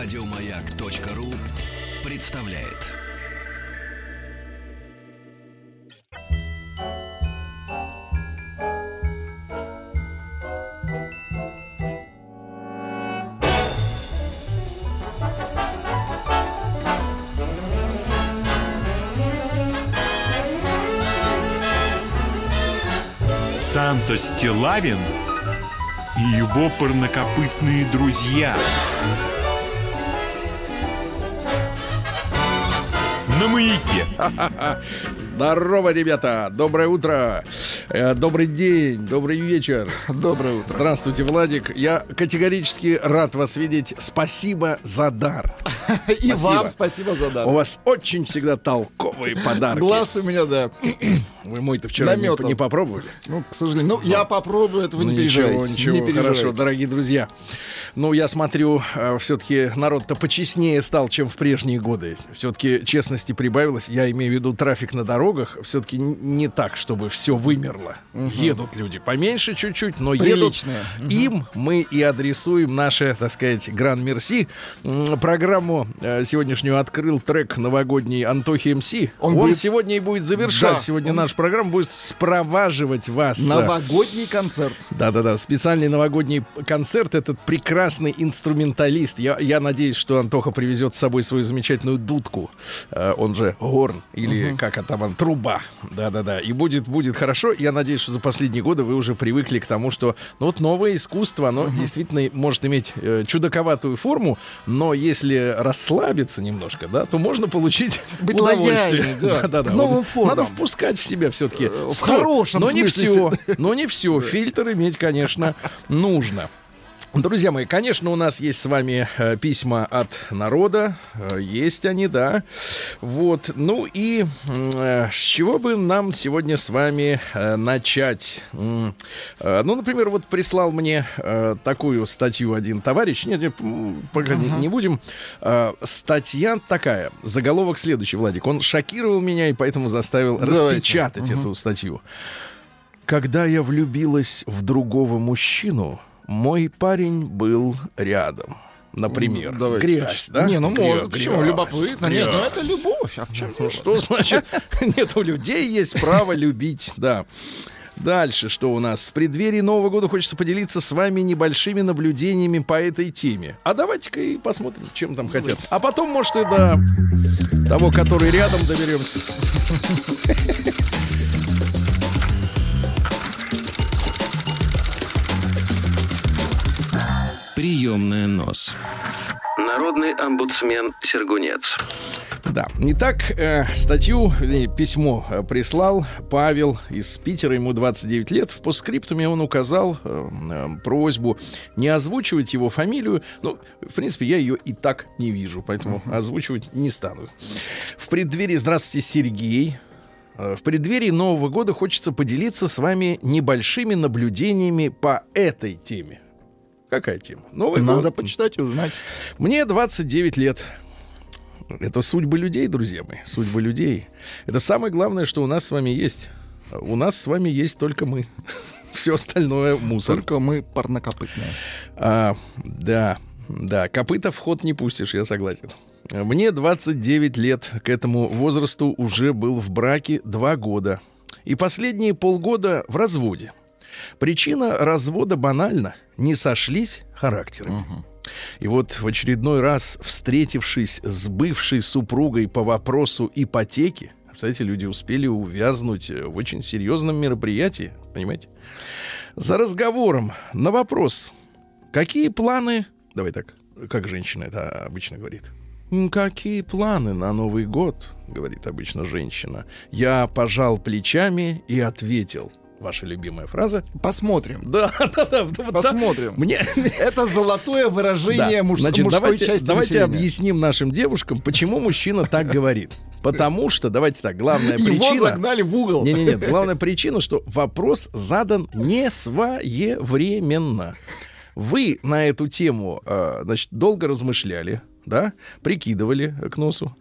Радиомаяк.ру представляет. Санта Стилавин и его парнокопытные друзья. На маяке. Здорово, ребята! Доброе утро! Э, Добрый день, добрый вечер. Доброе утро. Здравствуйте, Владик. Я категорически рад вас видеть. Спасибо за дар. И вам спасибо за У дар. вас очень всегда толковые подарки. Глаз у меня, да. Вы мой-то вчера не, не попробовали? Ну, к сожалению. Ну, я попробую, это вы Ну, не ничего, переживайте. ничего, не переживайте. хорошо, дорогие друзья. Ну, я смотрю, все-таки народ-то почестнее стал, чем в прежние годы. Все-таки честности прибавилось. Я имею в виду трафик на дорогах. Все-таки не так, чтобы все вымерло. Едут люди поменьше чуть-чуть, но едут. Приличные. Им мы и адресуем наше, так сказать, гран мерси. Программу э, сегодняшнюю открыл трек новогодний Антохи МС. Он, Он будет- сегодня и будет завершать. Да, сегодня он- наша программа будет спроваживать вас. Новогодний концерт. да-да-да, специальный новогодний концерт. Этот прекрасный инструменталист. Я, я надеюсь, что Антоха привезет с собой свою замечательную дудку. Э, он же горн или как это там, труба. Да-да-да. И будет, будет хорошо. Я надеюсь, что за последние годы вы уже привыкли к тому, что ну, вот новое искусство, оно действительно может иметь э, чудаковатую форму, но если расслабиться немножко, да, то можно получить Быть удовольствие. лояльным, да, Да-да-да. к новым формам. Надо впускать в себя все-таки. В хорошем но не смысле. все, но не все. Фильтр иметь, конечно, нужно. Друзья мои, конечно, у нас есть с вами э, письма от народа. Э, есть они, да. Вот. Ну и э, с чего бы нам сегодня с вами начать? Ну, например, вот прислал мне такую статью один товарищ. Нет, нет, пока не, не будем. Статья такая. Заголовок следующий, Владик. Он шокировал меня и поэтому заставил Давайте. распечатать эту статью. Когда я влюбилась в другого мужчину, мой парень был рядом. Например, Давайте грязь, да? Не, ну Грязь. Почему? грязь, Любопытно. Нет, грязь. ну это любовь. А в чем Ну, Что значит? Нет, у людей есть право любить, да. Дальше, что у нас? В преддверии Нового года хочется поделиться с вами небольшими наблюдениями по этой теме. А давайте-ка и посмотрим, чем там хотят. А потом, может, и до того, который рядом, доберемся. Приемная нос. Народный омбудсмен Сергунец. Да. Итак, э, статью, вернее, письмо э, прислал Павел из Питера, ему 29 лет. В постскриптуме он указал э, э, просьбу не озвучивать его фамилию. Ну, в принципе, я ее и так не вижу, поэтому озвучивать не стану. В преддверии... Здравствуйте, Сергей. Э, В преддверии Нового года хочется поделиться с вами небольшими наблюдениями по этой теме. Какая тема? Новый Надо год. почитать и узнать. Мне 29 лет. Это судьбы людей, друзья мои. Судьбы людей. Это самое главное, что у нас с вами есть. У нас с вами есть только мы. Все остальное мусор. Только мы парнокопытные. А, да, да, копыта в ход не пустишь, я согласен. Мне 29 лет, к этому возрасту уже был в браке 2 года. И последние полгода в разводе. Причина развода банальна. Не сошлись характерами. И вот в очередной раз, встретившись с бывшей супругой по вопросу ипотеки, кстати, люди успели увязнуть э, в очень серьезном мероприятии, понимаете? За разговором на вопрос, какие планы... Давай так, как женщина это обычно говорит. «М, Какие планы на Новый год, говорит обычно женщина. Я пожал плечами и ответил. Ваша любимая фраза. Посмотрим. Да, да, да. вот да. Посмотрим. Мне, Это золотое выражение да. муж- Значит, мужской давайте, части давайте населения. объясним нашим девушкам, почему мужчина так говорит. Потому что, давайте так, главная Его причина... загнали в угол. Не, не, нет. Главная причина, что вопрос задан не своевременно. Вы на эту тему, э, значит, долго размышляли, да, прикидывали к носу,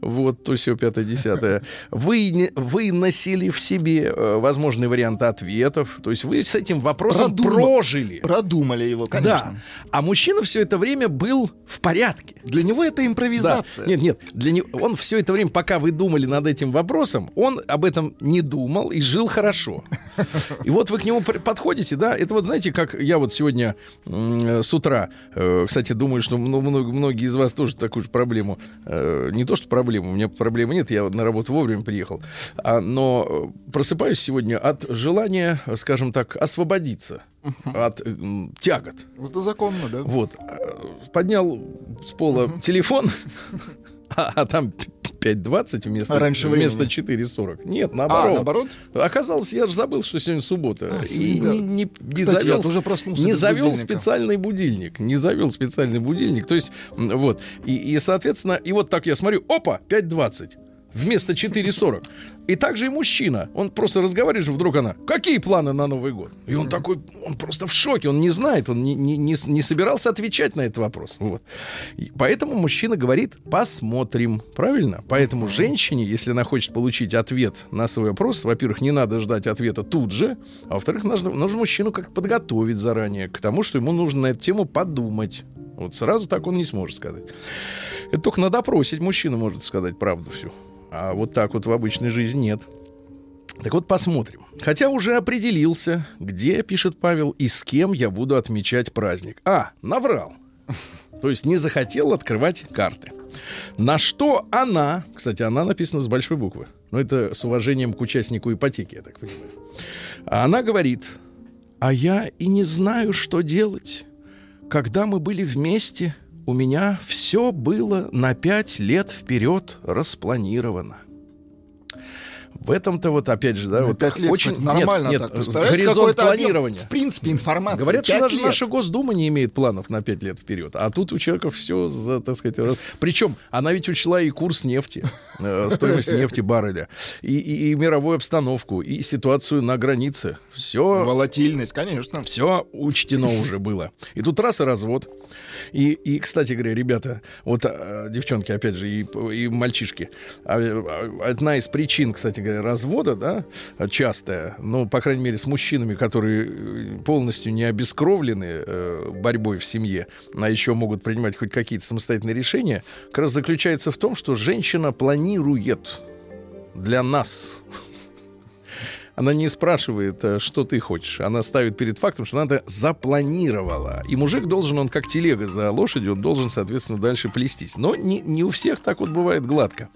Вот, то все пятое, десятое. Вы, вы носили в себе э, возможные варианты ответов. То есть вы с этим вопросом Продумал. прожили. Продумали его, конечно. Да. А мужчина все это время был в порядке. Для него это Да. импровизация. Нет, нет, для него он все это время, пока вы думали над этим вопросом, он об этом не думал и жил хорошо. И вот вы к нему подходите, да, это вот знаете, как я вот сегодня м, с утра, э, кстати, думаю, что многие из вас тоже такую же проблему, э, не то что проблему, у меня проблемы нет, я на работу вовремя приехал, а, но э, просыпаюсь сегодня от желания, скажем так, освободиться от м, тягот. Это законно, да? Вот. э, Поднял с пола телефон, а, а там 5.20 вместо, А раньше вместо времени. 4.40. Нет, А, наоборот. наоборот? Оказалось, я же забыл, что сегодня суббота. А, и да. не, не- не Кстати, завел, тоже проснулся не завел будильника. специальный будильник. Не завел специальный будильник. То есть, вот. И, и, соответственно, и вот так я смотрю, опа, 5.20 вместо 4.40. И также и мужчина. Он просто разговаривает, вдруг она, какие планы на Новый год? И он такой, он просто в шоке, он не знает, он не, не, не, не собирался отвечать на этот вопрос. Вот. И поэтому мужчина говорит, посмотрим. Правильно? Поэтому женщине, если она хочет получить ответ на свой вопрос, во-первых, не надо ждать ответа тут же, а во-вторых, нужно, нужно мужчину как подготовить заранее к тому, что ему нужно на эту тему подумать. Вот сразу так он не сможет сказать. Это только на допросе мужчина может сказать правду всю. А вот так вот в обычной жизни нет. Так вот, посмотрим. Хотя уже определился, где, пишет Павел, и с кем я буду отмечать праздник. А, наврал. То есть не захотел открывать карты. На что она, кстати, она написана с большой буквы, но это с уважением к участнику ипотеки, я так понимаю. Она говорит, а я и не знаю, что делать. Когда мы были вместе, у меня все было на пять лет вперед распланировано. В этом-то вот опять же, да, Ну, вот пять лет, очень кстати, нормально нет, так. нет, горизонт какой-то объем, планирования. В принципе, информация. Говорят, что даже лет. наша Госдума не имеет планов на 5 лет вперед. А тут у человека все, за, так сказать... раз- Причем она ведь учла и курс нефти, э, стоимость нефти барреля, и, и- и мировую обстановку, и ситуацию на границе. Все Волатильность, конечно. все учтено уже было. И тут раз и развод. И, и кстати говоря, ребята, вот а, девчонки, опять же, и, и мальчишки, а, а, одна из причин, кстати говоря, развода, да, частая, ну, по крайней мере, с мужчинами, которые э, полностью не обескровлены э, борьбой в семье, а еще могут принимать хоть какие-то самостоятельные решения, как раз заключается в том, что женщина планирует для нас она не спрашивает, э, что ты хочешь. Она ставит перед фактом, что она это запланировала. И мужик должен, он как телега за лошадью, он должен, соответственно, дальше плестись. Но не, не у всех так вот бывает гладко.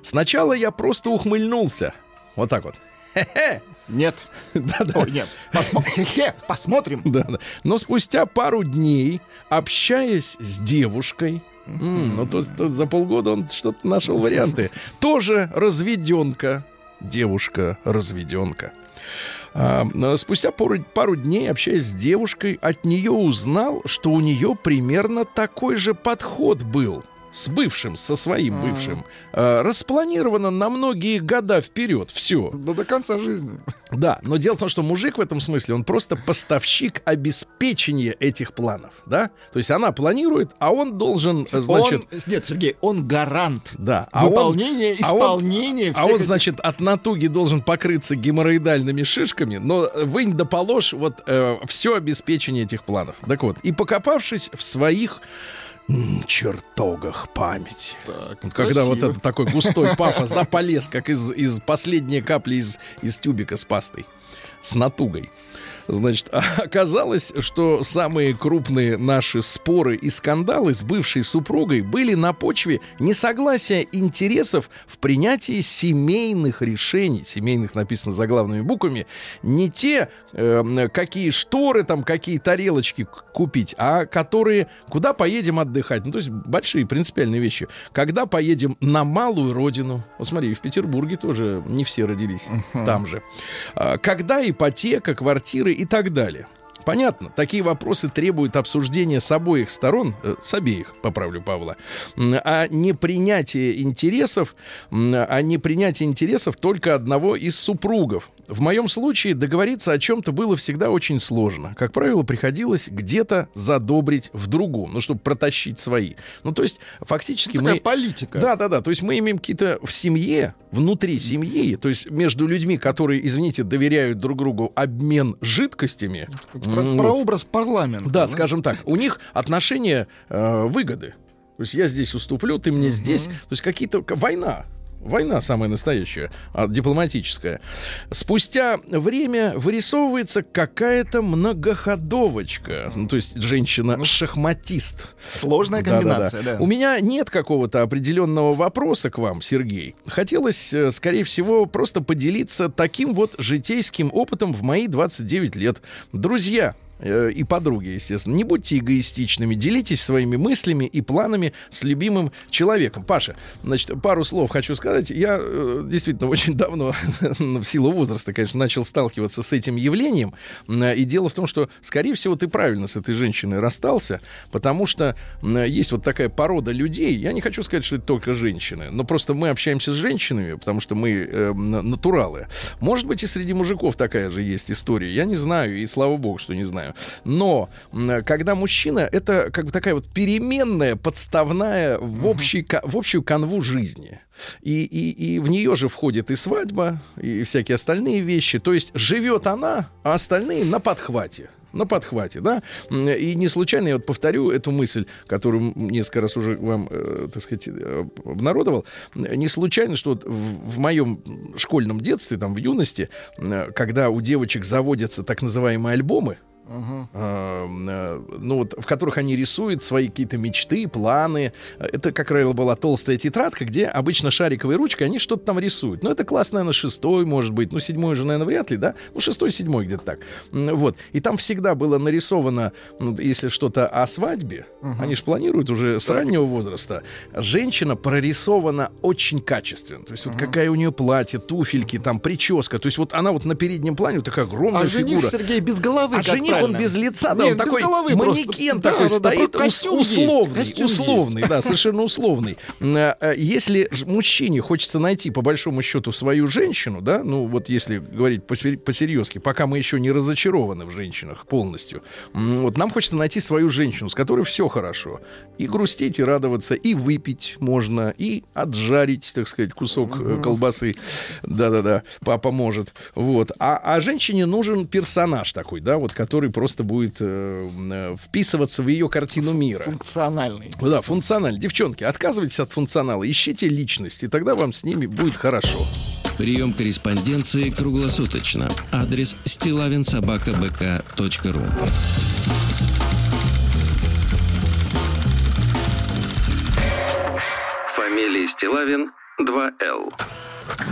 Сначала я просто ухмыльнулся. Вот так вот. Хе-хе. Нет. Да-да. Ой, нет. Посмо- Хе-хе, Посмотрим. Да, да. Но спустя пару дней, общаясь с девушкой, ну тут, тут за полгода он что-то нашел варианты. Тоже разведенка. Девушка разведенка. А, спустя пару, пару дней, общаясь с девушкой, от нее узнал, что у нее примерно такой же подход был с бывшим, со своим бывшим. А, распланировано на многие года вперед. Все. Да до конца жизни. Да, но дело в том, что мужик в этом смысле, он просто поставщик обеспечения этих планов, да? То есть она планирует, а он должен, э, значит... он, нет, Сергей, он гарант Да, а он- выполнения, а он- А он, этих- значит, от натуги должен покрыться геморроидальными шишками, но вынь да положь вот все обеспечение этих планов. Так вот, и покопавшись в своих чертогах памяти. Так, Вот когда вот красиво. это такой густой пафос, да, полез, как из, из последней капли из, из тюбика с пастой, с натугой. Значит, оказалось, что самые крупные наши споры и скандалы с бывшей супругой были на почве несогласия интересов в принятии семейных решений. Семейных написано заглавными буквами. Не те, э, какие шторы, там, какие тарелочки купить, а которые, куда поедем отдыхать. Ну, то есть большие принципиальные вещи. Когда поедем на малую родину. Вот смотри, в Петербурге тоже не все родились там же. А, Когда ипотека, квартиры и так далее. Понятно, такие вопросы требуют обсуждения с обоих сторон, э, с обеих, поправлю Павла, а не принятие интересов, а не принятие интересов только одного из супругов. В моем случае договориться о чем-то было всегда очень сложно. Как правило, приходилось где-то задобрить в другом, ну, чтобы протащить свои. Ну, то есть, фактически Такая мы... политика. Да, да, да. То есть мы имеем какие-то в семье, внутри семьи, то есть между людьми, которые, извините, доверяют друг другу обмен жидкостями. Про, вот, образ парламента. да, скажем так, у них отношения э, выгоды. То есть я здесь уступлю, ты мне здесь. То есть какие-то война. Война самая настоящая, а, дипломатическая. Спустя время вырисовывается какая-то многоходовочка. Ну, то есть женщина-шахматист. Сложная Да-да-да. комбинация, да. У меня нет какого-то определенного вопроса к вам, Сергей. Хотелось, э, скорее всего, просто поделиться таким вот житейским опытом в мои 29 лет. Друзья, и подруги, естественно. Не будьте эгоистичными, делитесь своими мыслями и планами с любимым человеком. Паша, значит, пару слов хочу сказать. Я э, действительно очень давно, в силу возраста, конечно, начал сталкиваться с этим явлением. М, И дело в том, что, скорее всего, ты правильно с этой женщиной расстался, потому что есть вот такая порода людей. Я не хочу сказать, что это только женщины, но просто мы общаемся с женщинами, потому что мы э, натуралы. Может быть, и среди мужиков такая же есть история. Я не знаю, и слава богу, что не знаю. Но когда мужчина, это как бы такая вот переменная, подставная в, общий, в общую канву жизни. И, и, и в нее же входит и свадьба, и всякие остальные вещи. То есть живет она, а остальные на подхвате. На подхвате, да. И не случайно я вот повторю эту мысль, которую несколько раз уже вам, э, так сказать, обнародовал. Не случайно, что вот в, в моем школьном детстве, там, в юности, э, когда у девочек заводятся так называемые альбомы, Э, э, ну вот, в которых они рисуют свои какие-то мечты, планы. Это, как правило, была толстая тетрадка, где обычно шариковой ручкой они что-то там рисуют. Ну, это класс, наверное, шестой, может быть. Ну, седьмой же, наверное, вряд ли, да? Ну, шестой, седьмой где-то так. Вот. И там всегда было нарисовано, ну, если что-то о свадьбе, они же планируют уже с раннего возраста, женщина прорисована очень качественно. То есть вот какая у нее платье, туфельки, там, прическа. То есть вот она вот на переднем плане вот такая огромная А жених фигура. Сергей без головы. А как жених, он без лица, да, он такой манекен такой стоит, условный, условный, да, совершенно условный. М, э, Если мужчине хочется найти, по большому счету, свою женщину, да, ну вот если говорить посер- по-серьезки, пока мы еще не разочарованы в женщинах полностью, вот нам хочется найти свою женщину, с которой все хорошо. И грустить, и радоваться, и выпить можно, и отжарить, так сказать, кусок э, колбасы. Да-да-да, папа может. Вот. А, а женщине нужен персонаж такой, да, вот, который просто будет э, э, вписываться в ее картину мира. Функциональный. Да, функционально. Девчонки, отказывайтесь от функционала, ищите личность, и тогда вам с ними будет хорошо. Прием корреспонденции круглосуточно. Адрес стилавинсобакабк.ру Фамилия Стилавин 2Л.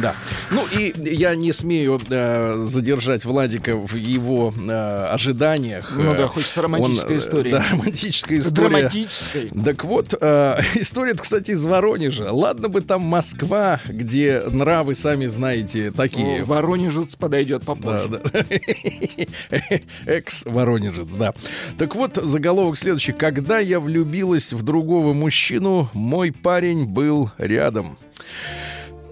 Да. Ну и я не смею э, задержать Владика в его э, ожиданиях. Ну да, хочется романтической он, э, истории. Да, романтическая история. Драматической. Так вот, э, история, кстати, из Воронежа. Ладно бы там Москва, где нравы, сами знаете, такие. О, Воронежец подойдет попозже. Да, да. Экс-воронежец, да. Так вот, заголовок следующий. Когда я влюбилась в другого мужчину, мой парень был рядом.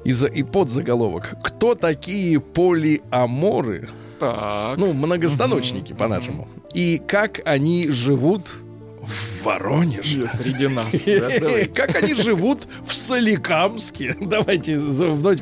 И, за, и под заголовок. Кто такие полиаморы? Так. Ну, многостаночники, по-нашему. И как они живут в Воронеже? Среди нас. да. Как они живут в Соликамске? Давайте,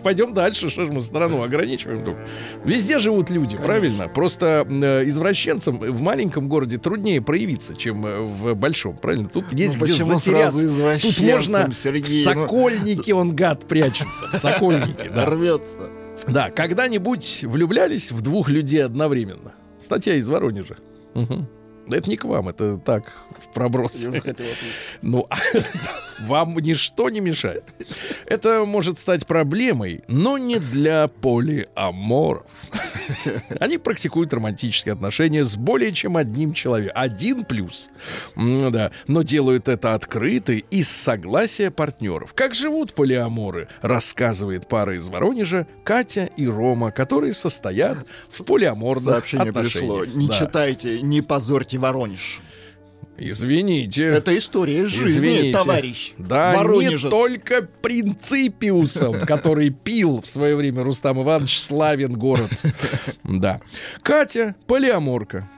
пойдем дальше, что ж мы страну ограничиваем. тут? Везде живут люди, правильно? Просто э, извращенцам в маленьком городе труднее проявиться, чем э, в большом, правильно? Тут есть где Ну, затеряться. Тут можно Сергей? в Ну, Сокольнике он гад прячется. В Сокольнике, да. Рвется. Да, когда-нибудь влюблялись в двух людей одновременно? Статья из Воронежа. Мгм. Да это не к вам, это так, в проброс. Ну, вам ничто не мешает. Это может стать проблемой, но не для полиаморов. Они практикуют романтические отношения с более чем одним человеком. Один плюс. Да. Но делают это открыто и с согласия партнеров. Как живут полиаморы, рассказывает пара из Воронежа Катя и Рома, которые состоят в полиаморных Сообщение отношениях. пришло. Не Да. читайте, не позорьте Воронеж. Извините. Это история из жизни, Извините. товарищ. Да, не Воронежец. только принципиусом, который пил в свое время Рустам Иванович, славен город. Да. Катя полиаморка.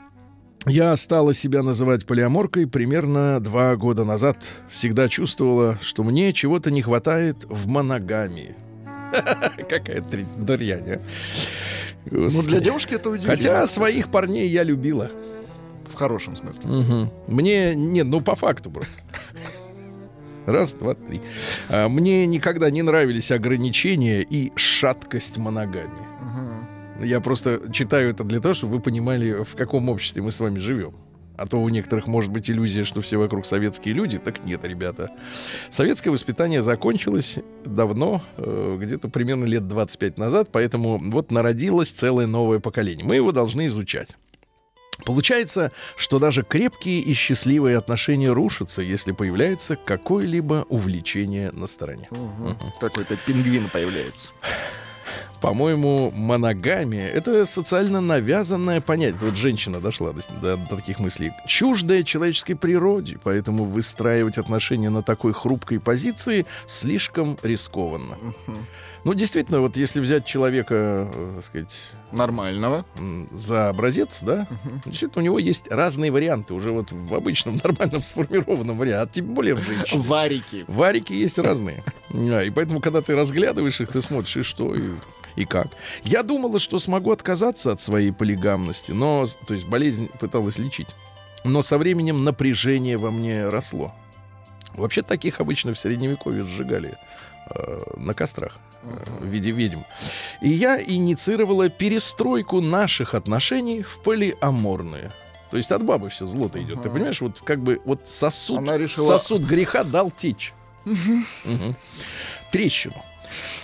Я стала себя называть полиаморкой примерно два года назад. Всегда чувствовала, что мне чего-то не хватает в моногамии. Какая дрянь, а. Ну, для девушки это удивительно. Хотя своих парней я любила. В хорошем смысле. Мгм. Мне, не, ну по факту просто. Раз, два, три. А, Мне никогда не нравились ограничения и шаткость моногамии. Я просто читаю это для того, чтобы вы понимали, в каком обществе мы с вами живем. А то у некоторых может быть иллюзия, что все вокруг советские люди. Так нет, ребята. Советское воспитание закончилось давно, э, где-то примерно лет 25 назад, поэтому вот народилось целое новое поколение. Мы его должны изучать. Получается, что даже крепкие и счастливые отношения рушатся, если появляется какое-либо увлечение на стороне. Какой-то пингвин появляется. По-моему, моногамия — это социально навязанное понятие. Вот женщина дошла до, до- до таких мыслей. Чуждая человеческой природе, поэтому выстраивать отношения на такой хрупкой позиции слишком рискованно. Ну, действительно, вот если взять человека, э, так сказать, Нормального. за образец, да, действительно, у него есть разные варианты уже вот в обычном нормальном сформированном варианте, а тем более в женщине. Варики. Варики есть разные. И поэтому, когда ты разглядываешь их, ты смотришь, и что, и, и как. Я думала, что смогу отказаться от своей полигамности, но, то есть болезнь пыталась лечить. Но со временем напряжение во мне росло. Вообще таких обычно в средневековье сжигали на кострах э, в виде ведьм. И я инициировала перестройку наших отношений в полиаморные. То есть от бабы все зло-то идет. Ты Ага. понимаешь, вот как бы вот сосуд, Она решила- сосуд греха дал течь. Мгм. Трещину.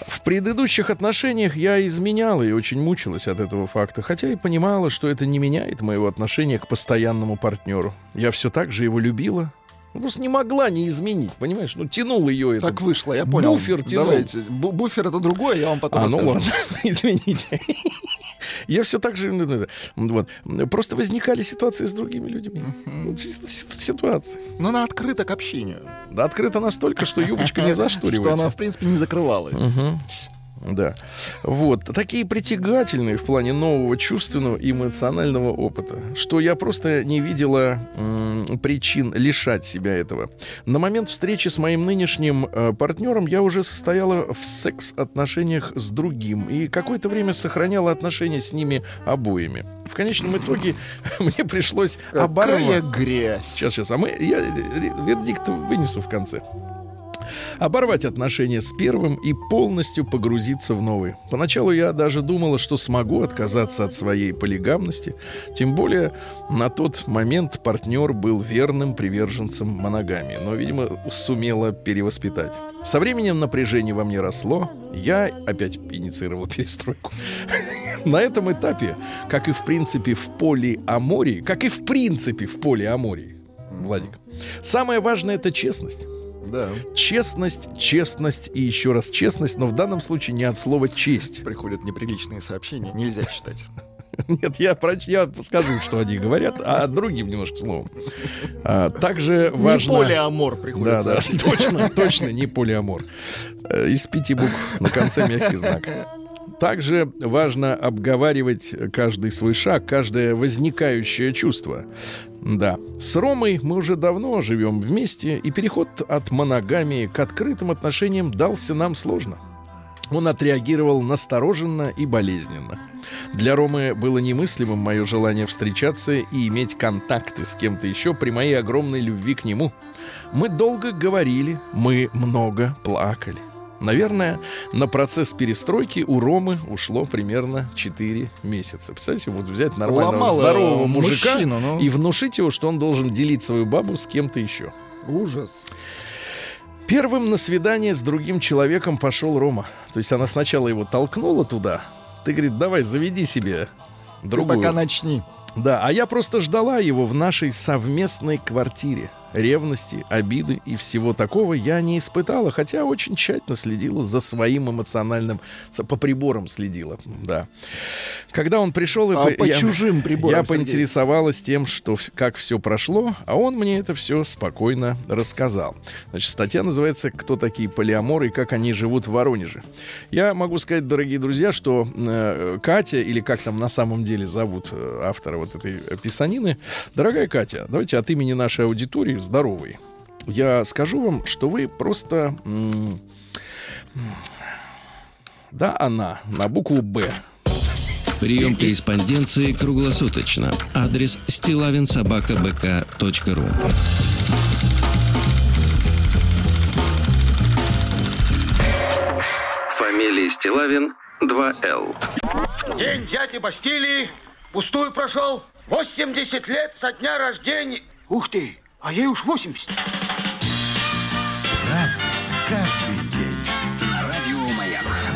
В предыдущих отношениях я изменяла и очень мучилась от этого факта, хотя и понимала, что это не меняет моего отношения к постоянному партнеру. Я все так же его любила, ну, просто не могла не изменить, понимаешь? Ну, тянул ее это. Так вышло, я понял. Буфер тянул. Давайте. Бу- буфер это другое, я вам потом А, ну расскажу. ладно, извините. Я все так же... ну, ну, ну, Вот. Просто возникали ситуации с другими людьми. Ну, си- си- Ситуации. Но она открыта к общению. Да открыто настолько, что юбочка не Что зашторивается. она, в принципе, не закрывала. Мгм. Да. Вот. Такие притягательные в плане нового чувственного и эмоционального опыта, что я просто не видела м, причин лишать себя этого. На момент встречи с моим нынешним э, партнером я уже состояла в секс-отношениях с другим и какое-то время сохраняла отношения с ними обоими. В конечном итоге мне пришлось оборвать. грязь. Сейчас, сейчас, а мы, я э, вердикт вынесу в конце. Оборвать отношения с первым и полностью погрузиться в новый. Поначалу я даже думала, что смогу отказаться от своей полигамности. Тем более на тот момент партнер был верным приверженцем моногамии, но, видимо, сумела перевоспитать. Со временем напряжение во мне росло. Я опять инициировал перестройку. На этом этапе, как и в принципе в полиамории, как и в принципе в полиамории, Владик, самое важное это честность. Да. Честность, честность и еще раз честность, но в данном случае не от слова честь. Приходят неприличные сообщения, нельзя читать. Нет, я, про, я скажу, что они говорят, а другим немножко словом. А, также важно... Не полиамор приходит Да, да, точно, точно, не полиамор. Э, Из пяти букв на конце мягкий знак. Также важно обговаривать каждый свой шаг, каждое возникающее чувство. Да, с Ромой мы уже давно живем вместе, и переход от моногамии к открытым отношениям дался нам сложно. Он отреагировал настороженно и болезненно. Для Ромы было немыслимым мое желание встречаться и иметь контакты с кем-то еще при моей огромной любви к нему. Мы долго говорили, мы много плакали. Наверное, на процесс перестройки у Ромы ушло примерно 4 месяца. Представляете, вот взять нормального, Ломала здорового мужика мужчину, ну. и внушить его, что он должен делить свою бабу с кем-то еще. Ужас. Первым на свидание с другим человеком пошел Рома. То есть она сначала его толкнула туда. Ты, говорит, давай, заведи себе Ты другую. пока начни. Да, а я просто ждала его в нашей совместной квартире. Ревности, обиды и всего такого я не испытала, хотя очень тщательно следила за своим эмоциональным, по приборам следила, да. Когда он пришел, А и по я- чужим приборам, я Сергей? поинтересовалась тем, что как все прошло, а он мне это все спокойно рассказал. Значит, статья называется «Кто такие полиаморы и как они живут в Воронеже». Я могу сказать, дорогие друзья, что э, Катя, или как там на самом деле зовут э, автора вот этой писанины, дорогая Катя, давайте от имени нашей аудитории здоровой, я скажу вам, что вы просто... да, она, на букву «Б». Прием корреспонденции круглосуточно. Адрес стилавинсобакабк.ру Фамилия Стилавин 2Л. День дяди Бастилии пустую прошел. 80 лет со дня рождения. Ух ты, а ей уж 80.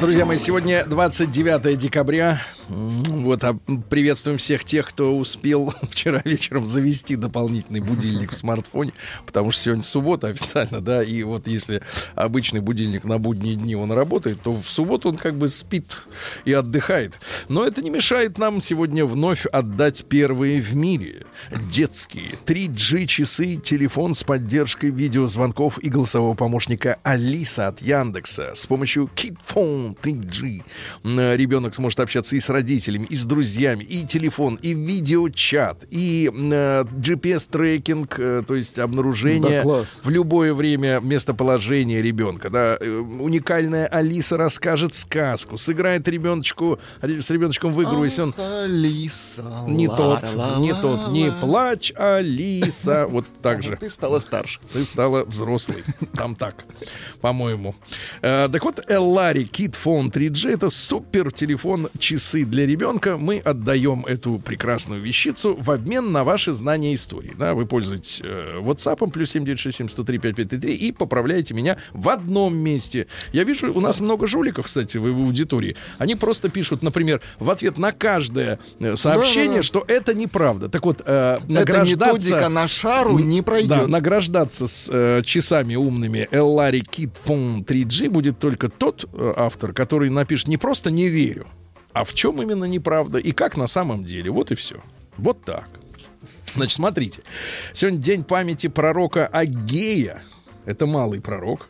Друзья мои, сегодня 29 декабря. Вот, а, приветствуем всех тех, кто успел вчера вечером завести дополнительный будильник в смартфоне, потому что сегодня суббота официально, да, и вот если обычный будильник на будние дни он работает, то в субботу он как бы спит и отдыхает. Но это не мешает нам сегодня вновь отдать первые в мире детские 3G часы, телефон с поддержкой видеозвонков и голосового помощника Алиса от Яндекса. С помощью KidPhone 3G м, ребенок сможет общаться и с родителями, и с друзьями, и телефон, и видеочат, и э, GPS-трекинг, э, то есть обнаружение Да, класс. в любое время местоположения ребенка. Да, Э, уникальная Алиса расскажет сказку, сыграет ребеночку с ребеночком в игру, если он Алиса. не тот, ла-ла-ла-ла. не тот, не плачь, Алиса. Вот так же. Ты стала старше. Ты стала взрослой. Там так, по-моему. Так вот, Эллари Kid Phone 3G это супер телефон часы для ребенка. Мы отдаем эту прекрасную вещицу в обмен на ваши знания истории. Да, вы пользуетесь э, WhatsApp плюс 7967 103 5533 и поправляете меня в одном месте. Я вижу, у нас много жуликов, кстати, в, в аудитории. Они просто пишут, например, в ответ на каждое э, сообщение, Да-да-да. что это неправда. Так вот, э, награждаться... методика на шару не Да, пройдет. награждаться с э, часами умными Эллари Kid Phone 3G будет только тот э, автор, который напишет не просто «не верю», а в чем именно неправда и как на самом деле. Вот и все. Вот так. Значит, смотрите. Сегодня день памяти пророка Агея. Это малый пророк.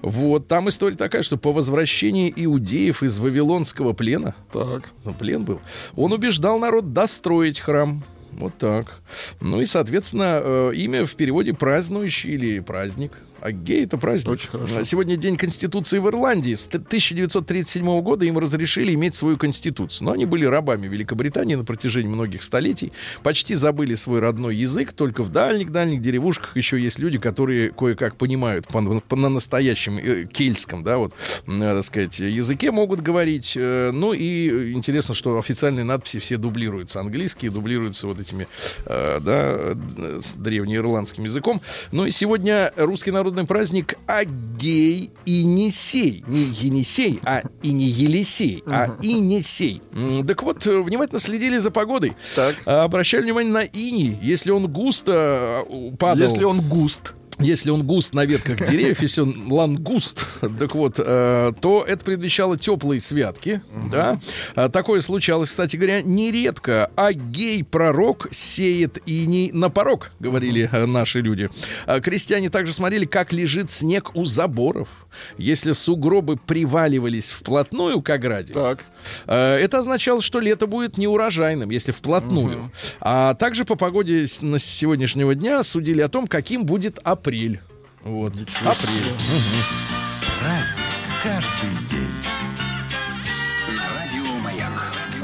Вот, там история такая, что по возвращении иудеев из Вавилонского плена, Так. ну, плен был, он убеждал народ достроить храм. Вот так. Ну и, соответственно, э, имя в переводе празднующий или праздник. А гей это праздник. Очень хорошо. А Сегодня день Конституции в Ирландии. С т- 1937 года им разрешили иметь свою Конституцию. Но они были рабами Великобритании на протяжении многих столетий. Почти забыли свой родной язык. Только в дальних-дальних деревушках еще есть люди, которые кое-как понимают по, по- на настоящем э, кельтском, да, вот, э, так сказать, языке могут говорить. Э, Ну и интересно, что официальные надписи все дублируются. Английские дублируются вот этими, э, да, э, древнеирландским языком. Ну и сегодня русский народный праздник Агей и Несей. Не Енисей, а и не Елисей, а Инесей. М, Так вот, э, внимательно следили за погодой. Так. А, Обращали внимание на иней. Если он густо э, падал... Если он густ. Если он густ на ветках деревьев, если он лангуст, так вот, э, то это предвещало теплые святки, да. А, такое случалось, кстати говоря, нередко. А гей-пророк сеет иней на порог, говорили э, наши люди. А крестьяне также смотрели, как лежит снег у заборов. Если сугробы приваливались вплотную к ограде, Так. Э, Это означало, что лето будет неурожайным, если вплотную. А также по погоде на сегодняшнего дня судили о том, каким будет апрель. Вот. Апрель.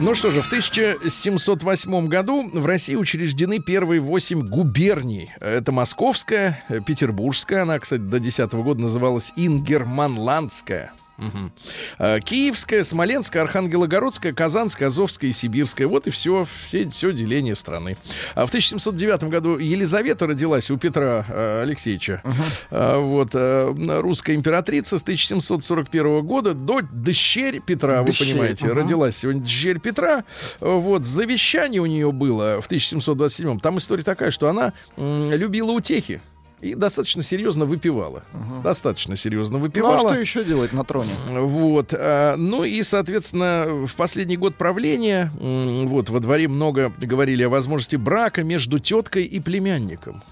Ну что же, в 1708 году в России учреждены первые восемь губерний. Это Московская, э, Петербургская, она, кстати, до 10 года называлась Ингерманландская. Э, Киевская, Смоленская, Архангелогородская, Казанская, Азовская и Сибирская. Вот и все, все, все деление страны. А в 1709 году Елизавета родилась у Петра э, Алексеевича. А, вот, э, русская императрица с 1741 года до дщерь Петра, вы Дщерь, понимаете, ага. родилась сегодня дщерь Петра. Вот, завещание у нее было в 1727 Там история такая, что она м, любила утехи. И достаточно серьезно выпивала. Достаточно серьезно Ну а выпивала. что еще делать на троне? Вот, а, ну и, соответственно, в последний год правления, вот, во дворе много говорили о возможности брака между теткой и племянником,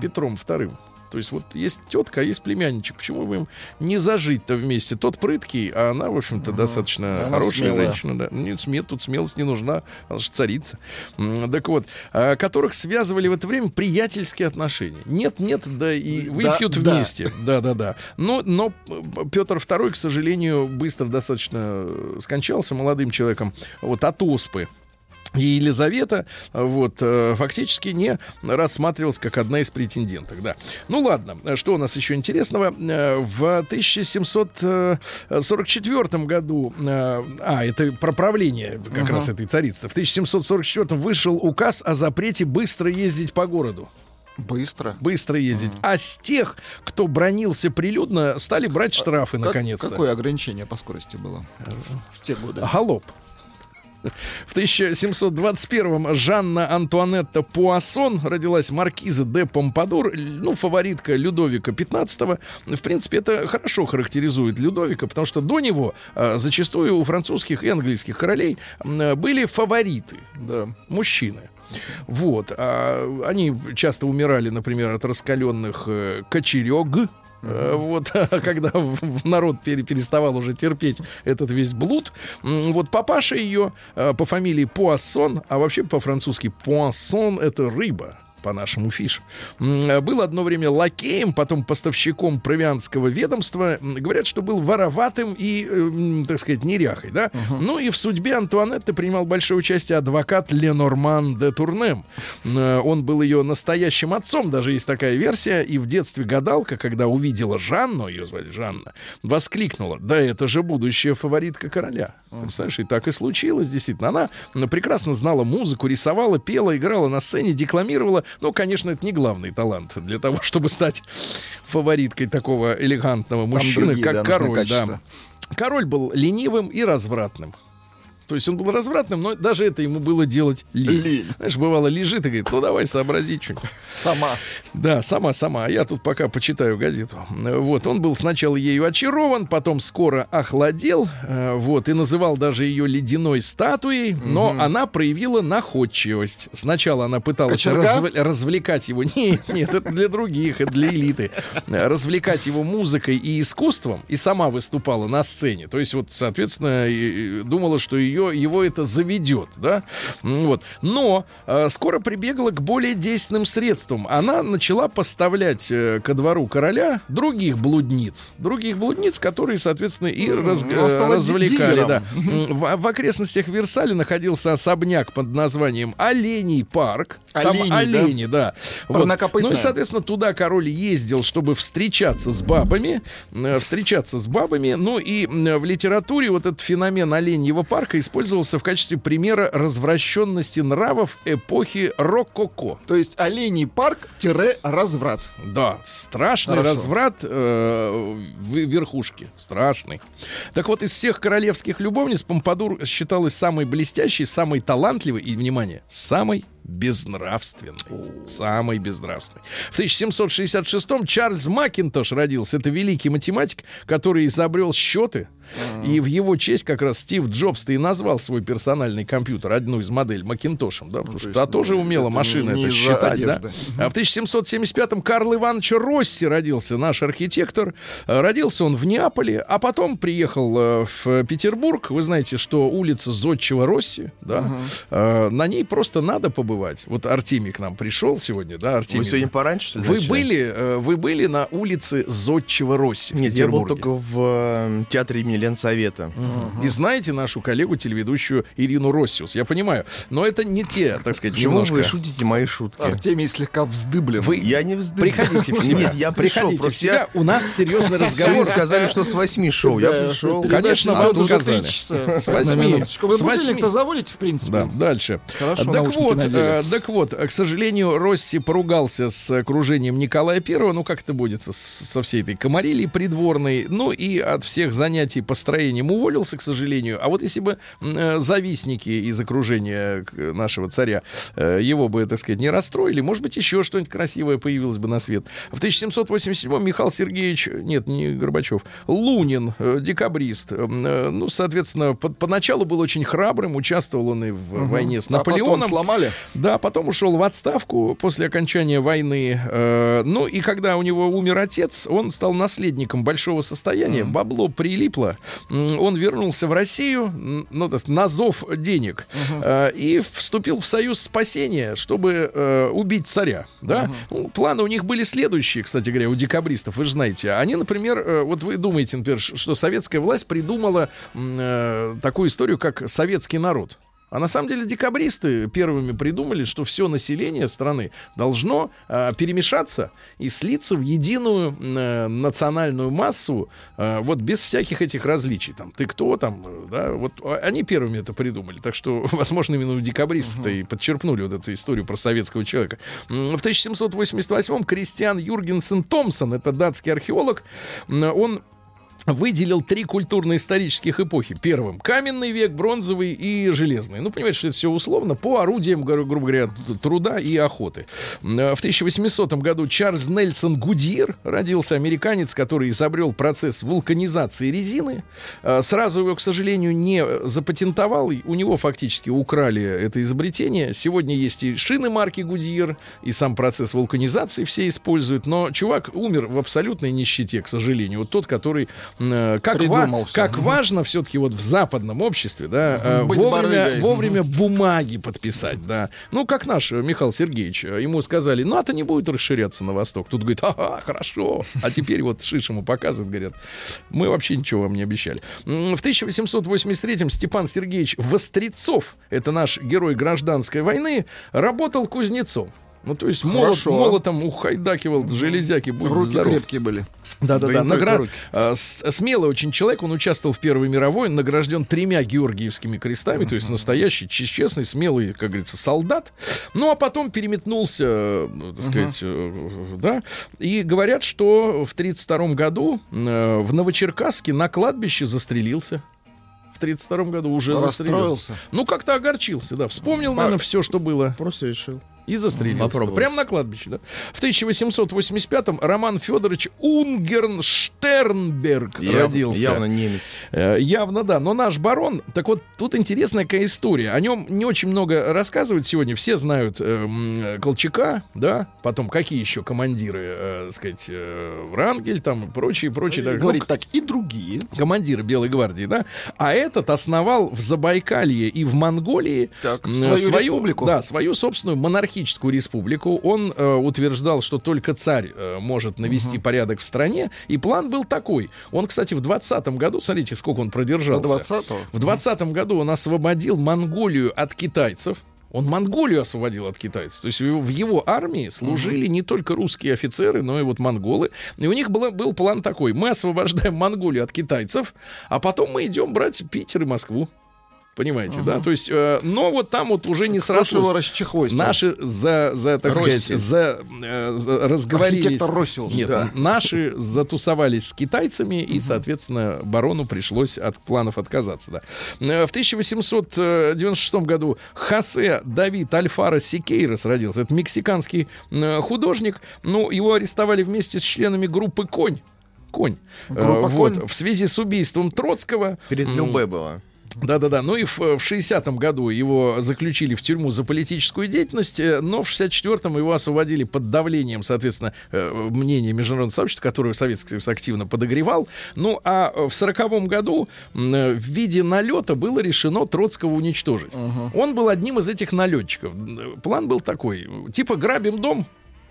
Петром вторым. То есть вот есть тетка, а есть племянничек. Почему бы им не зажить-то вместе? Тот прыткий, а она, в общем-то, достаточно Она хорошая смелая. женщина. Да. Нет, смет, тут смелость не нужна, она же царица. Так вот, а, которых связывали в это время приятельские отношения. Нет-нет, да и выпьют да. вместе. Да-да-да. Но, но Петр II, к сожалению, быстро достаточно э, скончался молодым человеком вот от оспы. И Елизавета э, вот, э, фактически не рассматривалась как одна из претенденток. Да. Ну ладно, что у нас еще интересного? Э, В 1744 году, а, это про правление как раз этой царицы, в 1744 вышел указ о запрете быстро ездить по городу Быстро. быстро ездить. А с тех, кто бронился прилюдно, стали брать штрафы Как- наконец-то. Какое ограничение по скорости было в те годы? Галоп. В 1721-м Жанна Антуанетта Пуассон родилась маркиза де Помпадур, ну, фаворитка Людовика XV. В принципе, это хорошо характеризует Людовика, потому что до него э, зачастую у французских и английских королей м, были фавориты Да. мужчины. Вот. А они часто умирали, например, от раскаленных э, кочерёг. Э, Вот, когда народ пере- переставал уже терпеть этот весь блуд. Вот папаша ее э, по фамилии Пуассон, а вообще по-французски Пуассон — это рыба по-нашему фиш. Был одно время лакеем, потом поставщиком провианского ведомства. Говорят, что был вороватым и, э, м, так сказать, неряхой, да? Ну и в судьбе Антуанетты принимал большое участие адвокат Ленорман де Турнем. Э, Он был ее настоящим отцом, даже есть такая версия. И в детстве гадалка, когда увидела Жанну, ее звали Жанна, воскликнула, да это же будущая фаворитка короля. Представляешь, и так и случилось, действительно. Она прекрасно знала музыку, рисовала, пела, играла на сцене, декламировала. Ну, конечно, это не главный талант для того, чтобы стать фавориткой такого элегантного мужчины, другие, как да, король. Да. Король был ленивым и развратным. То есть он был развратным, но даже это ему было делать лень. Лень. Знаешь, бывало, лежит и говорит, ну давай сообрази что-нибудь. Сама. Да, сама, сама. А я тут пока почитаю газету. Вот, он был сначала ею очарован, потом скоро охладел, э, вот, и называл даже ее ледяной статуей, но она проявила находчивость. Сначала она пыталась разв- развлекать его. Нет, нет, это для других, это для элиты. Развлекать его музыкой и искусством, и сама выступала на сцене. То есть, вот, соответственно, думала, что ее, его это заведет, да? Вот. Но э, скоро прибегла к более действенным средствам. Она начала поставлять э, ко двору короля других блудниц. Других блудниц, которые, соответственно, и раз- э, развлекали. Да. В, в окрестностях Версаля находился особняк под названием Оленей парк. Там Оленей, да? олени, да. Вот. Ну и, соответственно, туда король ездил, чтобы встречаться с бабами. э, Встречаться с бабами. Ну и м, в литературе вот этот феномен оленьего парка использовался в качестве примера развращенности нравов эпохи рококо. То есть оленей парк-разврат. Да, страшный Хорошо. разврат э, в верхушке. Страшный. Так вот, из всех королевских любовниц Помпадур считалась самой блестящей, самой талантливой и, внимание, самой безнравственной. Самой безнравственной. В 1766-м Чарльз Макинтош родился. Это великий математик, который изобрел счеты. И в его честь как раз Стив Джобс-то и назвал свой персональный компьютер, одну из моделей Макинтошем, да, потому что та тоже умела это машина это считать, да. А в 1775-м Карл Иванович Росси родился, наш архитектор. Э, Родился он в Неаполе, а потом приехал э, в Петербург. Вы знаете, что улица Зодчего Росси, да, э, на ней просто надо побывать. Вот Артемий к нам пришел сегодня, да, Артемий. Вы сегодня пораньше, Вы начали? были, э, вы были на улице Зодчего Росси Нет, я был только в э, театре имени Ленсовета. И знаете нашу коллегу, телеведущую Ирину Россиус. Я понимаю, но это не те, так сказать, Почему немножко... вы шутите мои шутки? Артемий слегка вздыблен. Вы Я не вздыхаю. приходите в себя. Нет, я пришел. Приходите в себя. я... У нас серьезный разговор. сказали, что с 8 шоу. Я пришел. Конечно, вам сказали. С восьми. Вы восьми. будильник-то заводите, в принципе? Да, дальше. Хорошо, так вот, надели. Э, Так вот, к сожалению, Росси поругался с окружением Николая Первого, ну как это будет со, со всей этой комарилией придворной, ну и от всех занятий построением уволился, к сожалению. А вот если бы э, завистники из окружения нашего царя э, его бы, так сказать, не расстроили, может быть, еще что-нибудь красивое появилось бы на свет. В 1787 Михаил Сергеевич, нет, не Горбачев, Лунин, э, декабрист, м, э, ну, соответственно, по- поначалу был очень храбрым, участвовал он и в войне с А потом Наполеоном. сломали. Да, потом ушел в отставку после окончания войны. Э, ну и когда у него умер отец, он стал наследником большого состояния. Бабло прилипло. Он вернулся в Россию, ну, так, на зов денег, э, и вступил в союз спасения, чтобы э, убить царя. Да? Ну, планы у них были следующие, кстати говоря, у декабристов, вы же знаете. Они, например, э, вот вы думаете, например, что советская власть придумала э, такую историю, как советский народ. А на самом деле декабристы первыми придумали, что все население страны должно э, перемешаться и слиться в единую э, национальную массу, э, вот без всяких этих различий. Там ты кто там, э, да, вот а- они первыми это придумали. Так что, возможно, именно у декабристов-то и подчерпнули вот эту историю про советского человека. В 1788-м Кристиан Юргенсен Томпсон, это датский археолог, он выделил три культурно-исторических эпохи. Первым — каменный век, бронзовый и железный. Ну, понимаете, что это все условно по орудиям, гру- грубо говоря, труда и охоты. Э, В 1800 году Чарльз Нельсон Гудьер родился, американец, который изобрел процесс вулканизации резины. Э, Сразу его, к сожалению, не запатентовал. У него фактически украли это изобретение. Сегодня есть и шины марки Гудьер, и сам процесс вулканизации все используют. Но чувак умер в абсолютной нищете, к сожалению. Вот тот, который э, как, ва- как важно все-таки вот в западном обществе, да, э, Быть вовремя, барыгой. вовремя бумаги подписать, да. Ну, как наш э, Михаил Сергеевич, ему сказали, НАТО не будет расширяться на восток. Тут говорит, ага, хорошо. А теперь вот Шиш ему показывают, говорят, мы вообще ничего вам не обещали. В 1883-м Степан Сергеевич Вострецов, это наш герой гражданской войны, работал кузнецом. Ну, то есть молот, молотом ухайдакивал железяки, будь Руки здоров. крепкие были. Да, да, Да Награ- а, с- Смелый очень человек, он участвовал в Первой мировой, награжден тремя Георгиевскими крестами, то есть настоящий, честный, смелый, как говорится, солдат. Ну, а потом переметнулся, э, так сказать, э, да. И говорят, что в 1932 году э, в Новочеркасске на кладбище застрелился. В 1932 году уже застрелился. Ну, как-то огорчился, да. Вспомнил, наверное, все, что было. Просто решил. И застрелился. Попробовал. Прямо на кладбище, да. В 1885-м Роман Федорович Унгернштернберг Яв- родился. Явно немец. Э, явно, да. Но наш барон... Так вот, тут интересная какая история. О нем не очень много рассказывают сегодня. Все знают э, Колчака, да. Потом какие еще командиры, э, сказать, э, Врангель там и прочие, прочие. да. Ну, Говорит так, и другие. командиры Белой гвардии, да, а этот основал в Забайкалье и в Монголии Так, м, свою республику. да, свою собственную монархическую республику. Он э, утверждал, что только царь э, может навести порядок в стране, и план был такой. Он, кстати, в 20 году, смотрите, сколько он До продержался. 20-го. В 20 году он освободил Монголию от китайцев. Он Монголию освободил от китайцев. То есть в его, в его армии служили не только русские офицеры, но и вот монголы. И у них было, был план такой. Мы освобождаем Монголию от китайцев, а потом мы идем брать Питер и Москву. Понимаете, да? То есть, э, но вот там вот уже не ж его расчехвостил? Наши за, за так Росси. сказать, за, э, за- разговорились. Архитектор Россиус. Нет, Да. наши затусовались с китайцами, и, соответственно, барону пришлось от планов отказаться. Да. Э, В 1896 году Хосе Давид Альфара Сикейрос родился. Это мексиканский э, художник. Ну, его арестовали вместе с членами группы «Конь». Конь. Э, Группа вот, «Конь»? в связи с убийством Троцкого. Перед Любе было. Да-да-да. Ну и в, в 60-м году его заключили в тюрьму за политическую деятельность, э, но в 64-м его освободили под давлением, соответственно, э, мнения международного сообщества, которое Советский Союз активно подогревал. Ну а в 40-м году э, в виде налета было решено Троцкого уничтожить. Он был одним из этих налетчиков. План был такой. Типа грабим дом,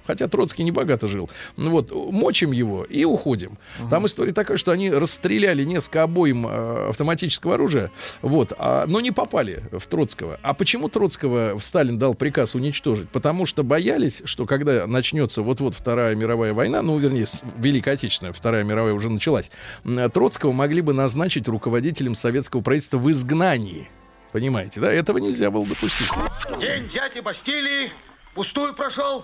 Хотя Троцкий не богато жил. Ну вот, мочим его и уходим. Там история такая, что они расстреляли несколько обоим э, автоматического оружия, вот, а, но не попали в Троцкого. А почему Троцкого Сталин дал приказ уничтожить? Потому что боялись, что когда начнется вот-вот Вторая мировая война, ну, вернее, Великая Отечественная, Вторая мировая уже началась, Троцкого могли бы назначить руководителем советского правительства в изгнании. Понимаете, да? Этого нельзя было допустить. День дяди Бастилии пустую прошел.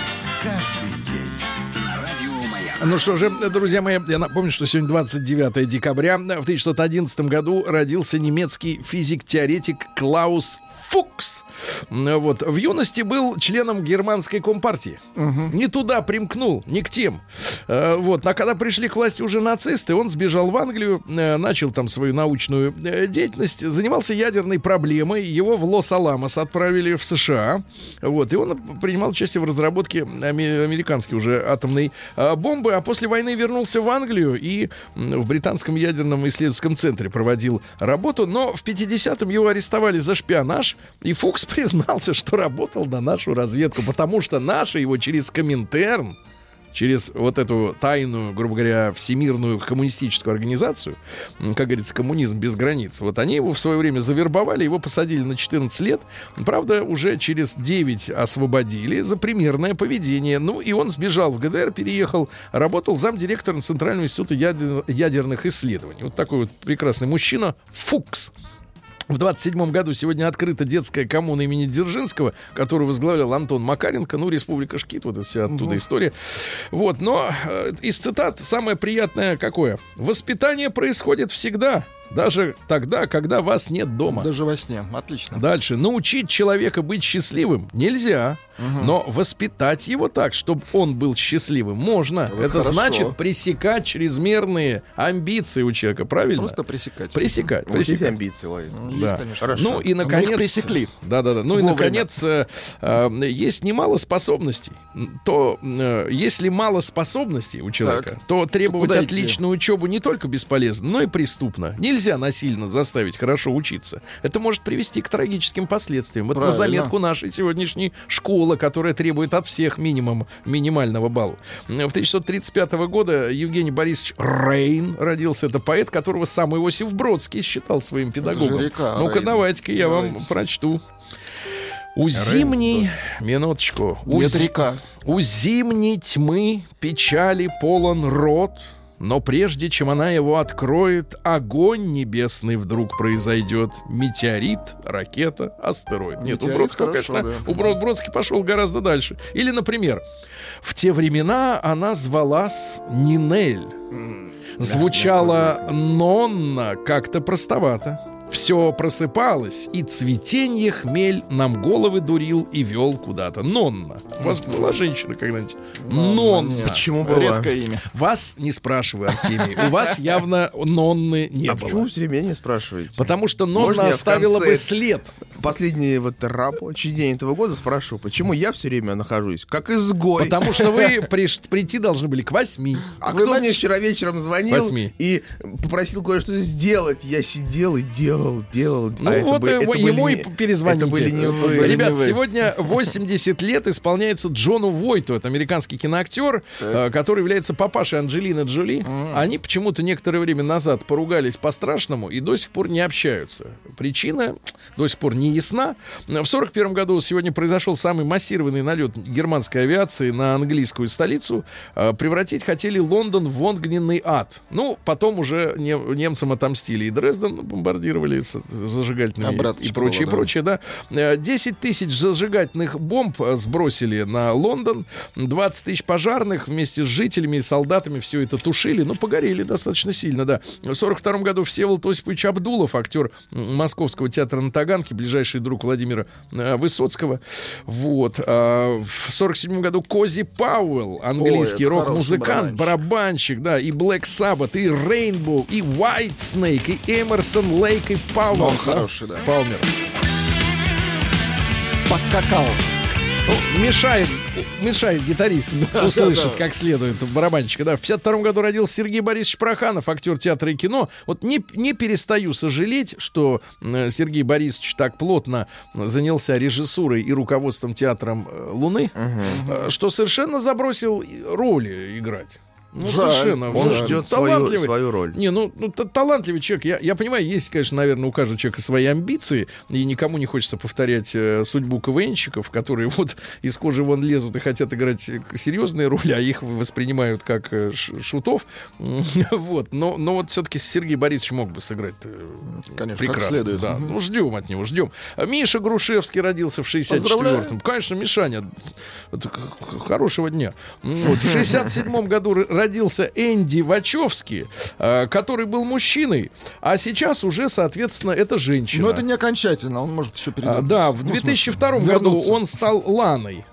Ну что же, друзья мои, я напомню, что сегодня 29 декабря. В 1911 году родился немецкий физик-теоретик Клаус Фукс. Вот. В юности был членом германской компартии. Не туда примкнул, не к тем. Э, Вот. А когда пришли к власти уже нацисты, он сбежал в Англию, э, начал там свою научную э, деятельность, занимался ядерной проблемой. Его в Лос-Аламос отправили в США. Вот. И он принимал участие в разработке аме- американской уже атомной э, А после войны вернулся в Англию и в британском ядерном исследовательском центре проводил работу. Но в 50-м его арестовали за шпионаж. И Фукс признался, что работал на нашу разведку, потому что наши его через Коминтерн через вот эту тайную, грубо говоря, всемирную коммунистическую организацию, как говорится, коммунизм без границ, вот они его в свое время завербовали, его посадили на 14 лет, правда, уже через 9 освободили за примерное поведение. Ну, и он сбежал в ГДР, переехал, работал замдиректором Центрального института ядер- ядерных исследований. Вот такой вот прекрасный мужчина, Фукс. В 27 году сегодня открыта детская коммуна имени Дзержинского, которую возглавлял Антон Макаренко. Ну, Республика Шкит, вот это вся оттуда история. Вот, но э, из цитат самое приятное какое? Воспитание происходит всегда, даже тогда, когда вас нет дома. Даже во сне. Отлично. Дальше. Научить человека быть счастливым нельзя. Но воспитать его так, чтобы он был счастливым, можно. Вот Это хорошо. значит пресекать чрезмерные амбиции у человека, правильно? Просто пресекать. Пресекать. Вот эти пресекать. амбиции, Лавин. Ну, Есть, Да. конечно. Ну и А мы их наконец пресекли. Да, да, да. Ну и Вовремя. наконец э, э, есть немало способностей. То э, если мало способностей у человека, Так. то требовать куда идти? отличную учебу не только бесполезно, но и преступно. Нельзя насильно заставить хорошо учиться. Это может привести к трагическим последствиям. Вот на заметку нашей сегодняшней школы, которая требует от всех минимум минимального балла. В 1935 года Евгений Борисович Рейн родился. Это поэт, которого сам Иосиф Бродский считал своим педагогом. Ну-ка, Рейн. давайте-ка я вам Давайте. прочту. У зимней... Минуточку. У, Нет, река. у зимней тьмы печали полон рот, но прежде чем она его откроет, огонь небесный вдруг произойдет. Метеорит, ракета, астероид. Нет, у Бродского, хорошо, конечно, да. у Брод- Бродский пошел гораздо дальше. Или, например, в те времена она звалась Нинель. Звучала Нонна как-то простовато. Все просыпалось, и цветенье хмель нам головы дурил и вел куда-то. Нонна. У вас была женщина когда-нибудь? Нонна. Почему была? Редкое имя. Вас не спрашиваю, Артемий. У вас явно Нонны не а было. почему все время меня спрашиваете? Потому что Нонна оставила бы след. Последний вот рабочий день этого года спрошу, почему я все время нахожусь как изгой? Потому что вы приш- прийти должны были к восьми. А Вы кто мне вчера вечером звонил Восьми. и попросил кое-что сделать? Я сидел и делал, делал. Ну А это вот были- э, это ему были и перезвоните. Это были не Это вы. были Ребят, не вы. сегодня 80 лет исполняется Джону Войту. Это американский киноактер, э, который является папашей Анджелины Джоли. Они почему-то некоторое время назад поругались по-страшному и до сих пор не общаются. Причина до сих пор не ясна. В 41 году сегодня произошел самый массированный налет германской авиации на английскую столицу. Э, Превратить хотели Лондон в огненный ад. Ну, потом уже не- немцам отомстили. И Дрезден бомбардировали с зажигательными Обраточка и прочее, да. прочее, да. Э, 10 тысяч зажигательных бомб э, сбросили на Лондон, 20 тысяч пожарных вместе с жителями и солдатами все это тушили, но погорели достаточно сильно, да. В 42 году Всеволод Осипович Абдулов, актер Московского театра на Таганке, ближайший друг Владимира э, Высоцкого, вот. А в 47 году Кози Пауэлл, английский рок-музыкант, барабанщик, да, и Black Sabbath, и Rainbow, и White Snake, и Эмерсон Лейк, и Палмер. Он да. хороший, да. Палмер. Поскакал. Ну, мешает, мешает гитарист услышать да, да. как следует барабанщика. Да. В 52 году родился Сергей Борисович Проханов, актер театра и кино. Вот не, не перестаю сожалеть, что Сергей Борисович так плотно занялся режиссурой и руководством театром э, Луны, э, что совершенно забросил роли играть. Ну, Жаль. совершенно. Он Ну, ждет свою, свою роль. Не, ну, ну та- талантливый человек. Я, я понимаю, есть, конечно, наверное, у каждого человека свои амбиции, и никому не хочется повторять э, судьбу КВНщиков, которые вот из кожи вон лезут и хотят играть э, серьезные роли, а их воспринимают как э, ш- шутов. вот. Но, но вот все-таки Сергей Борисович мог бы сыграть э, Конечно, как прекрасно. следует. Да. Мгм. Ну, ждем от него, ждем. Миша Грушевский родился в 64-м. Поздравляю. Конечно, Мишаня, хорошего дня. Вот. В 67 году родился Энди Вачовский, э, который был мужчиной, а сейчас уже, соответственно, это женщина. Но это не окончательно, он может еще А, передумать. да, в Ну, смысле, 2002 году вернуться. он стал Ланой.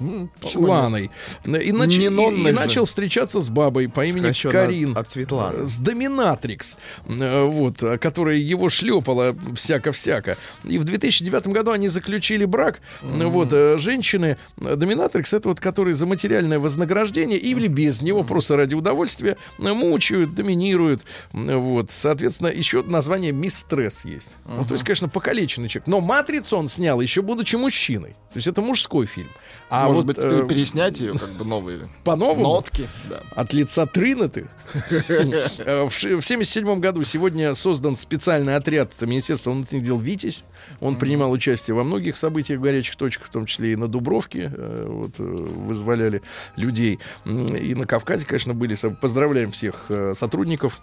Нет? Ланой. И, нач- и- и начал встречаться с бабой по имени Сокращенно Карин. от- от Светланы. С Доминатрикс, э, вот, э, которая его шлепала всяко-всяко. И в 2009 году они заключили брак. Э, Вот, э, женщины, э, Доминатрикс, это вот, которые за материальное вознаграждение или без него, просто ради удовольствия, э, мучают, доминируют. Э, Вот, соответственно, еще название Мистресс есть. Ну, то есть, конечно, покалеченный человек. Но «Матрицу» он снял еще будучи мужчиной. То есть это мужской фильм. А Может вот, быть, теперь э, переснять ее, как бы новые по-новому? нотки. Да. От лица Тринаты. Э, В ши- в 77 году сегодня создан специальный отряд Министерства внутренних дел «Витязь». Он принимал участие во многих событиях в горячих точках, в том числе и на Дубровке. э, Вот, э, вызволяли людей. И на Кавказе, конечно, были. Поздравляем всех сотрудников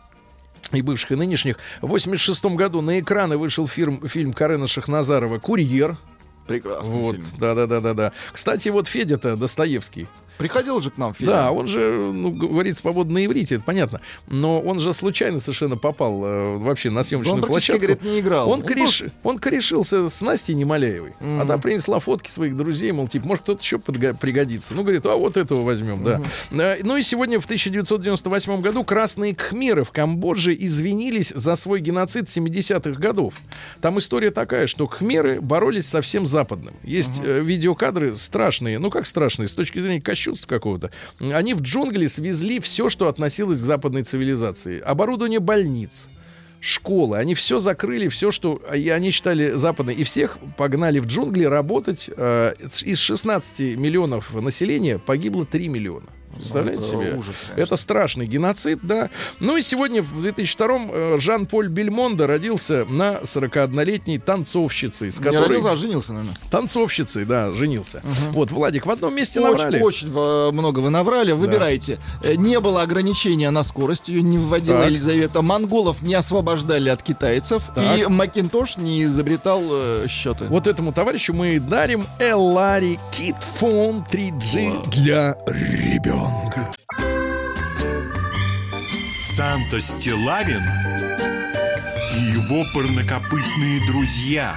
и бывших, и нынешних. В 86 году на экраны вышел фильм, фильм Карена Шахназарова «Курьер». Прекрасный Вот, фильм. да-да-да-да-да. Кстати, вот Федя-то Достоевский. Приходил же к нам фильм. Да, он же ну, говорит свободно на иврите, это понятно. Но он же случайно совершенно попал э, вообще на съемочную Он площадку. говорит, не играл. Он, Он кореш- он корешился с Настей Немоляевой. А та принесла фотки своих друзей, мол, типа, может, кто-то еще подго- пригодится. Ну, говорит, а вот этого возьмем, да. Э, Ну и сегодня, в 1998 году, красные кхмеры в Камбодже извинились за свой геноцид 70-х годов. Там история такая, что кхмеры боролись со всем западным. Есть э, видеокадры страшные, ну как страшные, с точки зрения кощунства какого-то. Они в джунгли свезли все, что относилось к западной цивилизации. Оборудование больниц, школы. Они все закрыли, все, что и они считали западной. И всех погнали в джунгли работать. Э, из 16 миллионов населения погибло 3 миллиона. Представляете это себе? ужас, конечно. это страшный геноцид, да. Ну и сегодня, в 2002-м, э, Жан-Поль Бельмондо родился на 41-летней танцовщице, с Не которой... родился, а женился, наверное. Танцовщицей, да, женился. Вот, Владик, в одном месте Очень, набрали. очень э, много вы наврали. Выбирайте. Э, Не было ограничения на скорость, ее не вводила Так. Елизавета. Монголов не освобождали от китайцев. Так. И Макинтош не изобретал э, счеты. Вот этому товарищу мы дарим Элари Kit Phone 3G для ребенка. Санта Стилавин и его парнокопытные друзья.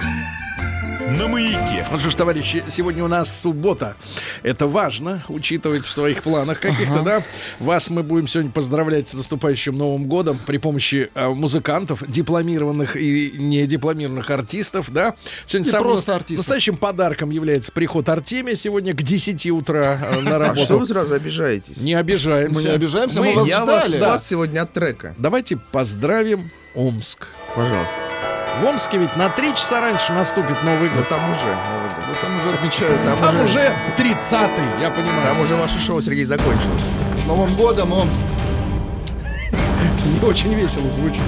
На маяке. Ну что ж, товарищи, сегодня у нас суббота. Это важно, учитывать в своих планах каких-то, да. Вас мы будем сегодня поздравлять с наступающим Новым годом при помощи э, музыкантов, дипломированных и недипломированных артистов, да. Сегодня И самым просто артистов. настоящим подарком является приход Артемия сегодня к 10 утра э, на А работу. что вы сразу обижаетесь? Не обижаемся. Мы не обижаемся, мы вас Я вас, ждали. вас сегодня от трека. Давайте поздравим Омск. Пожалуйста. В Омске ведь на три часа раньше наступит Новый Но год. там уже Новый год. Да Там уже отмечают. Там Там уже- уже 30-й, я понимаю. Там уже ваше шоу, Сергей, закончилось. С Новым годом, Омск. не очень весело звучит.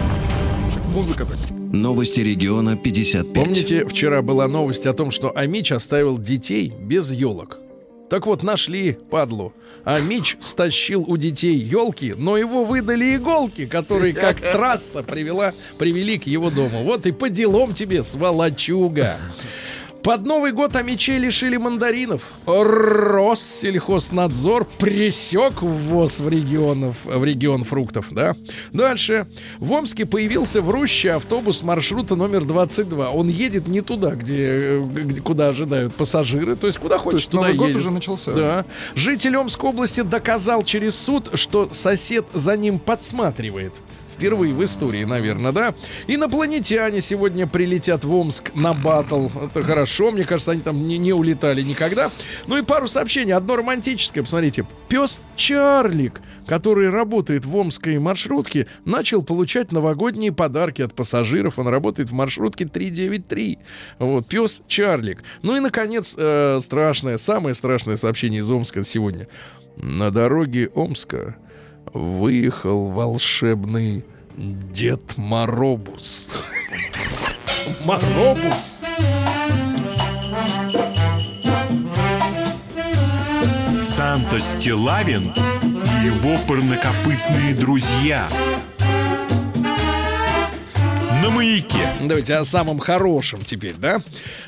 Музыка так. Новости региона 55. Помните, вчера была новость о том, что Амич оставил детей без елок. Так вот, нашли падлу. А Мич стащил у детей елки, но его выдали иголки, которые как трасса привела, привели к его дому. Вот и по делам тебе, сволочуга. Под Новый год Амичей лишили мандаринов. Россельхознадзор пресек ввоз в, регионов, в регион фруктов. Да? Дальше. В Омске появился в Руще автобус маршрута номер 22. Он едет не туда, где, э, где- куда ожидают пассажиры. То есть куда хочешь, есть туда Новый год едет. уже начался. Да. Житель Омской области доказал через суд, что сосед за ним подсматривает. Впервые в истории, наверное, да? Инопланетяне сегодня прилетят в Омск на батл. Это хорошо, мне кажется, они там не, не улетали никогда. Ну и пару сообщений. Одно романтическое, посмотрите. Пес Чарлик, который работает в омской маршрутке, начал получать новогодние подарки от пассажиров. Он работает в маршрутке 393. Вот, пес Чарлик. Ну и, наконец, э, страшное, самое страшное сообщение из Омска сегодня. На дороге Омска выехал волшебный Дед Моробус. Моробус. Санта Стилавин и его парнокопытные друзья. На маяке. Давайте о самом хорошем теперь, да?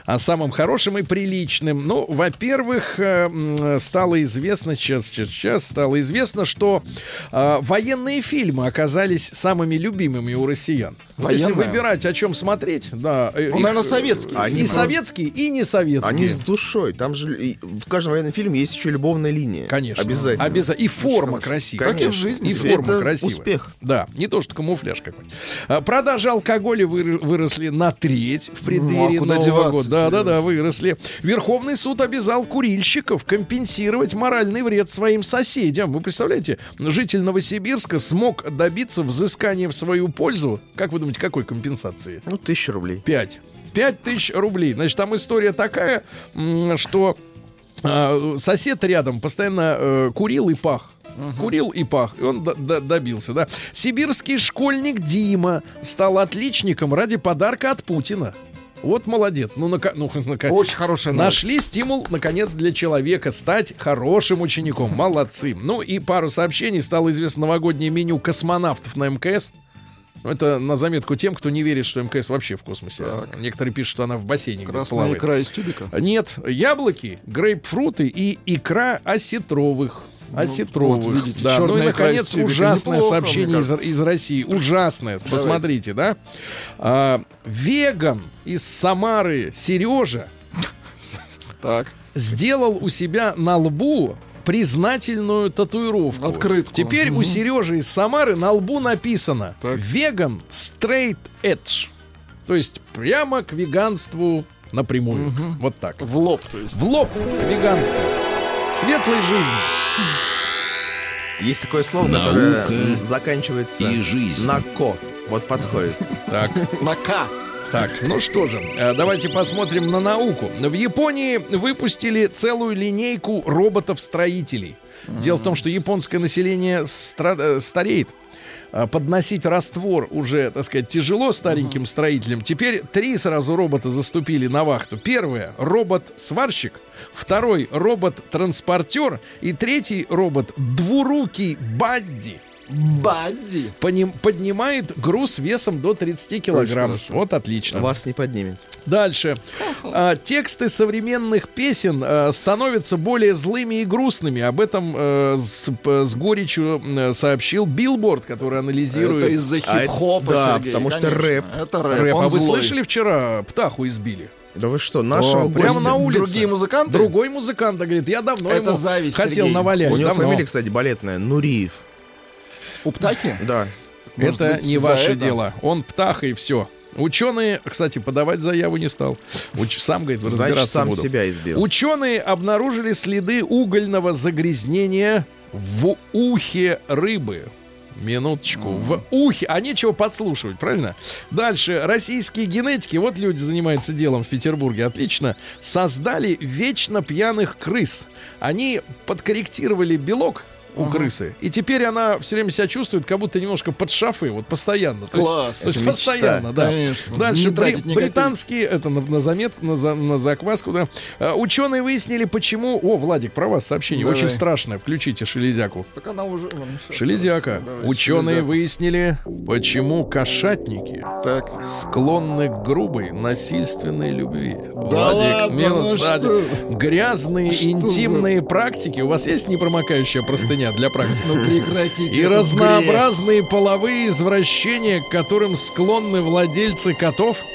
О самом хорошем и приличном. Ну, во-первых, э, стало известно, сейчас, сейчас, сейчас стало известно, что э, военные фильмы оказались самыми любимыми у россиян. Вот Если выбирать, о чем смотреть, да. э, Ну, их, наверное, э, советские. И Они- советские, и не советские. Они с душой. Там же и в каждом военном фильме есть еще любовная линия. Конечно. Обязательно. Обязательно. И форма красивая. Как и в жизни. И форма Это красивая. успех. Да, не то, что камуфляж какой-нибудь. А, Продажи алкоголя выры- выросли на треть в преддверии Ну, а Нового года. Да, да, да, выросли. Верховный суд обязал курильщиков компенсировать моральный вред своим соседям. Вы представляете, житель Новосибирска смог добиться взыскания в свою пользу. Как вы думаете, какой компенсации? Ну, тысяча рублей. 5. 5 тысяч рублей. Значит, там история такая, что сосед рядом постоянно э, курил и пах. Курил и пах, и он д- д- добился, да. Сибирский школьник Дима стал отличником ради подарка от Путина. Вот молодец. Ну, нака- ну, нака- Очень хорошая новость. Нашли стимул, наконец, для человека стать хорошим учеником. Молодцы. Ну и пару сообщений. Стало известно новогоднее меню космонавтов на МКС. Ну, Это на заметку тем, кто не верит, что МКС вообще в космосе. Так. Некоторые пишут, что она в бассейне Красная плавает. икра из тюбика. Нет, яблоки, грейпфруты и икра осетровых. Осетровых. Ну, вот видите, да. Ну и, наконец, ужасное Неплохо, сообщение из, из России. Ужасное. Посмотрите, да? А, веган из Самары Сережа Так. сделал у себя на лбу признательную татуировку. Открытку. Теперь у Мгм. Сережи из Самары на лбу написано Так. «Веган straight edge». То есть прямо к веганству напрямую. Вот так. В лоб, то есть. В лоб к веганству. Светлой жизни. Есть такое слово, Наука которое заканчивается и жизнь. на ко. Вот подходит. Так, На К. так, ну что же, э, давайте посмотрим на науку. В Японии выпустили целую линейку роботов-строителей. Дело в том, что японское население стра- э, стареет. А Подносить раствор уже, так сказать, тяжело стареньким строителям. Теперь три сразу робота заступили на вахту. Первое — робот-сварщик. Второй — робот-транспортер. И третий робот — двурукий Бадди. Бадди. Поним- поднимает груз весом до 30 килограмм. Вот отлично. Вас не поднимет. Дальше. А, тексты современных песен а, становятся более злыми и грустными. Об этом э, с, с горечью сообщил Билборд, который анализирует Это из-за А это- хип-хопа, да, Сергей, потому что конечно. рэп. Это рэп. рэп. он А вы злой. слышали, вчера птаху избили? Да вы что, нашего О, прямо на улице. Другие музыканты? Другой музыкант говорит, я давно Это ему зависть, хотел Сергей. навалять. У него давно. фамилия, кстати, балетная. Нуриев. У птахи? Да. Может Это быть, не ваше это? дело. Он птаха и все. Ученые, кстати, подавать заяву не стал. Уч- сам говорит, Значит, разбираться сам буду. себя избил. Ученые обнаружили следы угольного загрязнения в ухе рыбы. Минуточку. В ухе. А нечего подслушивать, правильно? Дальше. Российские генетики, вот люди занимаются делом в Петербурге, отлично, создали вечно пьяных крыс. Они подкорректировали белок у крысы. И теперь она все время себя чувствует, как будто немножко под шафы, вот постоянно. То есть- Класс. То есть, Это мечта. постоянно, да. Конечно. Дальше бри- британские, это на, на заметку, на, за- на закваску, да. А, ученые выяснили, почему... О, Владик, про вас сообщение Давай. очень страшное. Включите шелезяку. Так она уже... Шелезяка. Давай, Ученые шелезяку. выяснили, почему кошатники Так. склонны к грубой, насильственной любви. Да ладно, минус ну? Грязные, Что интимные практики. У вас есть непромокающая простыня для практики? Ну прекратите. И разнообразные половые извращения, к которым склонны владельцы котов,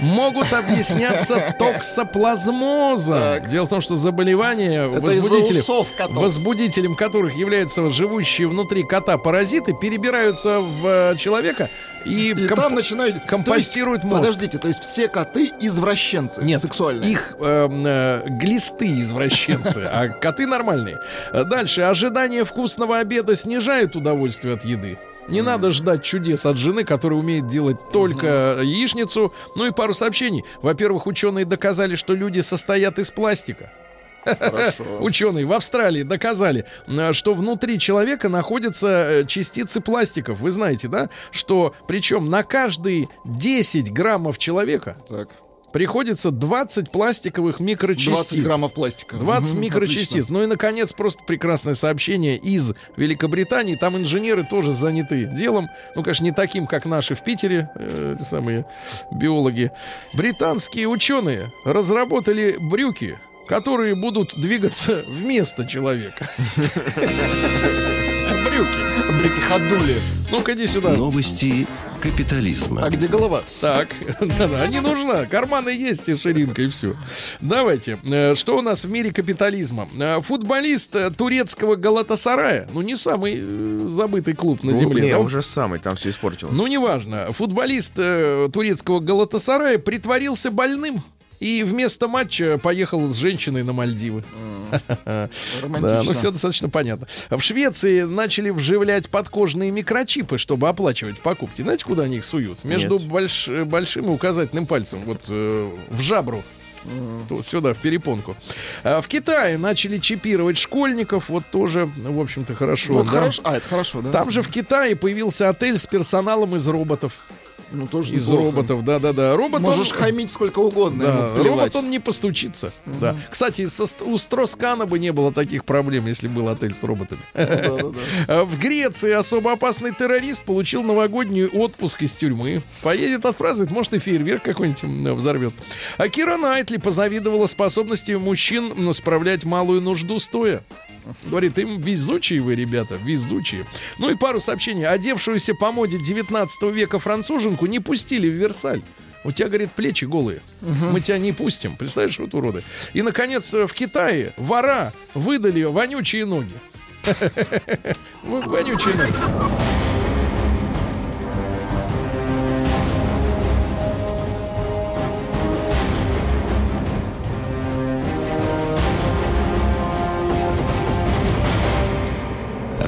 могут объясняться токсоплазмозом. Так. Дело в том, что заболевания, возбудителем, усов котов. возбудителем которых являются живущие внутри кота паразиты, перебираются в э, человека и, И комп- там начинают... компостируют то есть, мозг. Подождите, то есть все коты извращенцы Нет, сексуальные? их эм, э, глисты извращенцы, а коты нормальные. Э, Дальше. Ожидание вкусного обеда снижает удовольствие от еды. Не надо ждать чудес от жены, которая умеет делать только яичницу. Ну и пару сообщений. Во-первых, ученые доказали, что люди состоят из пластика. Ученые в Австралии доказали, э, что внутри человека находятся э, частицы пластиков. Вы знаете, да? Что причем на каждые 10 граммов человека Так. Приходится 20 пластиковых микрочастиц. 20 граммов пластика. 20 Мгм, микрочастиц. отлично. Ну и, наконец, просто прекрасное сообщение из Великобритании. Там инженеры тоже заняты делом. Ну, конечно, не таким, как наши в Питере, э, самые биологи. Британские ученые разработали брюки, которые будут двигаться вместо человека. Брюки. Брюки ходули. Ну-ка, иди сюда. Новости капитализма. А где голова? Так, да-да, не нужна. Карманы есть и ширинка, и все. Давайте. Э, Что у нас в мире капитализма? Э, Футболист э, турецкого Галатасарая, ну не самый забытый клуб на Ну, земле. Не, да? уже самый, там все испортилось. Ну, неважно. Футболист турецкого Галатасарая притворился больным. И вместо матча поехал с женщиной на Мальдивы. Да, Романтично. ну все достаточно понятно. В Швеции начали вживлять подкожные микрочипы, чтобы оплачивать покупки. Знаете, куда они их суют? Между больш- большим и указательным пальцем. Вот э, в жабру. Тут сюда, в перепонку. А в Китае начали чипировать школьников. Вот тоже, в общем-то, хорошо. Вот да. хорошо. А, это хорошо, да? Там же в Китае появился отель с персоналом из роботов. Ну, тоже Из неплохо. роботов, да-да-да. Робот Можешь он- хамить сколько угодно. да, робот он не постучится. Да. Кстати, со, у Строскана бы не было таких проблем, если был отель с роботами. Да-да-да. А В Греции особо опасный террорист получил новогодний отпуск из тюрьмы. Поедет, отпразднует, может и фейерверк какой-нибудь взорвет. А Кира Найтли позавидовала способности мужчин справлять малую нужду стоя. Говорит, им везучие вы, ребята, везучие. Ну и пару сообщений. Одевшуюся по моде 19 века француженку не пустили в Версаль. У тебя, говорит, плечи голые. Мы тебя не пустим. Представляешь, вот уроды. И, наконец, в Китае вора выдали вонючие ноги. Вонючие ноги.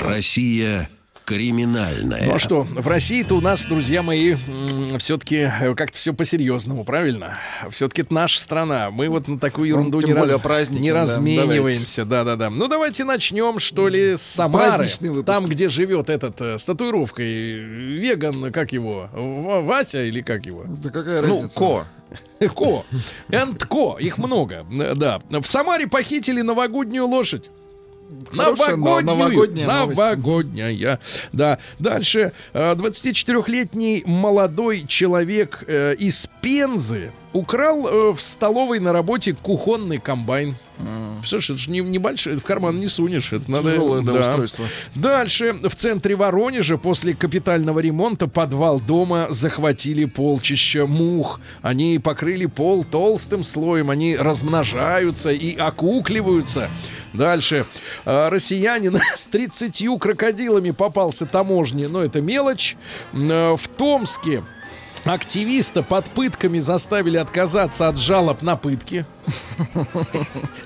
Россия криминальная. Ну а что, в России-то у нас, друзья мои, все-таки как-то все по-серьезному, правильно? Все-таки это наша страна. Мы вот на такую ерунду Ну, не, раз- праздники, не да, размениваемся. Да-да-да. Ну давайте начнем, что ли, с Самары. Там, где живет этот э, с татуировкой веган, как его? Вася или как его? Да какая Ну, разница? Ко. Ко. And Ко. Их много. Э, Да. В Самаре похитили новогоднюю лошадь. Хорошая но- новогодняя новость. Новогодняя. Да. Дальше. Э, 24-летний молодой человек э, из Пензы украл э, в столовой на работе кухонный комбайн. Слушай, это же не, небольшой, в карман не сунешь. Это надо... Тяжелое, да, устройство. Дальше. В центре Воронежа после капитального ремонта подвал дома захватили полчища мух. Они покрыли пол толстым слоем. Они размножаются и окукливаются. Дальше. А, Россиянин с 30 крокодилами попался таможне. Но это мелочь. Э, В Томске Активиста под пытками заставили отказаться от жалоб на пытки.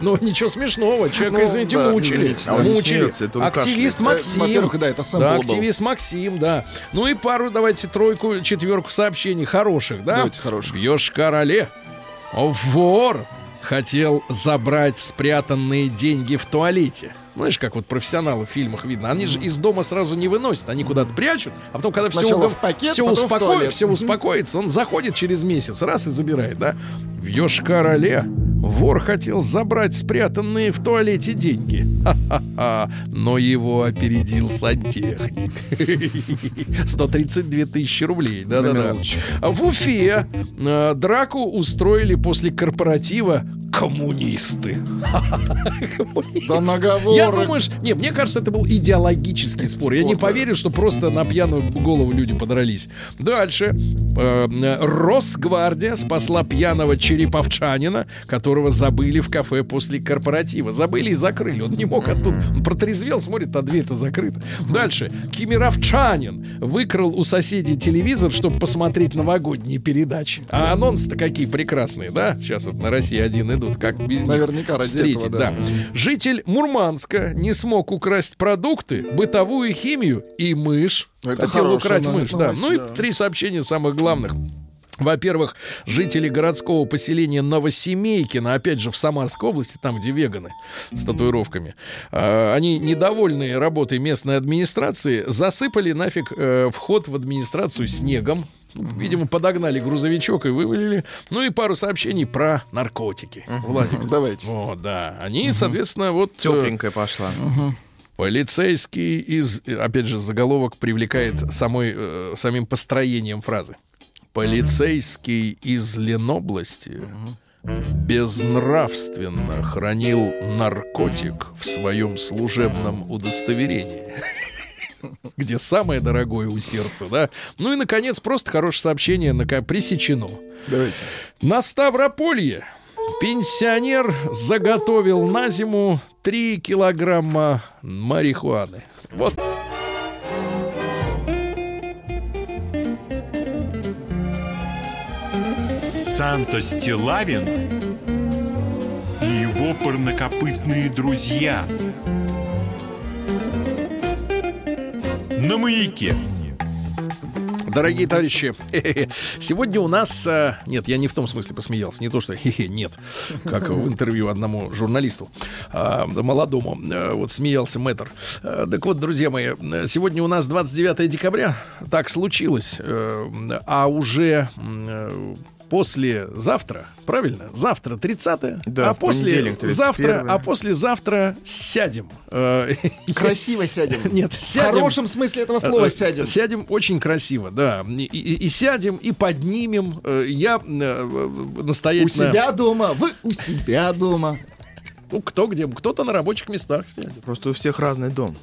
Ну, ничего смешного. Человека, Ну, извините, мучили. А Мучили. Активист. Э, Максим. Да, это сэмпл Да, был. активист Максим, да. Ну и пару, давайте, тройку, четверку сообщений хороших, да? Давайте хороших. В Йошкар-Оле вор хотел забрать спрятанные деньги в туалете. Знаешь, как вот профессионалы в фильмах видно. Они же из дома сразу не выносят, они куда-то прячут, а потом, когда все, Сначала в пакет, все, туалет. все успокоится, он заходит через месяц, раз и забирает, да? В Йошкар-Оле вор хотел забрать спрятанные в туалете деньги. Ха-ха-ха. Но его опередил сантехник. 132 тысячи рублей. Да-да-да. В Уфе э, драку устроили после корпоратива коммунисты. Коммунисты. Да наговоры. Я думаю, не, мне кажется, это был идеологический спор. Я не да. поверю, что просто на пьяную голову люди подрались. Дальше. Э, э, Росгвардия спасла пьяного череповчанина, которого забыли в кафе после корпоратива. Забыли и закрыли. Он не мог оттуда. Он протрезвел, смотрит, а дверь-то закрыта. Дальше. Кемеровчанин выкрал у соседей телевизор, чтобы посмотреть новогодние передачи. А анонсы-то какие прекрасные, да? Сейчас вот на России один идут. Как без них Наверняка ради встретить, этого, да. Житель Мурманска не смог украсть продукты, бытовую химию и мышь. Это Хотел украсть мышь, да. Ну и да. три сообщения самых главных. Во-первых, жители городского поселения Новосемейкино, опять же, в Самарской области, там, где веганы с татуировками, э, они, недовольные работой местной администрации, засыпали нафиг э, вход в администрацию снегом. Видимо, подогнали грузовичок и вывалили. Ну и пару сообщений про наркотики. Владик. Давайте. Вот, да. Они, соответственно, вот... э, Тепленькая пошла. Полицейский из... Опять же, заголовок привлекает самой, э, самим построением фразы. Полицейский из Ленобласти безнравственно хранил наркотик в своем служебном удостоверении. Где самое дорогое у сердца, да? Ну и, наконец, просто хорошее сообщение на пресечено. Давайте. На Ставрополье пенсионер заготовил на зиму 3 килограмма марихуаны. Вот Санта Стилавин и его парнокопытные друзья. На маяке. Дорогие товарищи, сегодня у нас... э, Нет, я не в том смысле посмеялся. Не то, что нет. Как в интервью одному журналисту, а, молодому. э, Вот смеялся мэтр. Э, Так вот, друзья мои, сегодня у нас 29 декабря. Так случилось. А уже послезавтра, правильно? Завтра 30 Да, а в после завтра, 31. а послезавтра сядем. Э, Красиво сядем. Нет, В сядем. хорошем смысле этого слова Э, сядем. Сядем очень красиво, да. И, и- и сядем, и поднимем. Э, Я э, У настоятельно... себя дома, вы у себя дома. Ну, кто где? Кто-то на рабочих местах сядет. Просто у всех разный дом.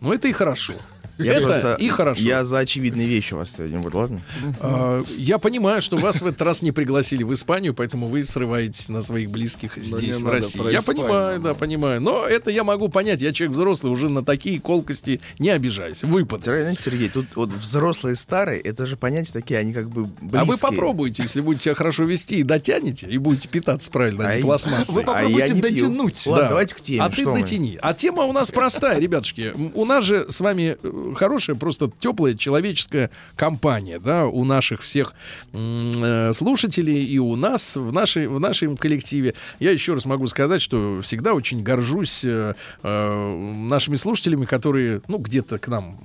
Ну, это и хорошо. Я это просто, и хорошо. Я за очевидные вещи вас сегодня буду, ладно? А, я понимаю, что вас в этот раз не пригласили в Испанию, поэтому вы срываетесь на своих близких здесь, не в России. Я Испанию. понимаю, да, понимаю. Но это я могу понять. Я человек взрослый, уже на такие колкости не обижаюсь. Выпад. Знаете, Сергей, тут вот взрослые и старые, это же понятия такие, они как бы близкие. А вы попробуйте, если будете себя хорошо вести и дотянете, и будете питаться правильно, а не пластмассой. Вы попробуйте дотянуть. Ладно, Да. давайте к теме. А ты мы? дотяни. А тема у нас простая, ребятушки. У нас же с вами э, хорошая, просто теплая человеческая компания, да, у наших всех э, слушателей и у нас в, нашей, в нашем коллективе. Я еще раз могу сказать, что всегда очень горжусь э, э, нашими слушателями, которые, ну, где-то к нам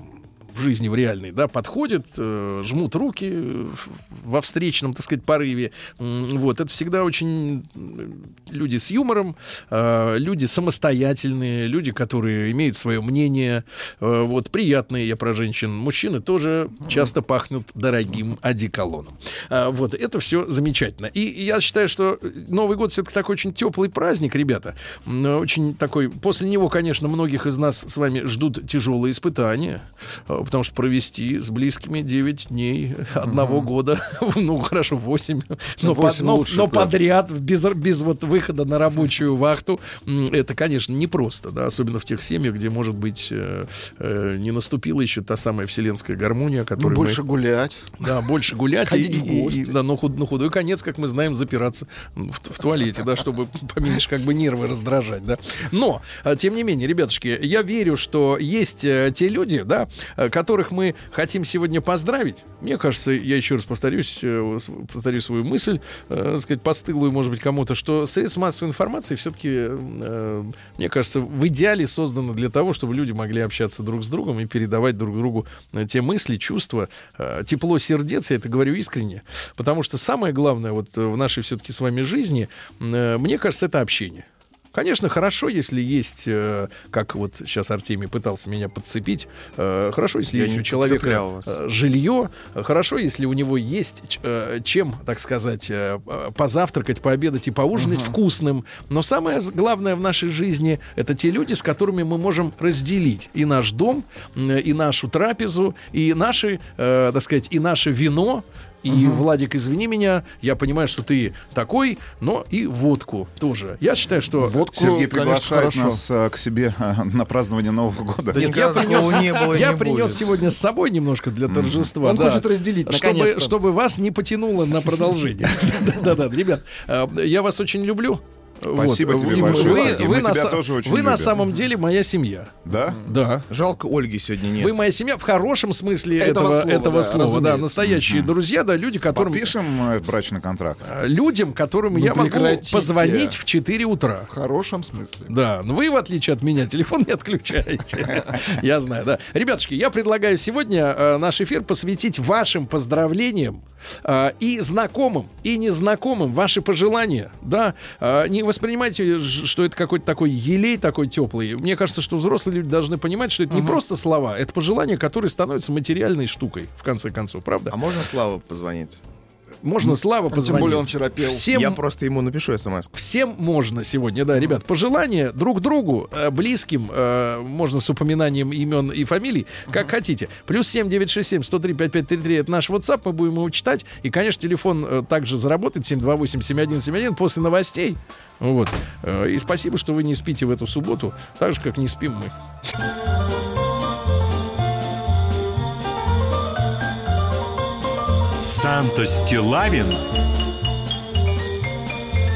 в жизни, в реальной, да, подходят, э, жмут руки э, во встречном, так сказать, порыве. Вот, это всегда очень м, люди с юмором, э, люди самостоятельные, люди, которые имеют свое мнение, э, вот, приятные, я про женщин. Мужчины тоже часто пахнут дорогим одеколоном. А, Вот, это все замечательно. И я считаю, что Новый год все-таки такой очень теплый праздник, ребята. Очень такой, после него, конечно, многих из нас с вами ждут тяжелые испытания, э, потому что провести с близкими 9 дней одного года, ну хорошо, 8, но, по- Восемь но- лучше, но да. подряд, без, без вот выхода на рабочую вахту, это, конечно, непросто, да, особенно в тех семьях, где, может быть, э, э, не наступила еще та самая вселенская гармония, Ну, которую мы- больше гулять. да, больше гулять. Ходить и, в гости. и- да, но худ- на худой конец, как мы знаем, запираться в, в туалете, да, чтобы поменьше как бы нервы раздражать, да. Но, а, тем не менее, ребятушки, я верю, что есть э, те люди, да, э, которых мы хотим сегодня поздравить. Мне кажется, я еще раз повторюсь, э, повторю свою мысль, э, сказать, постылую, может быть, кому-то, что средства массовой информации все-таки, мне кажется, в идеале созданы для того, чтобы люди могли общаться друг с другом и передавать друг другу э, те мысли, чувства, э, тепло сердец, я это говорю искренне, потому что самое главное вот э, в нашей все-таки с вами жизни, э, мне кажется, это общение. Конечно, хорошо, если есть, э, как вот сейчас Артемий пытался меня подцепить, э, хорошо, если Я есть у человека э, жилье, хорошо, если у него есть чем, так сказать, позавтракать, пообедать и поужинать вкусным. Но самое главное в нашей жизни это те люди, с которыми мы можем разделить и наш дом, и нашу трапезу, и наши, так сказать, и наше вино. И, Владик, извини меня, я понимаю, что ты такой, но и водку тоже. Я считаю, что... Водку, Сергей конечно, приглашает хорошо. нас э, к себе э, на празднование Нового года. Да Нет, я принес, не было я не принес будет. сегодня с собой немножко для торжества. Он да. хочет разделить, чтобы, чтобы вас не потянуло на продолжение. Да-да, ребят, э, я вас очень люблю. Спасибо тебе И большое, Вы, вы Мы на, тебя тоже очень вы на любим. самом деле моя семья. Да? Да. Жалко, Ольги сегодня нет. Вы моя семья в хорошем смысле Этого этого, слова, этого да, слова. Да, настоящие друзья, да, люди, которым... Подпишем э, брачный контракт. э, Людям, которым я могу прекратите. позвонить в 4 утра. В хорошем смысле. Да, но вы, в отличие от меня, телефон не отключаете. Я знаю, да. Ребятушки, я предлагаю сегодня э, наш эфир посвятить вашим поздравлениям и знакомым, и незнакомым ваши пожелания. Да, не воспринимайте, ж- что это какой-то такой елей такой теплый. Мне кажется, что взрослые люди должны понимать, что это не просто слова, это пожелания, которые становятся материальной штукой, в конце концов, правда? А можно Слава позвонить? Можно Слава Тем позвонить. более он вчера пел. Всем Я просто ему напишу смс. Всем можно сегодня, да, ребят. Пожелания друг другу, э, близким, э, можно с упоминанием имен и фамилий, как хотите. Плюс 7 967 103 5533 это наш WhatsApp, мы будем его читать. И, конечно, телефон э, также заработает 728 7171 после новостей. Вот. И спасибо, что вы не спите в эту субботу, так же, как не спим мы. Санта Стилавин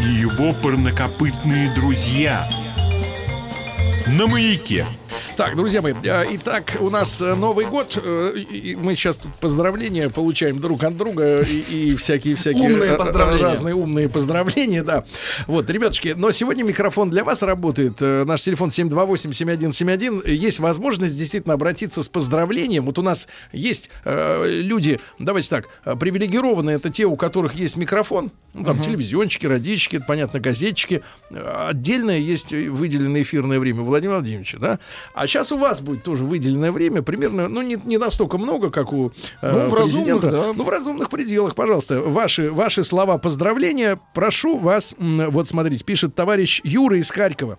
и его парнокопытные друзья на маяке. Так, друзья мои, э, итак, у нас э, Новый год. э, Мы сейчас тут поздравления получаем друг от друга и, всякие-всякие Умные поздравления. разные умные поздравления, да. Вот, ребятушки, но сегодня микрофон для вас работает. Наш телефон 728-7171. Есть возможность действительно обратиться с поздравлением. Вот у нас есть люди, давайте так, привилегированные, это те, у которых есть микрофон. Ну, там телевизионщики, радищики, понятно, газетчики. Отдельное есть выделенное эфирное время Владимира Владимировича, да. А сейчас у вас будет тоже выделенное время, примерно, ну, не, не настолько много, как у э, Ну, в разумных, президента. да. Ну, в разумных пределах, пожалуйста. Ваши, ваши слова поздравления. Прошу вас, вот смотрите, пишет товарищ Юра из Харькова.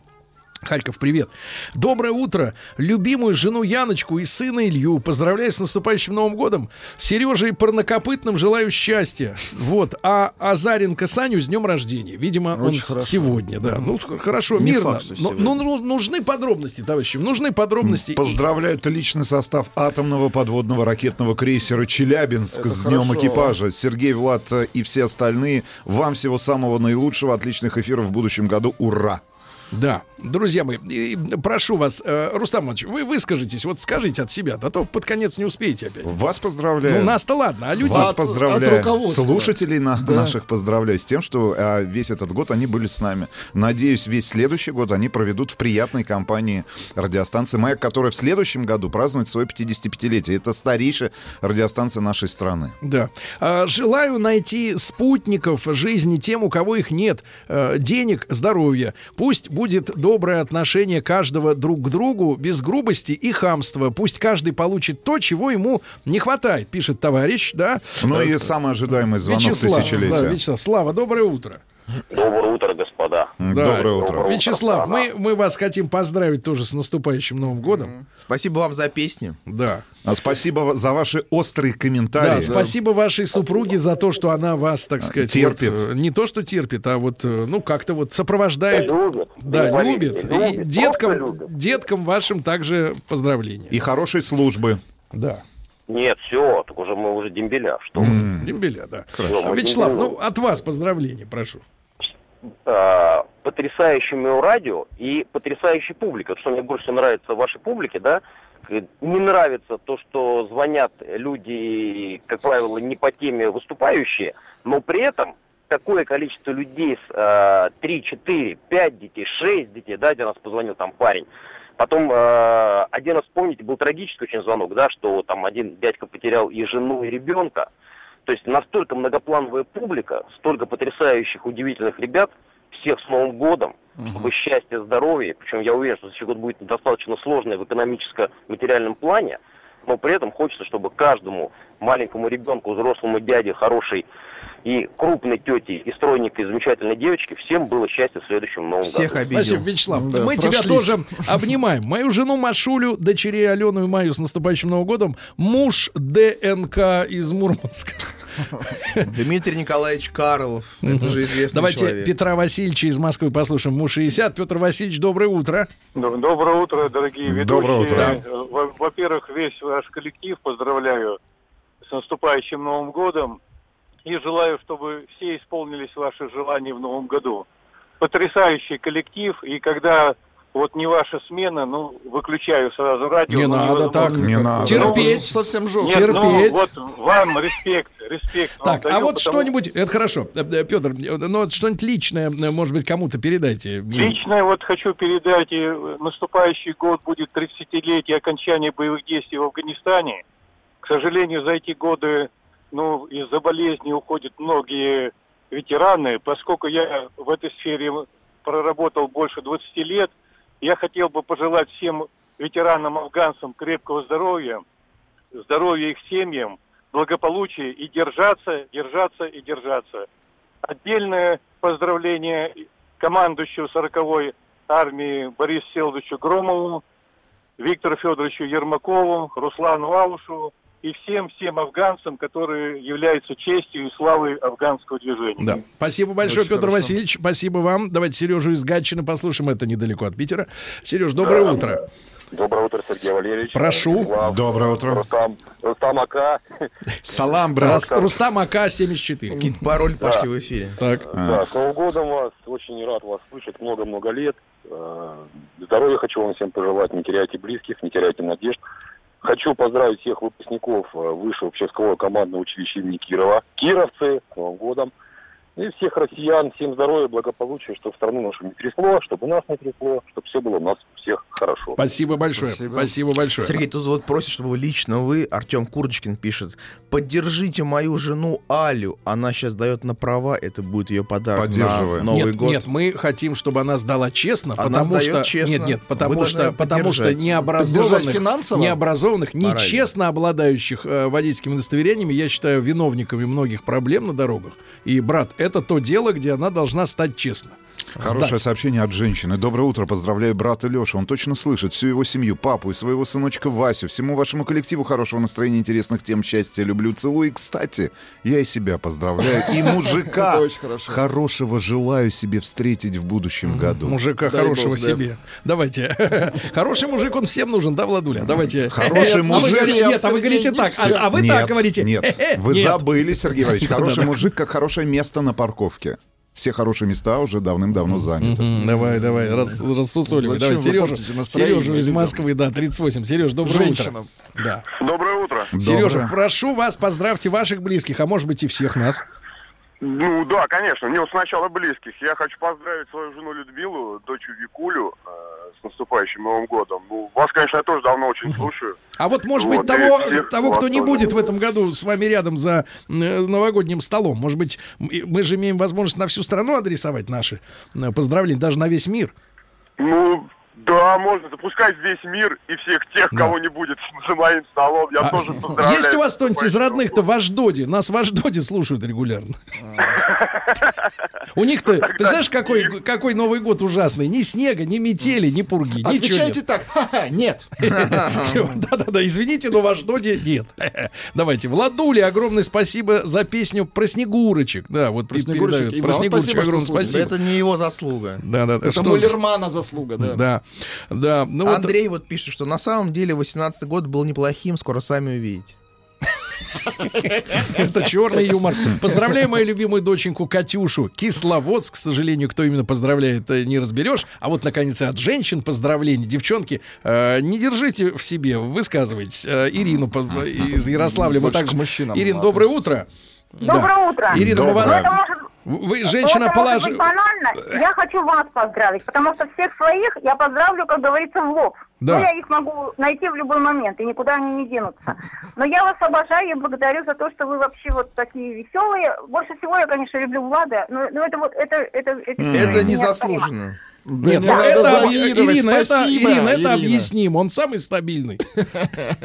Харьков, привет. Доброе утро. Любимую жену Яночку и сына Илью поздравляю с наступающим Новым годом. Сережей Парнокопытным желаю счастья. Вот. А Азаренко Саню с днем рождения. Видимо, он Очень с- хорошо. сегодня, да. Ну, хорошо, Не мирно. факт, Но- сегодня. ну, ну, нужны подробности, товарищи. Нужны подробности. И- Поздравляют личный состав атомного подводного ракетного крейсера «Челябинск» Это с днем хорошо. экипажа. Сергей, Влад и все остальные. Вам всего самого наилучшего, отличных эфиров в будущем году. Ура! Да, друзья мои, и прошу вас, э, Рустам Иванович, вы выскажитесь, вот скажите от себя, а то под конец не успеете опять. Вас поздравляю. Ну, нас-то ладно, а люди... Вас от- поздравляю. от. Слушателей на- Да. наших поздравляю с тем, что а, весь этот год они были с нами. Надеюсь, весь следующий год они проведут в приятной компании радиостанции «Маяк», которая в следующем году празднует свое 55-летие. Это старейшая радиостанция нашей страны. Да. А, желаю найти спутников жизни тем, у кого их нет. Э, денег, здоровья. Пусть будет доброе отношение каждого друг к другу, без грубости и хамства. Пусть каждый получит то, чего ему не хватает, пишет товарищ, да. Ну Э, и самый ожидаемый звонок Вячеслав, тысячелетия. Да, Вячеслав, Слава, доброе утро. Доброе утро, господа. Да. Доброе утро. Доброе Вячеслав, мы, мы вас хотим поздравить тоже с наступающим Новым годом. Спасибо вам за песню. Да. А Спасибо за ваши острые Да, комментарии. спасибо вашей супруге за то, что она вас, так сказать, терпит. вот, э, не то, что терпит, а вот, э, ну, как-то вот сопровождает. Любит. Да, Не говорите, любит. И любит, деткам, любит. деткам вашим также поздравления. И хорошей службы. Да. Нет, все, так уже мы уже дембеля. Что вы. М. Дембеля, да. Мы Вячеслав, дембеля. ну, от вас поздравления, прошу. А, потрясающему радио и потрясающей публикой. Вот Что мне больше нравится в вашей публике, да? Э, Не нравится то, что звонят люди, как правило, не по теме выступающие, но при этом такое количество людей с а, 3, 4, 5 детей, 6 детей, да, где нас позвонил там парень. Потом э, один раз, помните, был трагический очень звонок, да, что там один дядька потерял и жену, и ребенка. То есть настолько многоплановая публика, столько потрясающих, удивительных ребят, всех с Новым годом, чтобы счастье, здоровье, причем я уверен, что следующий год будет достаточно сложный в экономическо-материальном плане, но при этом хочется, чтобы каждому маленькому ребенку, взрослому дяде, хорошей и крупной тете, и стройненькой, замечательной девочке, всем было счастье в следующем Новом Всех году. обидел. Спасибо, Вячеслав. Да, Мы тебя прошлись. тоже обнимаем. Мою жену Машулю, дочерей Алену и Маю с наступающим Новым годом. Муж ДНК из Мурманска. Дмитрий Николаевич Карлов. Это же известный Давайте человек. Петра Васильевича из Москвы послушаем. Муж 60. Петр Васильевич, доброе утро. Доброе утро, дорогие ведущие. Доброе утро. Во- Во-первых, весь ваш коллектив поздравляю с наступающим Новым годом и желаю, чтобы все исполнились ваши желания в Новом году. потрясающий коллектив, и когда вот не ваша смена, ну, выключаю сразу радио. Не ну, надо невозможно. так. Не надо. Терпеть. Совсем жестко. Нет, терпеть. ну, вот вам респект, респект. вам Так, а даю, вот потому- что-нибудь, это хорошо, Петр, ну вот что-нибудь личное, э, может быть, кому-то передайте. Из- Лично вот хочу передать, э, наступающий год будет 30-летие окончания боевых действий в Афганистане. К сожалению, за эти годы, ну, из-за болезни уходят многие ветераны. Поскольку я в этой сфере проработал больше 20 лет, я хотел бы пожелать всем ветеранам-афганцам крепкого здоровья, здоровья их семьям, благополучия и держаться, держаться и держаться. Отдельное поздравление командующему 40-й армии Борису Селовичу Громову, Виктору Федоровичу Ермакову, Руслану Аушу и всем-всем афганцам, которые являются честью и славой афганского движения. Да. Спасибо большое, Очень Петр хорошо. Васильевич. Спасибо вам. Давайте Сережу из Гатчины послушаем. Это недалеко от Питера. Сереж, доброе утро. Доброе утро, Сергей Валерьевич. Прошу. Вячеслав, Доброе утро. Рустам, Рустам Ака. Салам, брат. Рус- Рустам АК-74. Какие-то пароль пошли в эфире. Так. Да, с Новым годом вас. Очень рад вас слышать много-много лет. Э, Здоровья хочу вам всем пожелать. Не теряйте близких, не теряйте надежд. Хочу поздравить всех выпускников э, высшего общескового командного училища имени Кирова. Кировцы, с Новым годом. И всех россиян, всем здоровья, благополучия, чтобы страну нашу не трясло, чтобы нас не трясло, чтобы все было у нас всех хорошо. Спасибо большое. Спасибо. Спасибо, большое. Сергей, тут вот просит, чтобы вы лично вы, Артем Курочкин пишет, поддержите мою жену Алю, она сейчас дает на права, это будет ее подарок на. Новый нет, год. нет, мы хотим, чтобы она сдала честно, Она потому что честно. нет, нет, Вы потому должны что потому что необразованных, необразованных, нечестно обладающих э, водительскими удостоверениями, я считаю виновниками многих проблем на дорогах. И брат, это то дело, где она должна стать честно. Хорошее Сдать. сообщение от женщины. Доброе утро, поздравляю брата Лешу. Он точно слышит всю его семью, папу и своего сыночка Васю. Всему вашему коллективу хорошего настроения, интересных тем, счастья, люблю, целую. И, кстати, я и себя поздравляю. И мужика хорошего желаю себе встретить в будущем году. Мужика хорошего себе. Давайте. Хороший мужик, он всем нужен, да, Владуля? Давайте. Хороший А вы- мужик- Нет, а вы говорите так. А а вы так говорите. Нет, вы забыли, Сергей Валерьевич. Хороший мужик, как хорошее место на парковке. Все хорошие места уже давным-давно заняты. Давай, давай, рас, рассусоливай. Давай, Сережа, Сережа из? Москвы, да, 38. Сереж, доброе Женщинам. утро. Да. Доброе утро. Сережа, Доброе. прошу вас, поздравьте ваших близких, а может быть и всех нас. Ну да, конечно. Не, сначала близких. Я хочу поздравить свою жену Людмилу, дочь Викулю э, наступающим Новым годом. Ну, вас, конечно, я тоже давно очень слушаю. А вот, может Вот, быть, того, всех того кто не тоже. будет в этом году с вами рядом за э, новогодним столом, может быть, мы же имеем возможность на всю страну адресовать наши поздравления, даже на весь мир. Ну, да, можно запускать весь мир и всех тех, Да. кого не будет за моим столом. Я А тоже поздравляю. Есть у вас кто-нибудь из родных-то в Аждоде? Нас в Аждоде слушают регулярно. У них-то, представляешь, какой, какой Новый год ужасный. Ни снега, ни метели, ни пурги, ничего Отвечайте так. Ха-ха, нет. Да-да-да, извините, но в Аждоде нет. Давайте. Владуле огромное спасибо за песню про Снегурочек. Да, вот Про Снегурочек. Про Снегурочек огромное спасибо. Это не его заслуга. Да-да-да. Это Муллермана заслуга, да. Да, да. Ну вот Андрей вот пишет, что на самом деле 18 год был неплохим, скоро сами увидите. Это черный юмор. Поздравляю мою любимую доченьку Катюшу. Кисловодск, к сожалению, кто именно поздравляет, э, не разберешь. А вот, наконец, от женщин поздравления. Девчонки, э, не держите в себе, высказывайтесь. Э, Ирину из Ярославля. Мы также... Ирина, доброе утро. Доброе утро. Ирина, мы Доброе. вас... Это может, Вы, женщина, положи... Я хочу вас поздравить, потому что всех своих я поздравлю, как говорится, в лоб. Да. Ну, я их могу найти в любой момент, и никуда они не денутся. Но я вас обожаю и благодарю за то, что вы вообще вот такие веселые. Больше всего я, конечно, люблю Влада, но, но это вот, это, это, это, Это незаслуженно. Да Нет, не ну это, завидовать, Ирина, это, Ирина, это Ирина. объясним. Он самый стабильный.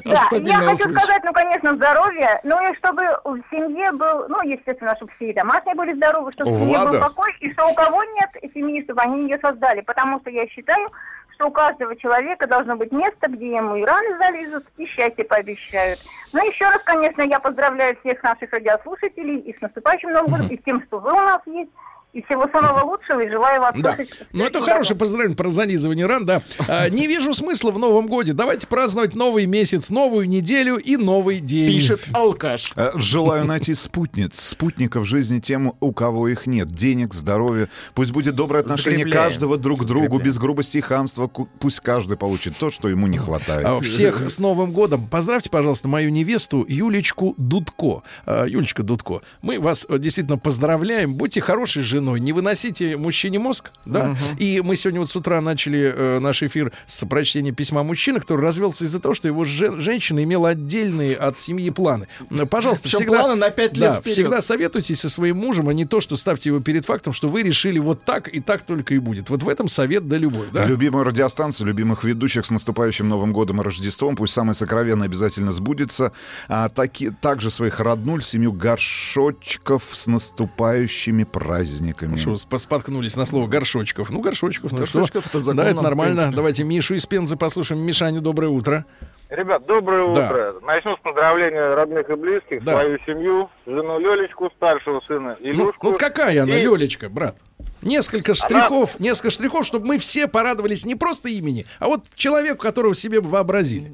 Да, я хочу сказать, ну, конечно, здоровье, ну и чтобы в семье был, ну, естественно, чтобы все и домашние были здоровы, чтобы в семье был покой, и что у кого нет семьи, чтобы они ее создали, потому что я считаю, что у каждого человека должно быть место, где ему и раны залезут, и счастье пообещают. Ну, еще раз, конечно, я поздравляю всех наших радиослушателей и с наступающим Новым годом, и с тем, что вы у нас есть. И всего самого лучшего, и желаю вас Да. слышать. Ну, это хорошее поздравление про занизывание ран, да. А, не вижу смысла в Новом годе. Давайте праздновать новый месяц, новую неделю и новый день. Пишет алкаш. Э, Желаю найти спутниц, спутников жизни тем, у кого их нет. Денег, здоровья. Пусть будет доброе отношение Закрепляем. каждого друг к другу, без грубости и хамства. Пусть каждый получит то, что ему не хватает. А, Всех с Новым годом. Поздравьте, пожалуйста, мою невесту Юлечку Дудко. А, Юлечка Дудко, мы вас э, действительно поздравляем. Будьте хорошей женой, не выносите мужчине мозг. Да? И мы сегодня вот с утра начали э, наш эфир с прочтения письма мужчины, который развелся из-за того, что его жен- женщина имела отдельные от семьи планы. Пожалуйста, Причем всегда, планы на пять лет да, вперед. всегда советуйтесь со своим мужем, а не то, что ставьте его перед фактом, что вы решили вот так и так только и будет. Вот в этом совет да любовь. Да? Любимую радиостанцию, любимых ведущих с наступающим Новым годом и Рождеством. Пусть самое сокровенное обязательно сбудется. А таки, также своих роднуль, семью горшочков с наступающими праздниками. Что, спо- споткнулись на слово горшочков. Ну, горшочков. ну Горшочков что? это законно, Да, это нормально. принципе. Давайте Мишу из Пензы послушаем. Мишаня, доброе утро. Ребят, доброе Да. утро. Начну с поздравления родных и близких, Да. свою семью, жену Лелечку, старшего сына Ну, Илюшку. ну, вот какая она, И- Лелечка, брат? Несколько штрихов, несколько штрихов, чтобы мы все порадовались не просто имени, а вот человеку, которого себе вообразили.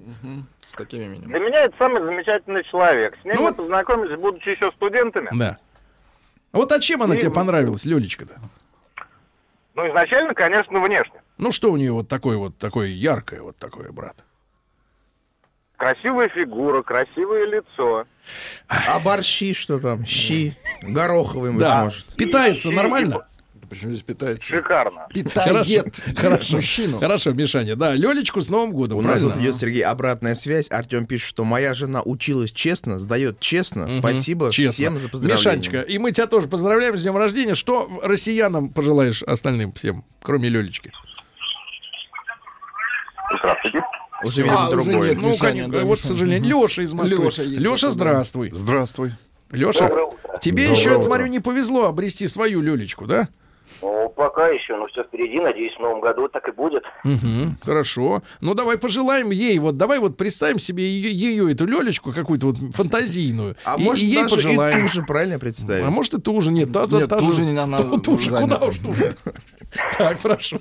С таким именем. Для меня это самый замечательный человек. С ним Ну мы вот- познакомились, будучи еще студентами. Да. А вот а чем она И- тебе понравилась, Лелечка-то? Ну, изначально, конечно, внешне. Ну, что у нее вот такое вот, такое яркое вот такое, брат? Красивая фигура, красивое лицо. А борщи что там? Щи. Гороховый, быть Да. может. Питается И- нормально? Почему здесь питается? Шикарно. Питает Хорошо. мужчину. Хорошо, Мишаня. Да, Лелечку с Новым годом, У нас правильно? тут идет, Сергей, обратная связь. Артем пишет, что моя жена училась честно, сдает честно. Спасибо Честно. всем за поздравления. Мишанечка, и мы тебя тоже поздравляем с днем рождения. Что россиянам пожелаешь остальным всем, кроме Лелечки? Здравствуйте. Уже, А, видимо, уже другой. нет. Ну, Мишаня, конечно, да, вот, к сожалению, Леша из Москвы. Леша, да. здравствуй. Здравствуй. Леша, Доброе утро. тебе Доброе еще, я утро. смотрю, не повезло обрести свою Лелечку, да? Ну, пока еще, но все впереди. Надеюсь, в новом году так и будет. Угу, хорошо. Ну, давай пожелаем ей, вот давай вот представим себе ее, ее эту Лелечку какую-то вот фантазийную. А и, может, и ей даже пожелаем. и ту же правильно представить? А может, и ту же, нет. Та, Нет, та ту же- не надо, ту- Ту же, куда уж ту же. Так, прошу.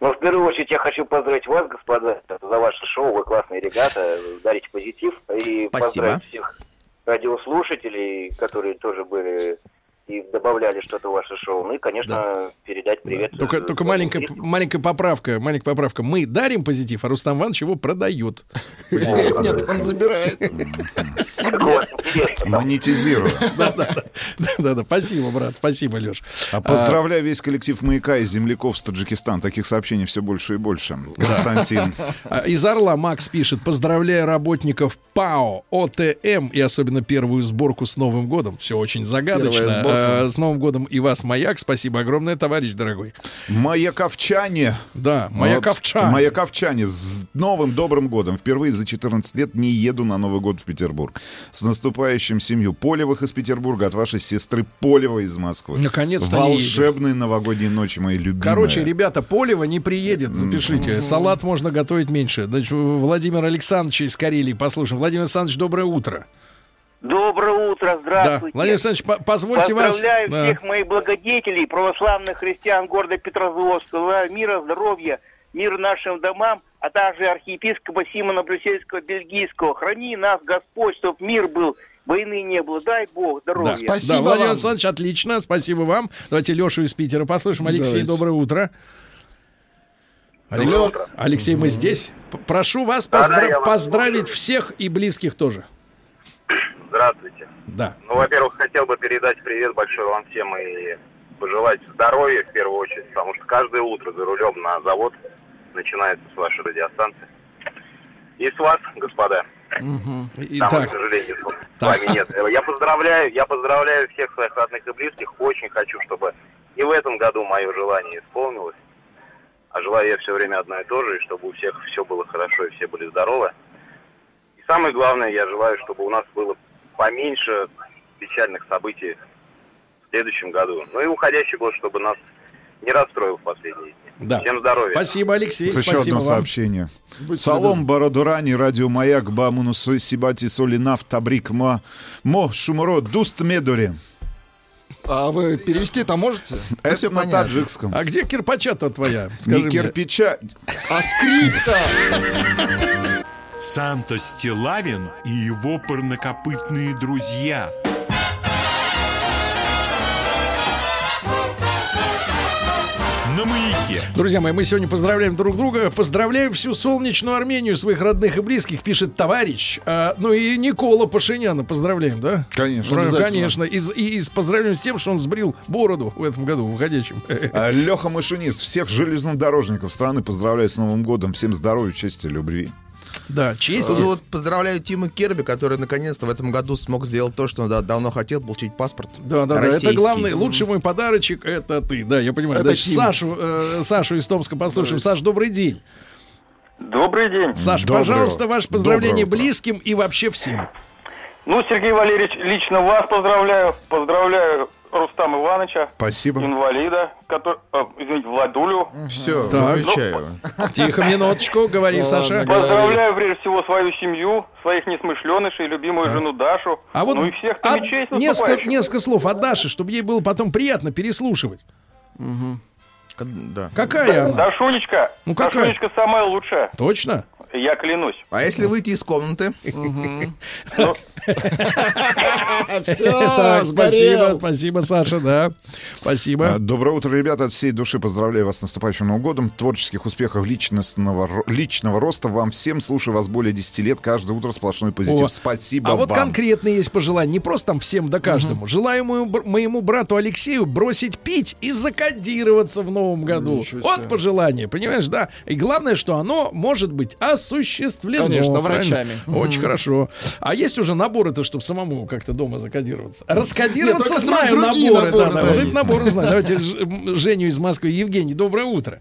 Но в первую очередь я хочу поздравить вас, господа, за ваше шоу. Вы классные ребята, дарите позитив. И Спасибо. поздравить всех радиослушателей, которые тоже были и добавляли что-то в ваше шоу. Ну и, конечно, передать привет. Только, э, только маленькая, маленькая поправка, маленькая поправка. Мы дарим позитив, а Рустам Иванович его продает. Нет, он забирает. Монетизирую. Да-да-да, спасибо, брат, спасибо, Леш. А поздравляю весь коллектив «Маяка» из земляков с Таджикистана. Таких сообщений все больше и больше. Константин. А, Из Орла Макс пишет, поздравляю работников ПАО, ОТМ и особенно первую сборку с Новым годом. Все очень загадочно. А, С Новым годом и вас, Маяк. Спасибо огромное, товарищ дорогой. Маяковчане. Да, Маяковчан. Вот, Маяковчане. С новым добрым годом. Впервые за 14 лет не еду на Новый год в Петербург. С наступающим семью Полевых из Петербурга от вашей сестры Полева из Москвы. Наконец-то не Волшебные новогодние ночи, мои любимые. Короче, ребята, Полева не приедет, запишите. Салат можно готовить меньше. Значит, Владимир Александрович из Карелии, послушаем. Владимир Александрович, доброе утро. Доброе утро, Да, здравствуйте. Владимир Александрович, по- позвольте вас... Поздравляю Да. всех моих благодетелей, православных христиан города Петрозаводска. Мира, здоровья, мир нашим домам, а также архиепископа Симона Брюссельского, Бельгийского. Храни нас, Господь, чтоб мир был, войны не было. Дай Бог Да, здоровья. да, Владимир Александрович, отлично, спасибо вам. Давайте Лешу из Питера послушаем. Алексей, Давайте. доброе утро. Алекс- Доброе утро. Алексей, мы здесь. Прошу вас Да, да, поздра- вас поздравить всех и близких тоже. Здравствуйте. Да. Ну, во-первых, хотел бы передать привет большой вам всем и пожелать здоровья в первую очередь, потому что каждое утро за рулем на завод начинается с вашей радиостанции. И с вас, господа. Там, Итак, к сожалению, с Так. вами нет. Я поздравляю, я поздравляю всех своих родных и близких. Очень хочу, чтобы и в этом году мое желание исполнилось. А желаю я все время одно и то же, и чтобы у всех все было хорошо и все были здоровы. И самое главное, я желаю, чтобы у нас было поменьше печальных событий в следующем году. Ну и уходящий год, чтобы нас не расстроил в последние дни. Да. Всем здоровья. Спасибо, Алексей. Еще спасибо одно вам. сообщение. Салом Бородурани, радио Маяк, Бамуну Сибати Солинав Табрик Ма Мо Шумро Дуст Медори. А вы перевести-то можете? Это на таджикском. А где кирпача-то твоя? Скажи Не мне. кирпича. А скрипта? Санта Стилавин и его парнокопытные друзья. На маяке. Друзья мои, мы сегодня поздравляем друг друга. Поздравляю всю солнечную Армению, своих родных и близких, пишет товарищ. А, ну и Никола Пашиняна поздравляем, да? Конечно. Обязательно. Конечно. И, и, и с поздравляем с тем, что он сбрил бороду в этом году, выходящем. А, Леха Машинист, всех железнодорожников страны поздравляю с Новым годом. Всем здоровья, чести, любви. Да, честь. Тут вот поздравляю Тима Керби, который наконец-то в этом году смог сделать то, что он да- давно хотел, получить паспорт. Да, да, да. Это российский. главный, лучший мой подарочек это ты. Да, я понимаю. Это Значит, Тим. Сашу, э, Сашу из Томска послушаем. Саш, добрый день. Добрый день. Саш, Доброе пожалуйста, ваше поздравление близким и вообще всем. Ну, Сергей Валерьевич, лично вас поздравляю. Поздравляю Рустама Ивановича, Спасибо. инвалида, который, а, извините, Владулю. Все, Так. выключаю. Тихо, минуточку, говори, Ладно, Саша. Поздравляю прежде всего свою семью, своих несмышленышей, любимую жену Дашу. А вот ну и всех а, несколько, слов от Даши, чтобы ей было потом приятно переслушивать. Да. Какая она? Дашунечка, Ну, какая? Дашунечка самая лучшая, Точно? Я клянусь. А если выйти из комнаты? Ну, Все, так, спасибо, спасибо, Саша, да. А, Спасибо. Доброе утро, ребята. От всей души поздравляю вас с наступающим Новым годом. Творческих успехов, личностного, личного роста вам всем. Слушаю вас более 10 лет. Каждое утро сплошной позитив. О, Спасибо А вот конкретные есть пожелания, не просто там всем да каждому. Желаю моему, бр- моему брату Алексею бросить пить и закодироваться в новом году. Вот пожелание, понимаешь, да? И главное, что оно может быть осуществлено. Конечно, правильно? врачами. Очень хорошо. А есть уже наборы-то, чтобы самому как-то дома закодироваться? Раскодироваться Нет, знаю наборы. наборы, да, да, да, вот эти наборы знаю. Давайте Женю из Москвы. Евгений, доброе утро.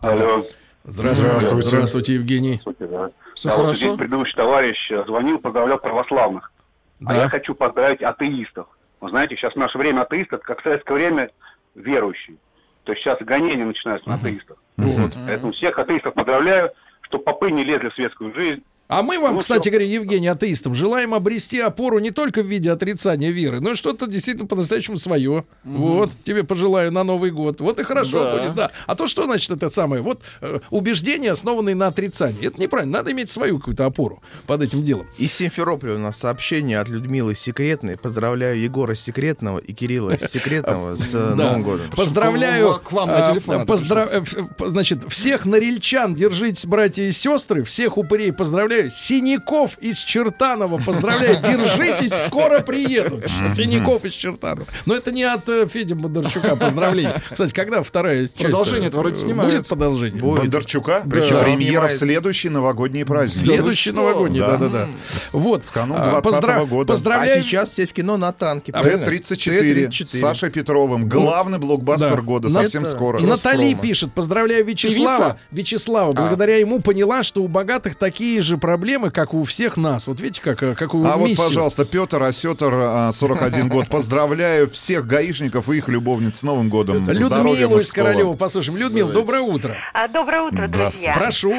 Алло. Здравствуйте. Здравствуйте. Здравствуйте, Евгений. Да. Всё А вот хорошо? здесь предыдущий товарищ э, звонил, поздравлял православных. Да. А я хочу поздравить атеистов. Вы знаете, сейчас в наше время атеист, это как в советское время верующий. То есть сейчас гонения начинаются на атеистов. Вот. Поэтому всех атеистов поздравляю, что попы не лезли в светскую жизнь. А мы вам, Ну, кстати всё. говоря, Евгений, атеистам, желаем обрести опору не только в виде отрицания веры, но и что-то действительно по-настоящему свое. Вот, тебе пожелаю на Новый год. Вот и хорошо Да. будет, да. А то что значит это самое? Вот э, убеждения, основанные на отрицании. Это неправильно. Надо иметь свою какую-то опору под этим делом. Из Симферополя у нас сообщение от Людмилы Секретной. Поздравляю Егора Секретного и Кирилла Секретного с э. Новым годом. Поздравляю. К вам на а, телефон э, п- Значит, всех норильчан держитесь, братья и сестры. Всех упырей поздравляю. Синяков из Чертанова поздравляю. Держитесь, скоро приедут. Синяков из Чертанова. Но это не от э, Феди Бондарчука поздравление. Кстати, когда вторая часть? Продолжение-то вроде снимают. Будет продолжение? Бондарчука. Причем Да. премьера в следующий новогодний праздник. Следующий Да новогодний, Да. да-да-да. Вот. В канун 20-го года. Поздравляю. А сейчас все в кино на танке. Т-34 Т-34. с Сашей Петровым. Главный блокбастер Да. года. Совсем скоро. Натали Роспрома. пишет, поздравляю Вячеслава. Вячеслава, благодаря ему поняла, что у богатых такие же проблемы, как у всех нас. Вот видите, как, э, какую А вот, миссию. пожалуйста, Петр Осетр, а, 41 год. Поздравляю всех гаишников и их любовниц с Новым годом. Здоровья Людмилу из. Королева послушаем. Людмила, доброе утро. А, Доброе утро, друзья. Прошу.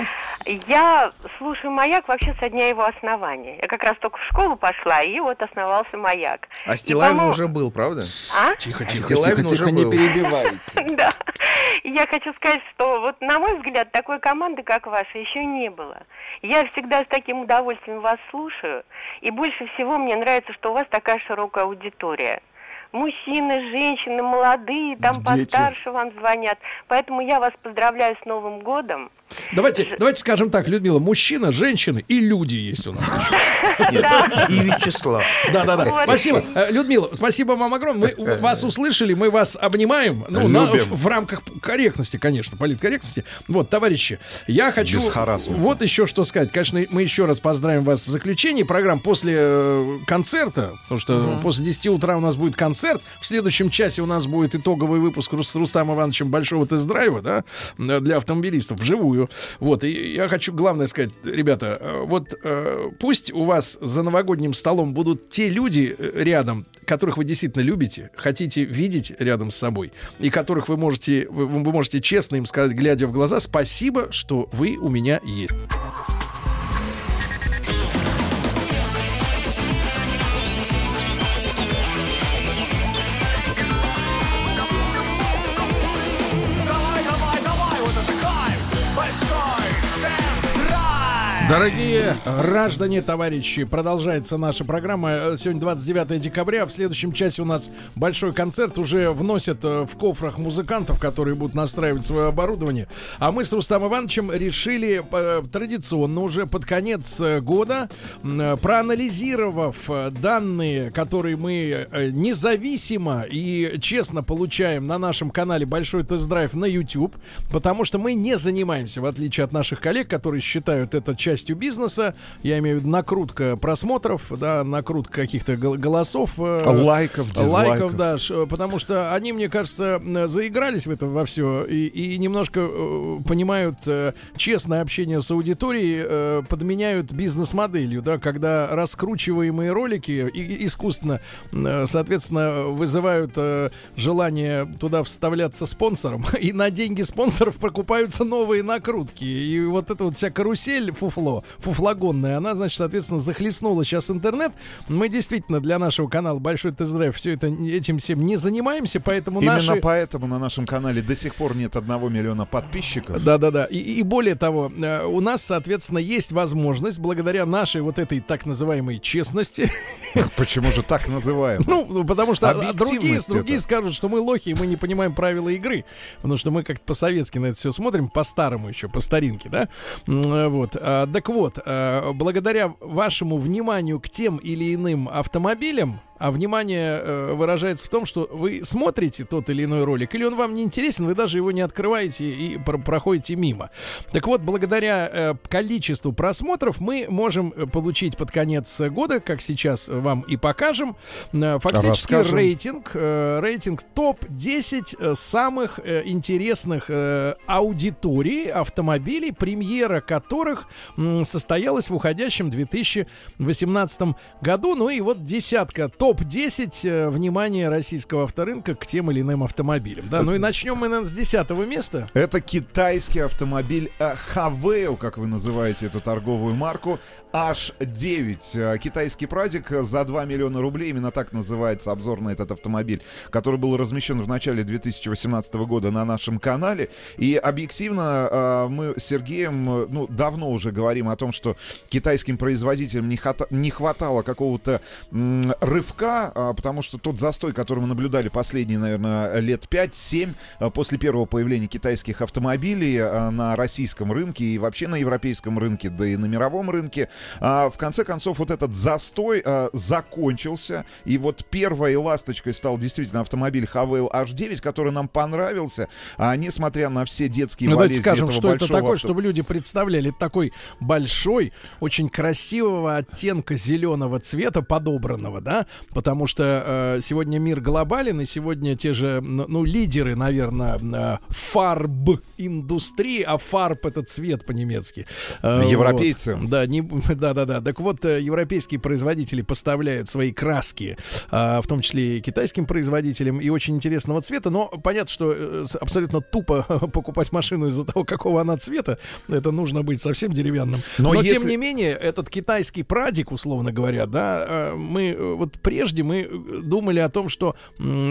Я слушаю «Маяк» вообще со дня его основания. Я как раз только в школу пошла, и вот основался «Маяк». А Стилавин уже был, правда? А? Тихо, тихо, Стилавин Тихо, уже тихо, не перебивайте. Да. Я хочу сказать, что вот на мой взгляд, такой команды, как ваша, еще не было. Я всегда с таким удовольствием вас слушаю, и больше всего мне нравится, что у вас такая широкая аудитория. Мужчины, женщины, молодые, там Дети. постарше вам звонят. Поэтому я вас поздравляю с Новым годом. Давайте, давайте скажем так, Людмила, мужчина, женщины и люди есть у нас И Вячеслав. Да, да, да. Спасибо. Э, Людмила, спасибо вам огромное. Мы вас услышали, мы вас обнимаем. Ну, в, рамках корректности, конечно, политкорректности. Вот, товарищи, я хочу... Вот еще что сказать. Конечно, мы еще раз поздравим вас в заключении программ после э, концерта, потому что после 10 утра у нас будет концерт. В следующем часе у нас будет итоговый выпуск с Рустамом Ивановичем Большого тест-драйва, да, э, для автомобилистов, вживую. Вот, и я хочу главное сказать, ребята, э, вот э, пусть у вас за новогодним столом будут те люди э, рядом, которых вы действительно любите, хотите видеть рядом с собой, и которых вы можете, вы, вы можете честно им сказать, глядя в глаза, спасибо, что вы у меня есть. Дорогие граждане, товарищи, продолжается наша программа. Сегодня 29 декабря. В следующем часе у нас большой концерт. Уже вносят э, в кофрах музыкантов, которые будут настраивать свое оборудование. А мы с Рустам Ивановичем решили э, традиционно уже под конец э, года, проанализировав э, данные, которые мы э, независимо и честно получаем на нашем канале Большой тест-драйв на YouTube, потому что мы не занимаемся, в отличие от наших коллег, которые считают это частью бизнеса. Я имею в виду накрутка просмотров, да, накрутка каких-то гол- голосов. э, Лайков, дизлайков. Лайков, да, потому что они, мне кажется, заигрались в это во все и, и немножко э, понимают э, честное общение с аудиторией, подменяют бизнес-моделью, да, когда раскручиваемые ролики искусственно, соответственно, вызывают желание туда вставляться спонсором, и на деньги спонсоров покупаются новые накрутки. И вот эта вот вся карусель фуфло, фуфлагонная, она, значит, соответственно, захлестнула сейчас интернет. Мы действительно для нашего канала Большой тест-драйв все это этим всем не занимаемся, поэтому Именно наши... поэтому на нашем канале до сих пор нет одного миллиона подписчиков. Да, да, да. И, и более того, э, у нас, соответственно, есть возможность, благодаря нашей вот этой так называемой честности. Почему же так называем? Ну, потому что а, другие, другие скажут, что мы лохи, и мы не понимаем правила игры. Потому что мы как-то по-советски на это все смотрим, по-старому еще, по старинке, да? Э, Вот. А, Так вот, а, благодаря вашему вниманию к тем или иным автомобилям, а внимание э, выражается в том, что вы смотрите тот или иной ролик, или он вам не интересен, вы даже его не открываете и про- проходите мимо. Так вот, благодаря э, количеству просмотров мы можем э, получить под конец года, как сейчас вам и покажем, э, фактически Расскажем. рейтинг, э, рейтинг топ-10 э, самых э, интересных э, аудиторий автомобилей, премьера которых м, состоялась в уходящем 2018 году. Ну и вот десятка, топ-10 э, внимания российского авторынка к тем или иным автомобилям. Да, ну и начнем мы, наверное, с десятого места. Это китайский автомобиль э, Хавейл, как вы называете эту торговую марку, H9. Э, Китайский прадик за 2 миллиона рублей, именно так называется обзор на этот автомобиль, который был размещен в начале 2018 года на нашем канале. И объективно мы с Сергеем ну, давно уже говорим о том, что китайским производителям не, не хватало какого-то рывка, а, потому что тот застой, который мы наблюдали последние, наверное, лет 5-7 а, после первого появления китайских автомобилей а, на российском рынке и вообще на европейском рынке, да и на мировом рынке, в конце концов вот этот застой закончился, и вот первой ласточкой стал действительно автомобиль Havail H9, который нам понравился, несмотря на все детские Ну, давайте болезни скажем, этого что это такое, авто- чтобы люди представляли. Такой большой, очень красивого оттенка зеленого цвета подобранного, да, потому что э, сегодня мир глобален, и сегодня те же, ну, ну, лидеры, наверное, э, фарб индустрии, а фарб это цвет по-немецки. Э, Европейцы. вот. Да, не, да, да, да. Так вот, э, европейские производители поставляют свои краски, а, в том числе и китайским производителям, и очень интересного цвета. Но понятно, что э, абсолютно тупо покупать машину из-за того, какого она цвета. Это нужно быть совсем деревянным. Но Но, если- тем не менее, этот китайский прадик, условно говоря, да, э, мы э, вот прежде мы э, думали о том, что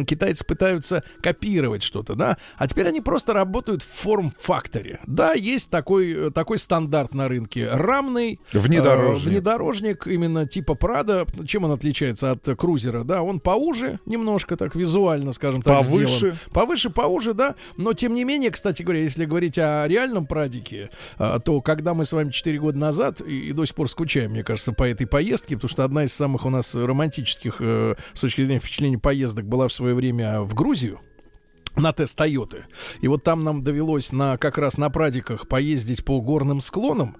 китайцы пытаются копировать что-то, да, а теперь они просто работают в форм-факторе. Да, есть такой, э, такой стандарт на рынке. Рамный Внедорожник. э, внедорожник именно типа Прада. Чем он отличается от э, крузера? Да, он поуже немножко, так визуально, скажем так, Повыше. сделан. Повыше, поуже, да. Но тем не менее, кстати говоря, если говорить о реальном прадике, а, то когда мы с вами 4 года назад, и, и до сих пор скучаем, мне кажется, по этой поездке, потому что одна из самых у нас романтических э, с точки зрения впечатлений поездок была в свое время в Грузию на тест Тойоты. И вот там нам довелось на, как раз на прадиках поездить по горным склонам.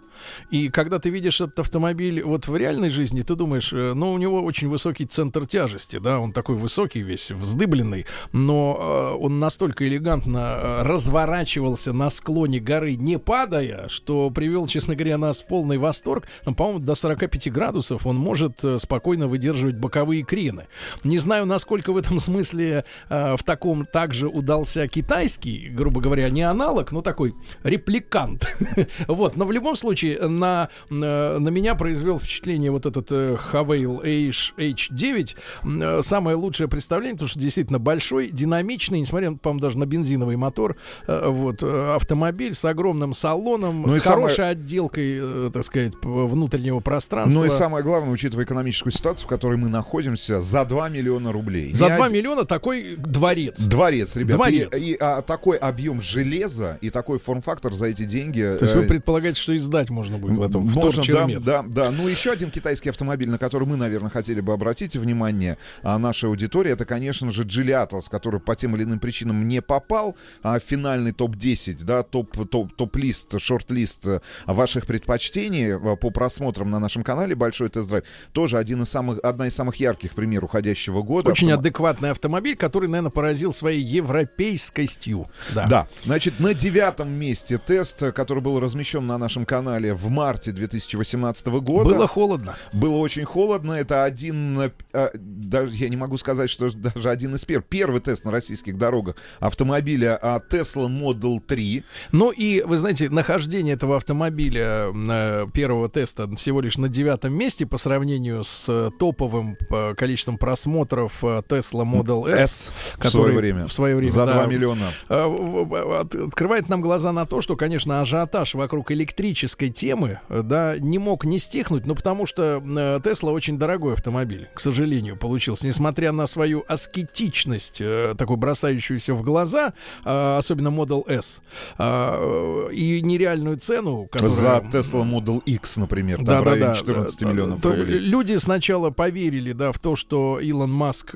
И когда ты видишь этот автомобиль вот в реальной жизни, ты думаешь, э, ну, у него очень высокий центр тяжести, да, он такой высокий весь, вздыбленный, но э, он настолько элегантно э, разворачивался на склоне горы, не падая, что привел, честно говоря, нас в полный восторг. По-моему, до 45 градусов он может э, спокойно выдерживать боковые крены. Не знаю, насколько в этом смысле э, в таком также удобном удался китайский, грубо говоря, не аналог, но такой репликант. вот, но в любом случае на, э, на меня произвел впечатление вот этот э, Havail H, H9. Э, самое лучшее представление, потому что действительно большой, динамичный, несмотря, по-моему, даже на бензиновый мотор, э, вот, автомобиль с огромным салоном, Ну с хорошей самое- отделкой, так сказать, внутреннего пространства. Ну и самое главное, учитывая экономическую ситуацию, в которой мы находимся, за 2 миллиона рублей. За Ни 2 один- миллиона такой дворец. Дворец, ребят. Дворец. И, и, а, такой объем железа и такой форм-фактор за эти деньги. То есть э, вы предполагаете, что издать можно будет в этом Можно, да, да, да. Ну, еще один китайский автомобиль, на который мы, наверное, хотели бы обратить внимание а, нашей аудитории, это, конечно же, Geely Atlas, который по тем или иным причинам не попал а, в финальный топ-10, да, топ, топ, топ-лист, шорт-лист э, ваших предпочтений э, по просмотрам на нашем канале «Большой тест-драйв». Тоже один из самых, одна из самых ярких примеров уходящего года. Очень Автом- адекватный автомобиль, который, наверное, поразил своей европейскостью. Да. Да. Значит, на девятом месте тест, который был размещен на нашем канале в марте 2018 года. Было холодно. Было очень холодно. Это один, э, э, даже я не могу сказать, что даже один из первых. Первый тест на российских дорогах автомобиля а, Tesla Model 3. Ну и, вы знаете, нахождение этого автомобиля э, первого теста всего лишь на девятом месте по сравнению с э, топовым э, количеством просмотров э, Tesla Model S, S в который свое время. в свое время За да, 2 миллиона. э, открывает нам глаза на то, что, конечно, ажиотаж вокруг электрической темы, э, да, не мог не стихнуть, ну потому что э, Tesla очень дорогой автомобиль, к сожалению, получился, несмотря на свою аскетичность, такую бросающуюся в глаза, особенно Model S, и нереальную цену, которая... За Tesla Model X, например, там Да, в да, районе да, 14 да, миллионов то рублей. Люди сначала поверили, да, в то, что Илон Маск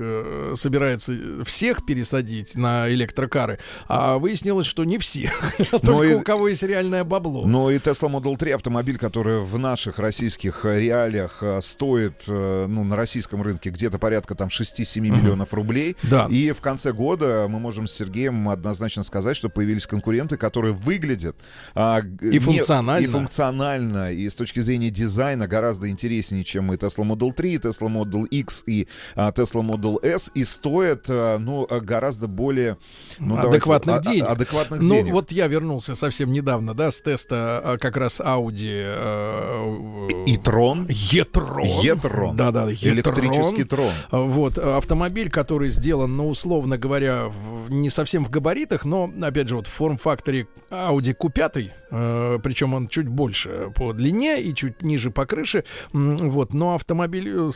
собирается всех пересадить на электрокары, а выяснилось, что не всех, а только и- у кого есть реальное бабло. Но и Tesla Model 3 автомобиль, который в наших российских э, реалиях э, стоит, э, ну, на российском рынке где-то порядка там 6-7 Мгм. миллионов рублей. Да. И в конце года мы можем с Сергеем однозначно сказать, что появились конкуренты, которые выглядят а, И не- функционально. и функционально, и с точки зрения дизайна гораздо интереснее, чем и Tesla Model 3, и Tesla Model X, и а, Tesla Model S, и стоят, а, ну, гораздо более... Ну, давайте, адекватных а- а- денег. адекватных ну, денег. вот я вернулся совсем недавно, да, с теста а, как раз Audi... Э, E-tron. E-tron. E-tron. Да-да, E-tron. Электрический трон. А, Вот, а, автомобиль, который сделан, ну, условно говоря, в- не совсем в габаритах, но, опять же, вот в форм-факторе Audi Q5, э, причем он чуть больше по длине и чуть ниже по крыше, вот, но автомобиль, э,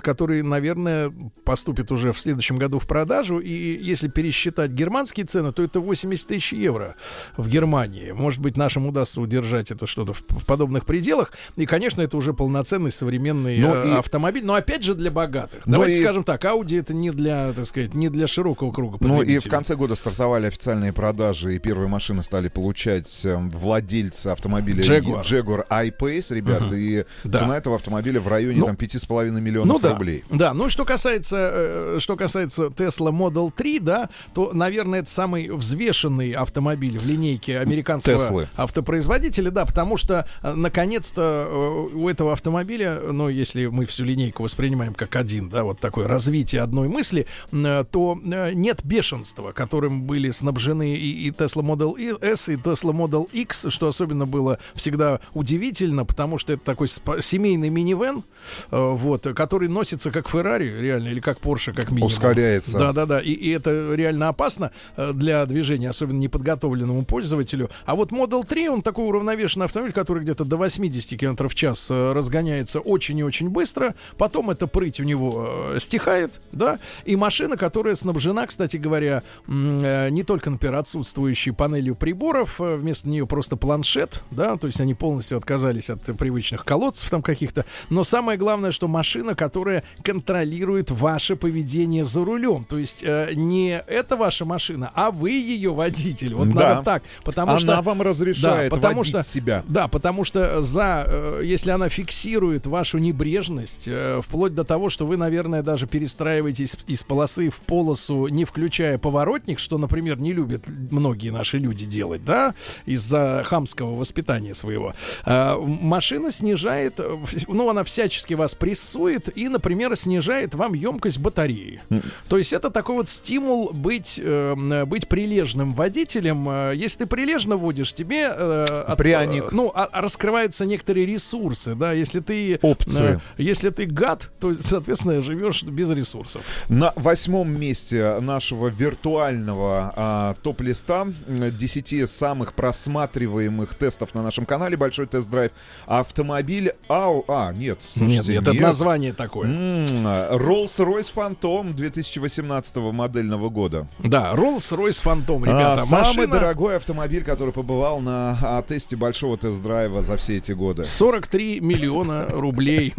который, наверное, поступит уже в следующем году в продажу, и если пересчитать германские цены, то это 80 тысяч евро в Германии. Может быть, нашим удастся удержать это что-то в, в подобных пределах, и, конечно, это уже полноценный современный Ну э, и- автомобиль, но опять же для богатых. Ну Давайте и- скажем так, Audi это не для, так сказать, не для широкого круга Ну и в конце года стартовали официальные продажи, и первые машины стали получать э, владельцы автомобиля Jaguar. Jaguar I-Pace, ребят, Мгм. и Да. цена этого автомобиля в районе Ну, там 5,5 миллионов Ну да, рублей. да. Ну и что касается, э, что касается Tesla Model 3, да, то, наверное, это самый взвешенный автомобиль в линейке американского Теслы. автопроизводителя, да, потому что э, наконец-то э, у этого автомобиля, ну если мы всю линейку воспринимаем как один, да, вот такое развитие одной мысли, то нет бешенства, которым были снабжены и, и Tesla Model S, и Tesla Model X, что особенно было всегда удивительно, потому что это такой семейный минивэн, э, вот, который носится как Феррари, реально, или как Porsche, как минимум. Ускоряется. Да, да, да. И, и это реально опасно э, для движения, особенно неподготовленному пользователю. А вот Model 3, он такой уравновешенный автомобиль, который где-то до 80 км в час э, разгоняется очень и очень быстро. Потом эта прыть у него стихает, да. И машина, которая снабжена, кстати говоря, не только, например, отсутствующей панелью приборов, вместо нее просто планшет, да, то есть они полностью отказались от привычных колодцев там каких-то. Но самое главное, что машина, которая контролирует ваше поведение за рулем. То есть э, не это ваша машина, а вы ее водитель. Вот Да. надо так. Потому Она что, вам разрешает да, потому водить что, себя. Да, потому что за, э, если она фиксирует вашу небрежность, э, вплоть до того, что вы, наверное, даже перестраиваетесь из полосы в полосу, не включая поворотник, что, например, не любят многие наши люди делать, да, из-за хамского воспитания своего. Э, машина снижает, э, ну, она всячески вас прессует и, например, снижает вам емкость батареи. То есть это такой вот стимул быть э, м, быть прилежным водителем. Э, Если ты прилежно водишь, тебе э, от- Пряник. э, ну, а- а раскрываются некоторые ресурсы, да. Если ты Опции. э, если ты гад, то, соответственно, живешь без ресурсов. На восьмом месте нашего виртуального а, топ-листа м, 10 самых просматриваемых тестов на нашем канале Большой тест-драйв. Автомобиль Ау... А, нет, слушайте, нет, это нет. название такое. Rolls-Royce Phantom 2018 модельного года. Да, Rolls-Royce Phantom, ребята. А, самый машина дорогой автомобиль, который побывал на а, тесте большого тест-драйва за все эти годы. 43 миллиона рублей.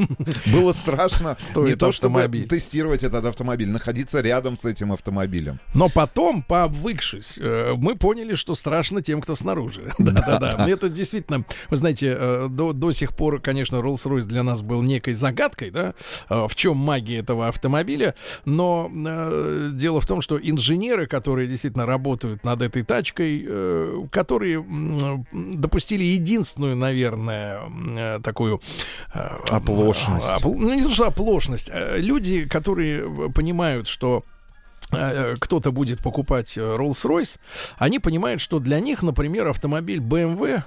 Было страшно не то, чтобы тестировать этот автомобиль, находиться рядом с этим автомобилем. Но потом, пообвыкшись, э, мы поняли, что страшно тем, кто снаружи. Да-да-да. Это действительно, вы знаете, э, до, до сих пор, конечно, Rolls-Royce для нас был некой загадкой, да, э, в чем магия этого автомобиля. Но э, дело в том, что инженеры, которые действительно работают над этой тачкой, э, которые м, допустили единственную, наверное, э, такую... э, Оплошность. э, опл- ну, не то, что оплошность. э, Люди, которые э, понимают, что э, кто-то будет покупать э, Rolls-Royce, они понимают, что для них, например, автомобиль BMW,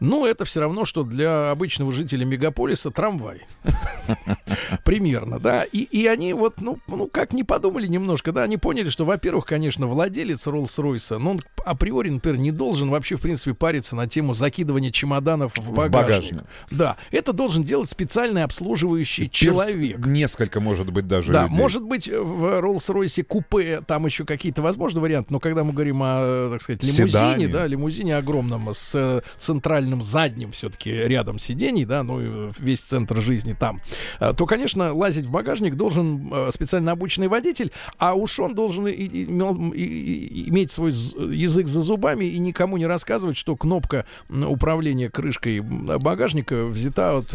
ну, это все равно, что для обычного жителя мегаполиса трамвай. Примерно, да. И, и они вот, ну, ну, как не подумали немножко, да, они поняли, что, во-первых, конечно, владелец Rolls-Royce, но он априори, например, не должен вообще, в принципе, париться на тему закидывания чемоданов в багажник. багажник. Да, это должен делать специальный обслуживающий Перс- человек. Несколько, может быть, даже Да, людей. может быть, в Rolls-Royce купе там еще какие-то возможны варианты, но когда мы говорим о, так сказать, лимузине, Седане. да, лимузине огромном с э, центральным задним все-таки рядом сидений, да, ну весь центр жизни там, э, то, конечно, лазить в багажник должен э, специально обученный водитель, а уж он должен и- и- и- иметь свой язык за зубами и никому не рассказывать, что кнопка управления крышкой багажника взята от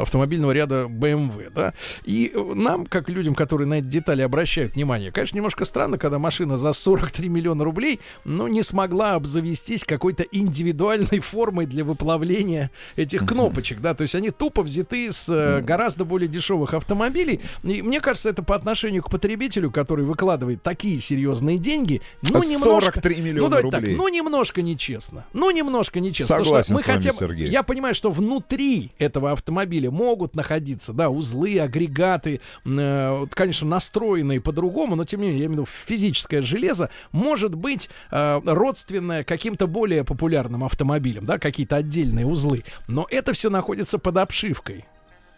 автомобильного ряда BMW, да. И э, нам, как людям, которые на эти детали обращают внимание, конечно, немножко странно, когда машина за 43 миллиона рублей, ну, не смогла обзавестись какой-то индивидуальной формой для выплавления этих кнопочек, да, то есть они тупо взяты с э, гораздо более дешевых автомобилей, и мне кажется, это по отношению к потребителю, который выкладывает такие серьезные деньги, ну, немножко... 43 миллиона ну, рублей. Так, ну, немножко нечестно. Ну, немножко нечестно. Согласен мы с вами, хотя бы- Сергей. Я понимаю, что внутри этого автомобиля могут находиться, да, узлы, агрегаты, э, конечно, настроенные по-другому, но тем не менее, я имею в виду физическое железо может быть э, родственное каким-то более популярным автомобилям, да, какие-то отдельные узлы. Но это все находится под обшивкой.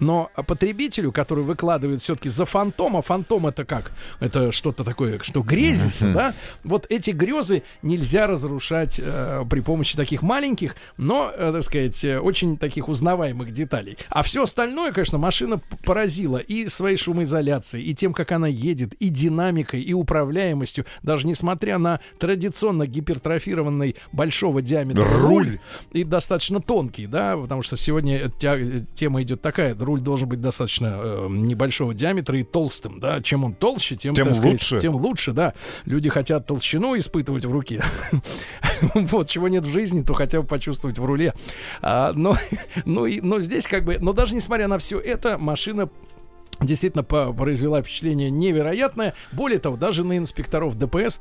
Но потребителю, который выкладывает все-таки за фантом, а фантом это как? Это что-то такое, что грезится, да? Вот эти грезы нельзя разрушать э, при помощи таких маленьких, но, э, так сказать, э, очень таких узнаваемых деталей. А все остальное, конечно, машина поразила и своей шумоизоляцией, и тем, как она едет, и динамикой, и управляемостью, даже несмотря на традиционно гипертрофированный большого диаметра Руль. руль и достаточно тонкий, да, потому что сегодня тема идет такая, руль должен быть достаточно э, небольшого диаметра и толстым, да, чем он толще, тем, Тем сказать, лучше. тем лучше, да. Люди хотят толщину испытывать в руке, вот чего нет в жизни, то хотя бы почувствовать в руле, А, но, ну и, но здесь как бы, но даже несмотря на все это, машина действительно произвела впечатление невероятное. Более того, даже на инспекторов ДПС,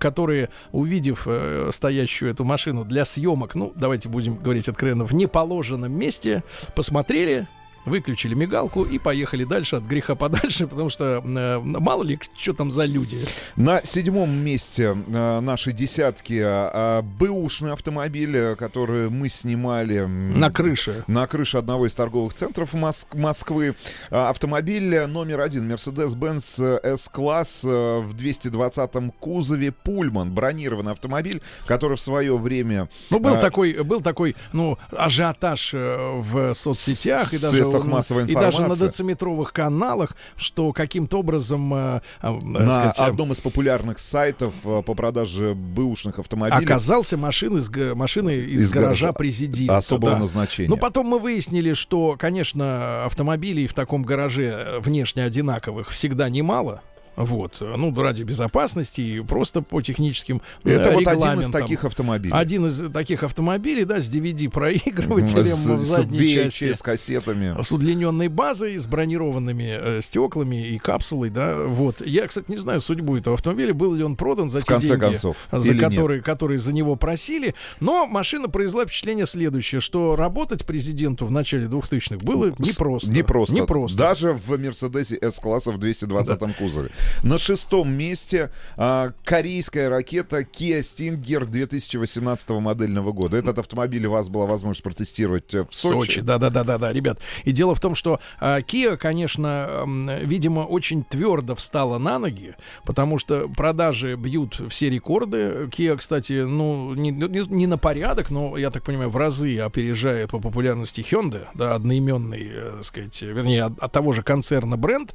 которые, увидев э, стоящую эту машину для съемок, ну, давайте будем говорить откровенно, в неположенном месте, посмотрели, выключили мигалку и поехали дальше от греха подальше, потому что э, мало ли, что там за люди. На седьмом месте э, нашей десятки э, бэушный автомобиль, э, который мы снимали На крыше. на крыше одного из торговых центров Моск- Москвы. А, Автомобиль номер один Mercedes-Benz S-класс э, в 220-м кузове Пульман. Бронированный автомобиль, который в свое время... Ну, был э, такой, был такой, ну, ажиотаж э, в соцсетях и даже, средствах ну, массовой и даже на информации. дециметровых каналах, что каким-то образом э, э, на сказать, э, одном из популярных сайтов э, по продаже бэушных автомобилей. оказался машин из, машины из, Из гаража, гаража президента. особого да. назначения. Но потом мы выяснили, что, конечно, автомобилей в таком гараже э, внешне одинаковых всегда немало. Вот, ну, ради безопасности и просто по техническим Это э, вот один из таких автомобилей. Один из таких автомобилей, да, с DVD-проигрывателем С- в с задней VHS части. с кассетами. С удлиненной базой, с бронированными э, стеклами и капсулой, да, вот. Я, кстати, не знаю судьбу этого автомобиля, был ли он продан за В те деньги, концов, за или нет? которые, которые за него просили, но машина произвела впечатление следующее, что работать президенту в начале 2000-х было непросто. Непросто. Непросто. Даже в Мерседесе S-класса в 220-м кузове. На шестом месте а, корейская ракета Kia Stinger 2018 модельного года. Этот автомобиль у вас была возможность протестировать э, в Сочи. да, да, да, да, да, ребят. И дело в том, что а, Kia, конечно, видимо, очень твердо встала на ноги, потому что продажи бьют все рекорды. Kia, кстати, ну не, не- не на порядок, но я так понимаю, в разы опережает по популярности Hyundai, да, одноименный, э, так сказать, вернее, от, от того же концерна бренд,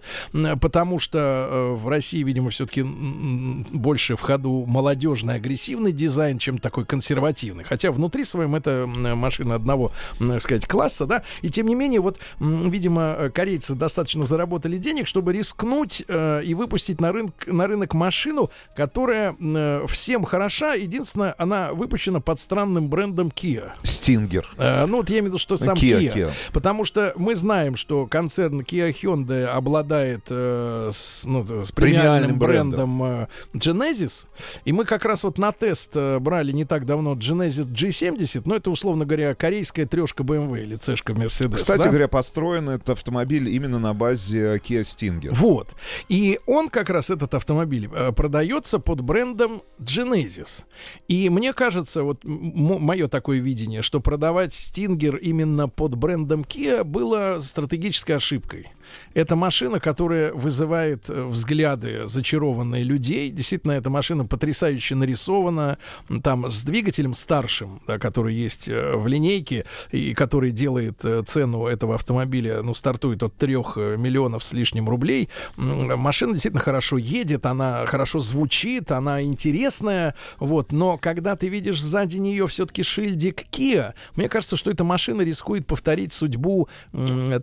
потому что э, в России, видимо, все-таки больше в ходу молодежный, агрессивный дизайн, чем такой консервативный. Хотя внутри своем это машина одного, так сказать, класса, да. И тем не менее, вот, видимо, э, корейцы достаточно заработали денег, чтобы рискнуть э, и выпустить на рынок, на рынок машину, которая э, всем хороша. Единственное, она выпущена под странным брендом Kia. Стингер. Э, ну, вот я имею в виду, что сам Kia, Kia. Kia. Потому что мы знаем, что концерн Kia Hyundai обладает э, с, ну, с Премиальным премиальным брендом э, Genesis. И мы как раз вот на тест э, брали не так давно Genesis G70, но это, условно говоря, корейская трешка BMW или цешка Mercedes. Кстати да? говоря, построен этот автомобиль именно на базе э, Kia Stinger. Вот. И он как раз, этот автомобиль, продается под брендом Genesis. И мне кажется, вот мое такое видение, что продавать Stinger именно под брендом Kia было стратегической ошибкой. Это машина, которая вызывает э, взгляды зачарованные людей. Действительно, эта машина потрясающе нарисована. Там с двигателем старшим, да, который есть э, в линейке, и который делает э, цену этого автомобиля, ну, стартует от трех э, миллионов с лишним рублей. Машина действительно хорошо едет, она хорошо звучит, она интересная, вот. Но когда ты видишь сзади нее все-таки шильдик Kia, мне кажется, что эта машина рискует повторить судьбу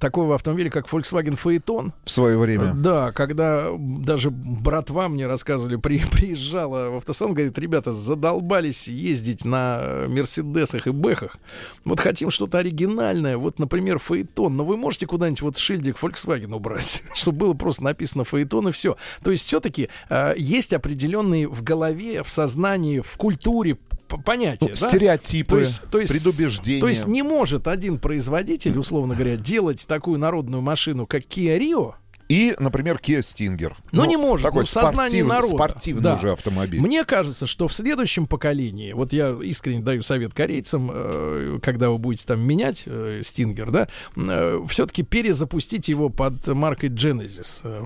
такого автомобиля, как Volkswagen Phaeton. В свое время. Да, когда даже братва мне рассказывали, при, приезжала в автосалон, говорит, ребята, задолбались ездить на Мерседесах и Бэхах. Вот хотим что-то оригинальное, вот, например, Фаэтон. Но вы можете куда-нибудь вот шильдик Volkswagen убрать, чтобы было просто написано Фаэтон и все. То есть все-таки э, есть определенные в голове, в сознании, в культуре п- понятия. да? Стереотипы, то есть, то есть, предубеждения. То есть не может один производитель, условно говоря, делать такую народную машину, как Kia Rio, И, например, Kia Stinger. ну, не может, Такой ну, спортивный, народа. спортивный Да. уже автомобиль. Мне кажется, что в следующем поколении, вот я искренне даю совет корейцам, э, когда вы будете там менять э, Стингер, да, все-таки перезапустить его под маркой Genesis. Э,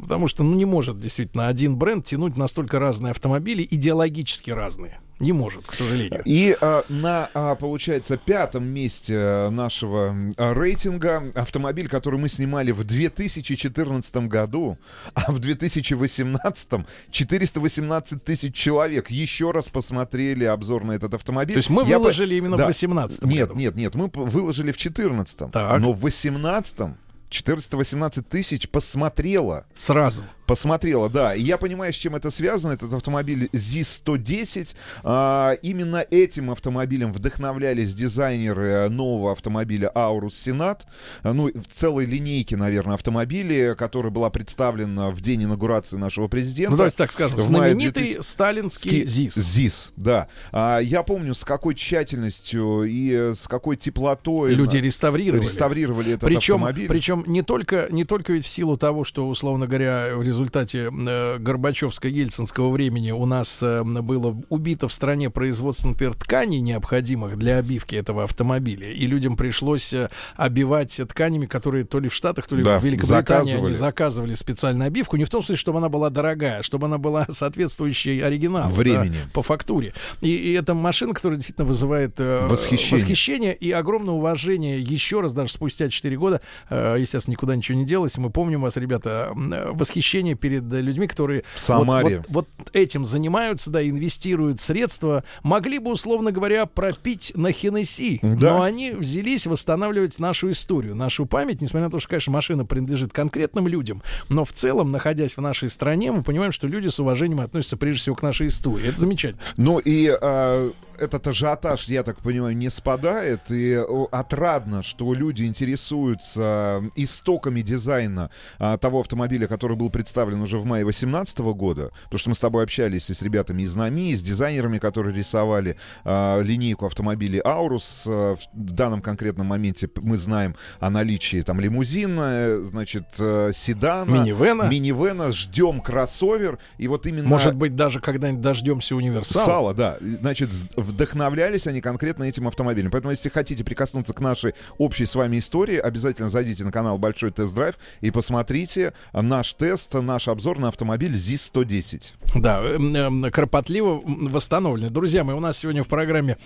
потому что, ну, не может действительно один бренд тянуть настолько разные автомобили, идеологически разные. Не может, к сожалению. И а, на, а, получается, пятом месте э, нашего а, рейтинга автомобиль, который мы снимали в 2014 году, а в 2018 418 тысяч человек еще раз посмотрели обзор на этот автомобиль. То есть мы Я по- выложили именно в 18 Нет, году. нет, нет, мы выложили в 14 Так. но в 18 418 тысяч посмотрело. Сразу. Посмотрела, да. И я понимаю, с чем это связано. Этот автомобиль ZIS-110. А, именно этим автомобилем вдохновлялись дизайнеры нового автомобиля Aurus Senat. Ну, в целой линейке, наверное, автомобилей, которая была представлена в день инаугурации нашего президента. Ну, давайте так скажем, знаменитый 2000 сталинский ЗИС. ЗИС, да. А, я помню, с какой тщательностью и э, с какой теплотой Люди реставрировали. реставрировали этот причем, автомобиль. Причем не только, не только ведь в силу того, что, условно говоря, в результате э, Горбачевско-Ельцинского времени у нас э, было убито в стране производство, например, тканей, необходимых для обивки этого автомобиля. И людям пришлось э, обивать тканями, которые то ли в Штатах, то ли Да, в Великобритании заказывали. они заказывали специальную обивку. Не в том смысле, чтобы она была дорогая, а чтобы она была соответствующей оригиналу. да, Времени. по фактуре. И, и это машина, которая действительно вызывает э, Восхищение. восхищение и огромное уважение еще раз, даже спустя 4 года, э, естественно, естественно, никуда ничего не делось. Мы помним вас, ребята, э, восхищение перед э, людьми, которые В Самаре. Вот, вот- вот этим занимаются, да, инвестируют средства. Могли бы, условно говоря, пропить на Хеннесси, Да. но они взялись восстанавливать нашу историю, нашу память, несмотря на то, что, конечно, машина принадлежит конкретным людям, но в целом, находясь в нашей стране, мы понимаем, что люди с уважением относятся прежде всего к нашей истории. Это замечательно. Ну и а, этот ажиотаж, я так понимаю, не спадает. И отрадно, что люди интересуются истоками дизайна а, того автомобиля, который был представлен уже в мае 2018 года. Потому что мы с тобой общались и с ребятами из НАМИ, и с дизайнерами, которые рисовали а, линейку автомобилей Аурус. А, в данном конкретном моменте мы знаем о наличии там лимузина, э, значит, э, седана. Минивэна. Минивэна. Ждем кроссовер. И вот именно... Может быть, даже когда-нибудь дождемся универсала. Сало, да. Значит, вдохновлялись они конкретно этим автомобилем. Поэтому, если хотите прикоснуться к нашей общей с вами истории, обязательно зайдите на канал Большой Тест-Драйв и посмотрите наш тест, наш обзор на автомобиль ЗИС-110. Да, эм, эм, кропотливо восстановлены. Друзья мои, у нас сегодня в программе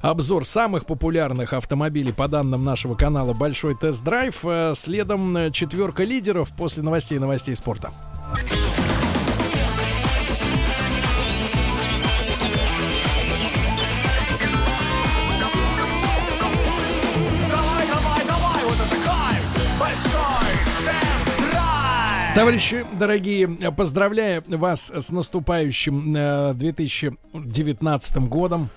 обзор самых популярных автомобилей по данным нашего канала Большой тест-драйв. Э, Следом э, четверка лидеров после новостей и новостей спорта. Товарищи дорогие, поздравляю вас с наступающим э, 2019 годом.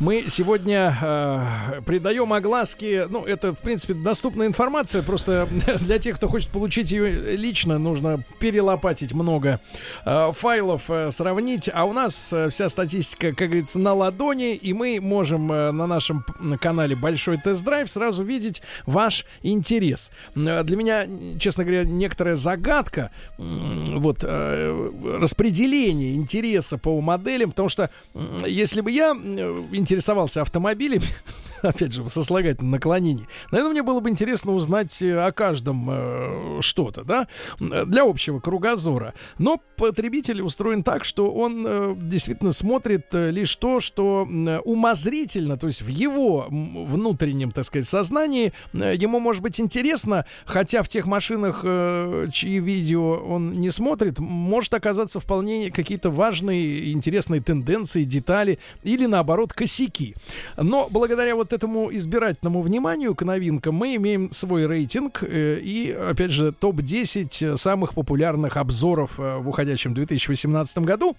Мы сегодня э, придаем огласке, ну, это, в принципе, доступная информация, просто для тех, кто хочет получить ее лично, нужно перелопатить много э, файлов, э, сравнить, а у нас э, вся статистика, как говорится, на ладони, и мы можем э, на нашем канале Большой Тест-Драйв сразу видеть ваш интерес. Э, Для меня, честно говоря, некоторая загадка м, вот э, распределение интереса по моделям, потому что если бы я интересовался автомобилями, опять же, в сослагательном наклонении, наверное, мне было бы интересно узнать э, о каждом э, что-то, да, для общего кругозора. Но потребитель устроен так, что он э, действительно смотрит э, лишь то, что умозрительно, то есть в его внутреннем, так сказать, сознании э, ему может быть интересно, хотя в тех машинах, э, чьи видео он не смотрит, может оказаться вполне какие-то важные, интересные тенденции, детали или, наоборот, косяки. Но благодаря вот этому избирательному вниманию к новинкам мы имеем свой рейтинг э, и, опять же, топ-10 самых популярных обзоров э, в уходящем 2018 году.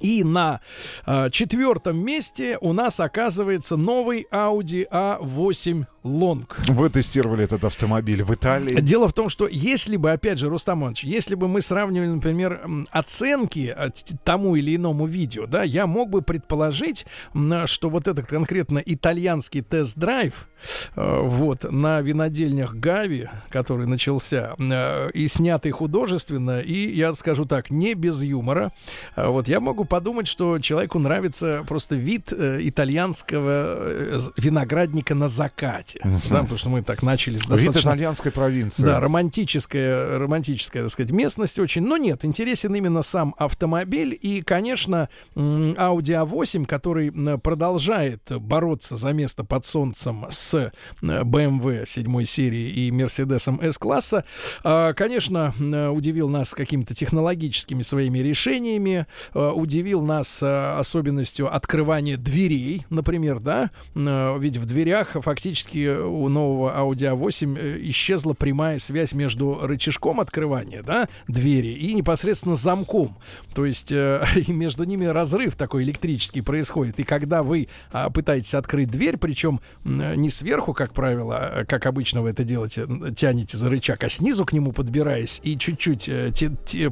И на э, четвертом месте у нас оказывается новый Audi A8 Long. Вы тестировали этот автомобиль в Италии. Дело в том, что если бы, опять же, Рустам Иванович, если бы мы сравнивали, например, оценки т- тому или иному видео, да, я мог бы предположить, м, что вот этот конкретно итальянский тест-драйв, э, вот, на винодельнях Гави, который начался, э, и снятый художественно, и, я скажу так, не без юмора, вот, я могу подумать, что человеку нравится просто вид э, итальянского э, виноградника на закате, да, потому что мы так начали с Вид достаточно... итальянской провинции. Да, романтическая, романтическая, так сказать, местность очень. Но нет, интересен именно сам автомобиль. И, конечно, Audi A8, который продолжает бороться за место под солнцем с BMW 7 серии и Mercedes S-класса, а, конечно, удивил нас какими-то технологическими своими решениями, а, удивил нас а, особенностью открывания дверей, например, да, ведь в дверях фактически у нового Audi A8 э, исчезла прямая связь между рычажком открывания, да, двери и непосредственно замком. То есть э, и между ними разрыв такой электрический происходит. И когда вы а, пытаетесь открыть дверь, причем м, не сверху, как правило, а, как обычно вы это делаете, тянете за рычаг, а снизу к нему подбираясь и чуть-чуть э,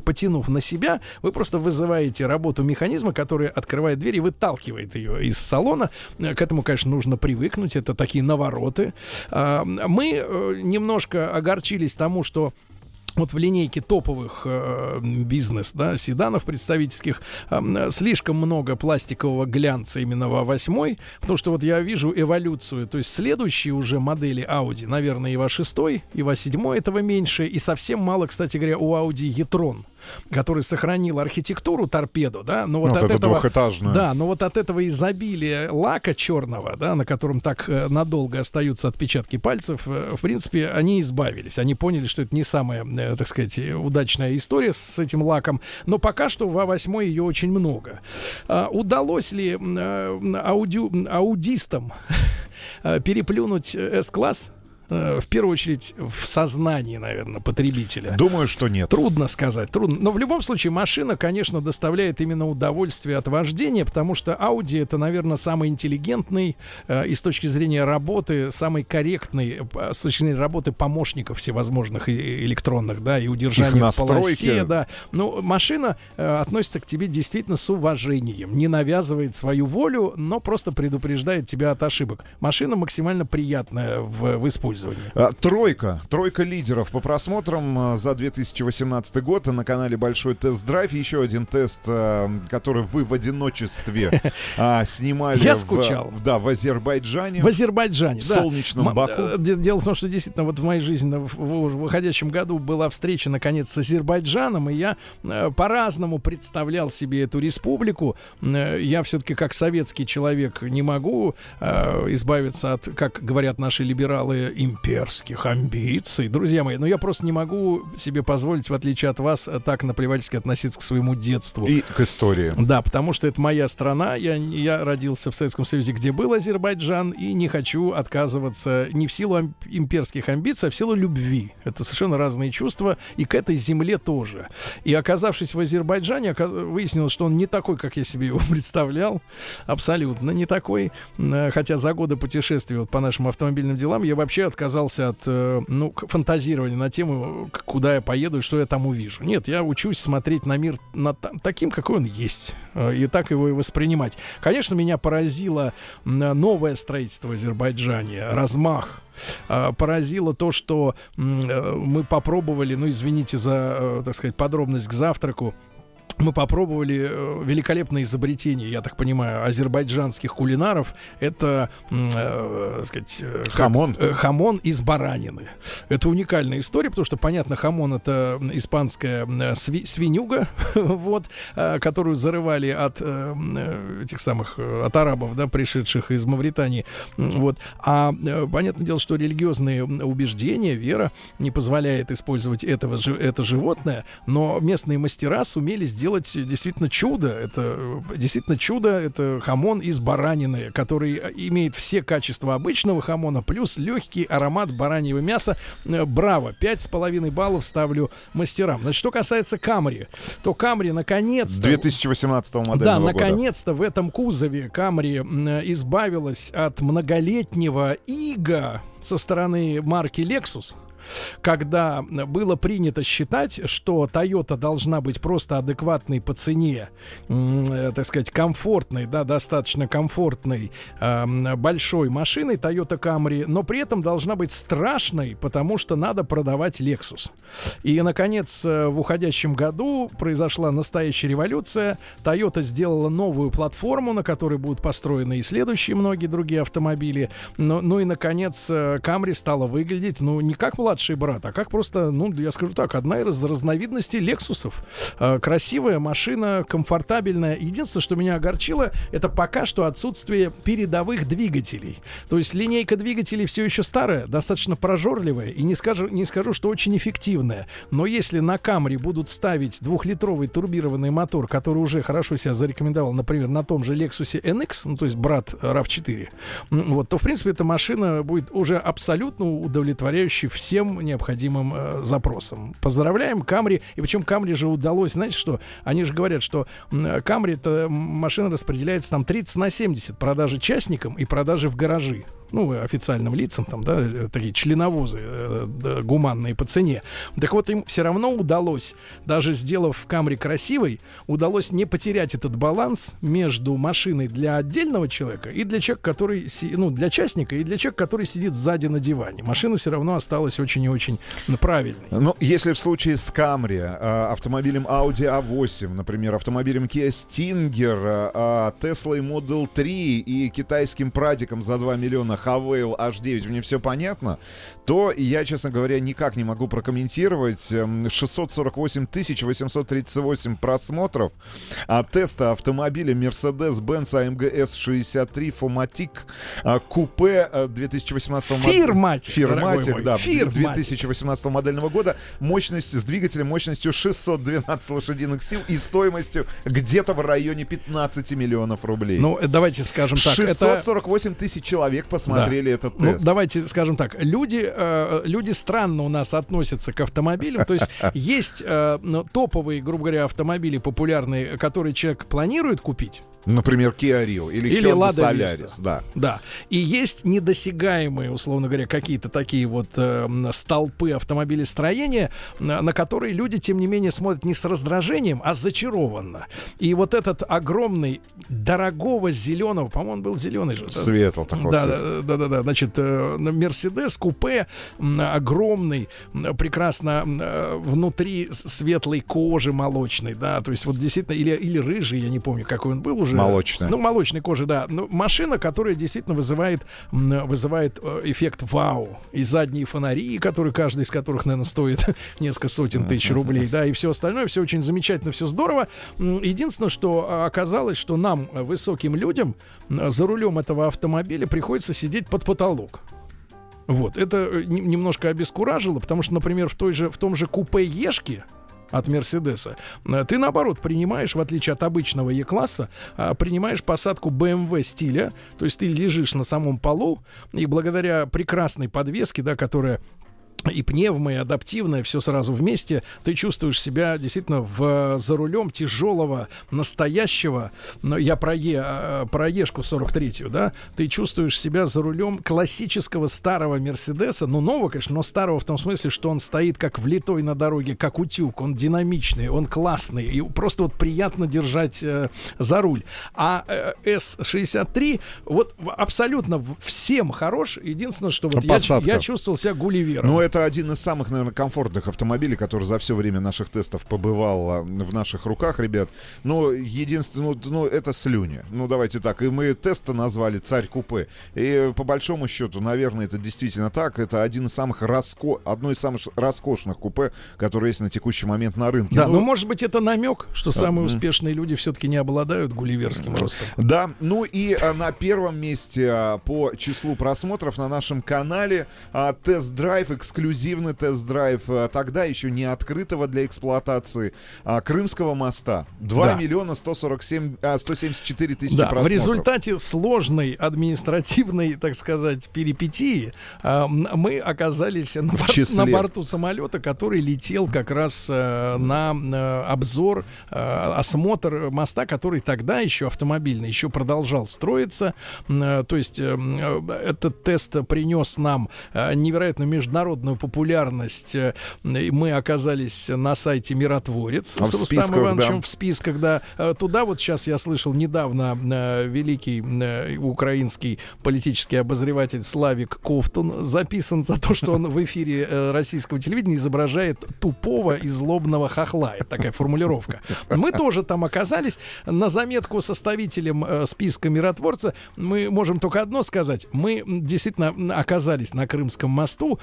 потянув на себя, вы просто вызываете работу механизма, который открывает дверь и выталкивает ее из салона. Э, К этому, конечно, нужно привыкнуть. Это такие навороты. А, Мы э, немножко огорчились тому, что вот в линейке топовых э, бизнес, да, седанов представительских э, слишком много пластикового глянца именно в А8, потому что вот я вижу эволюцию, то есть следующие уже модели Audi, наверное, и А6, и А7 этого меньше, и совсем мало, кстати говоря, у Audi e-tron. Который сохранил архитектуру торпеду, да, но вот, Вот от это этого, двухэтажная. да, но вот от этого изобилия лака черного, да, на котором так э, надолго остаются отпечатки пальцев, э, в принципе, они избавились. Они поняли, что это не самая, э, так сказать, удачная история с этим лаком, но пока что в А8 ее очень много. А, удалось ли аудио, аудистам переплюнуть С-класс? Э, В первую очередь в сознании, наверное, потребителя. Думаю, что нет. Трудно сказать, трудно. Но в любом случае машина, конечно, доставляет именно удовольствие от вождения, потому что Audi это, наверное, самый интеллигентный э, и с точки зрения работы, самый корректный э, с точки зрения работы помощников всевозможных электронных, да, и удержания Их в полосе, да. Ну, машина э, относится к тебе действительно с уважением, не навязывает свою волю, но просто предупреждает тебя от ошибок. Машина максимально приятная в, в использовании. А, Тройка. Тройка лидеров по просмотрам а, за 2018 год на канале Большой тест-драйв. Еще один тест, а, который вы в одиночестве снимали. Я в- скучал. Да, в Азербайджане. В Азербайджане, В да. солнечном Баку. э, де- Дело в том, что действительно вот в моей жизни в, в- в выходящем году была встреча наконец с Азербайджаном, и я э, по-разному представлял себе эту республику. Э, я все-таки как советский человек не могу избавиться от, как говорят наши либералы, имперских амбиций, друзья мои. Но я просто не могу себе позволить, в отличие от вас, так наплевательски относиться к своему детству. И к истории. Да, потому что это моя страна. Я, я родился в Советском Союзе, где был Азербайджан, и не хочу отказываться не в силу имперских амбиций, а в силу любви. Это совершенно разные чувства, и к этой земле тоже. И оказавшись в Азербайджане, оказ- выяснилось, что он не такой, как я себе его представлял. Абсолютно не такой. Э, Хотя за годы путешествий вот по нашим автомобильным делам я вообще отказался от э, ну, фантазирования на тему, куда я поеду и что я там увижу. Нет, я учусь смотреть на мир на та- таким, какой он есть, э, и так его и воспринимать. Конечно, меня поразило новое строительство в Азербайджане, размах. А, Поразило то, что э, мы попробовали, ну извините за, э, так сказать, подробность к завтраку, мы попробовали э, великолепное изобретение, я так понимаю, азербайджанских кулинаров. Это, э, так сказать, э, как- Хамон. э, хамон из баранины. Это уникальная история, потому что, понятно, хамон это испанская э, сви- свинюга, вот, э, которую зарывали от э, э, этих самых, э, от арабов, да, пришедших из Мавритании. Вот. А э, понятное дело, что религиозные убеждения, вера не позволяет использовать этого, это животное, но местные мастера сумели сделать действительно чудо. Это э, действительно чудо. Это хамон из баранины, который э, имеет все качества обычного хамона, плюс легкий аромат бараньего мяса. Э, Браво! Пять с половиной баллов ставлю мастерам. Значит, что касается Камри, то Камри наконец-то... 2018 модельного Да, наконец-то в этом кузове Камри избавилась от многолетнего ига со стороны марки Lexus когда было принято считать, что Toyota должна быть просто адекватной по цене, э, так сказать, комфортной, да, достаточно комфортной э, м, большой машиной Toyota Camry, но при этом должна быть страшной, потому что надо продавать Lexus. И, наконец, э, в уходящем году произошла настоящая революция. Toyota сделала новую платформу, на которой будут построены и следующие многие другие автомобили. Но, ну и, наконец, э, Camry стала выглядеть, ну, не как младший брат, а как просто, ну, я скажу так, одна из разновидностей Лексусов. Э, Красивая машина, комфортабельная. Единственное, что меня огорчило, это пока что отсутствие передовых двигателей. То есть линейка двигателей все еще старая, достаточно прожорливая, и не скажу, не скажу, что очень эффективная. Но если на Камри будут ставить двухлитровый турбированный мотор, который уже хорошо себя зарекомендовал, например, на том же Lexus NX, ну, то есть брат RAV4, м, вот, то, в принципе, эта машина будет уже абсолютно удовлетворяющей всем необходимым э, запросам. Поздравляем, Камри. И причем Камри же удалось, знаете что, они же говорят, что Камри это машина распределяется там 30 на 70 продажи частникам и продажи в гаражи ну, официальным лицам, там, да, э, такие членовозы э, да, гуманные по цене. Так вот, им все равно удалось, даже сделав Камри красивой, удалось не потерять этот баланс между машиной для отдельного человека и для человека, который, ну, для частника и для человека, который сидит сзади на диване. Машина все равно осталась очень и очень правильной. Ну, если в случае с Camry, э, автомобилем Audi A8, например, автомобилем Kia Stinger, э, э, Tesla Model 3 и китайским прадиком за 2 миллиона Havail H9, мне все понятно, то я, честно говоря, никак не могу прокомментировать. Эм, 648 838 просмотров а, теста автомобиля Mercedes-Benz AMG S63 Fomatic а, купе а, 2018 мод- Фирматик, Фирматик, мой, да, Фирматик. 2018 модельного года. Мощность с двигателем мощностью 612 лошадиных сил и стоимостью где-то в районе 15 миллионов рублей. Ну, э, давайте скажем так, это... 648 тысяч человек посмотрели Да. этот Ну, тест. давайте скажем так, люди, э, люди странно у нас относятся к автомобилям. То есть есть э, ну, топовые, грубо говоря, автомобили популярные, которые человек планирует купить. Например, Kia Rio или, Или Hyundai Lada Solaris, Vesta. да. Да. И есть недосягаемые, условно говоря, какие-то такие вот э, столпы автомобилестроения, на, на которые люди, тем не менее, смотрят не с раздражением, а зачарованно. И вот этот огромный, дорогого зеленого, по-моему, он был зеленый же. да? Светло такого Да, да, да, да, да. Значит, э, Мерседес купе огромный, прекрасно э, внутри светлой кожи молочной, да, то есть вот действительно или или рыжий, я не помню, какой он был уже. Молочная. Ну, молочной кожи, да. Ну, машина, которая действительно вызывает вызывает э, эффект вау. И задние фонари, которые каждый из которых, наверное, стоит несколько сотен тысяч рублей, да, и все остальное, все очень замечательно, все здорово. Единственное, что а, оказалось, что нам, э, высоким людям, за рулем этого автомобиля приходится сидеть под потолок. Вот, это э, не- немножко обескуражило, потому что, например, в, той же, в том же купе Ешки, от Мерседеса. Ты, наоборот, принимаешь, в отличие от обычного Е-класса, а, принимаешь посадку BMW стиля, то есть ты лежишь на самом полу, и благодаря прекрасной подвеске, да, которая и пневмо, и адаптивное, все сразу вместе, ты чувствуешь себя действительно в, за рулем тяжелого, настоящего, но я про, е, э, про Ешку 43-ю, да, ты чувствуешь себя за рулем классического старого Мерседеса, ну, нового, конечно, но старого в том смысле, что он стоит как влитой на дороге, как утюг, он динамичный, он классный, и просто вот приятно держать э, за руль. А э, S63 вот абсолютно всем хорош, единственное, что вот я, я чувствовал себя Гулливером. Ну, это один из самых, наверное, комфортных автомобилей, который за все время наших тестов побывал а, в наших руках, ребят. Ну, единственное, ну, ну, это слюни. Ну, давайте так. И мы теста назвали «Царь купе». И по большому счету, наверное, это действительно так. Это один из самых раско... одно из самых роскошных купе, которые есть на текущий момент на рынке. Да, Ну, но может быть это намек, что самые успешные люди все-таки не обладают гулливерским ростом. Да, ну и а, на первом месте а, по числу просмотров на нашем канале тест-драйв, эксклюзивный тест-драйв, а, тогда еще не открытого для эксплуатации а, Крымского моста. 2 Да. миллиона 147, а, 174 тысячи Да, в просмотров. результате сложной административной, так сказать, перипетии м, мы оказались на, бор- на борту самолета, который летел как раз э, на э, обзор, э, осмотр моста, который тогда еще автомобильный, еще продолжал строиться. Э, То есть э, э, этот тест принес нам э, невероятную международную популярность. Э, Мы оказались на сайте Миротворец А с Рустамом списках, Ивановичем да. в списках, да. Э, Туда вот сейчас я слышал недавно э, великий украинский политический обозреватель Славик Ковтун записан за то, что он в эфире российского телевидения изображает тупого и злобного хохла. Это такая формулировка. Мы тоже там оказались. На заметку составителям списка миротворца мы можем только одно сказать. Мы действительно оказались на Крымском мосту,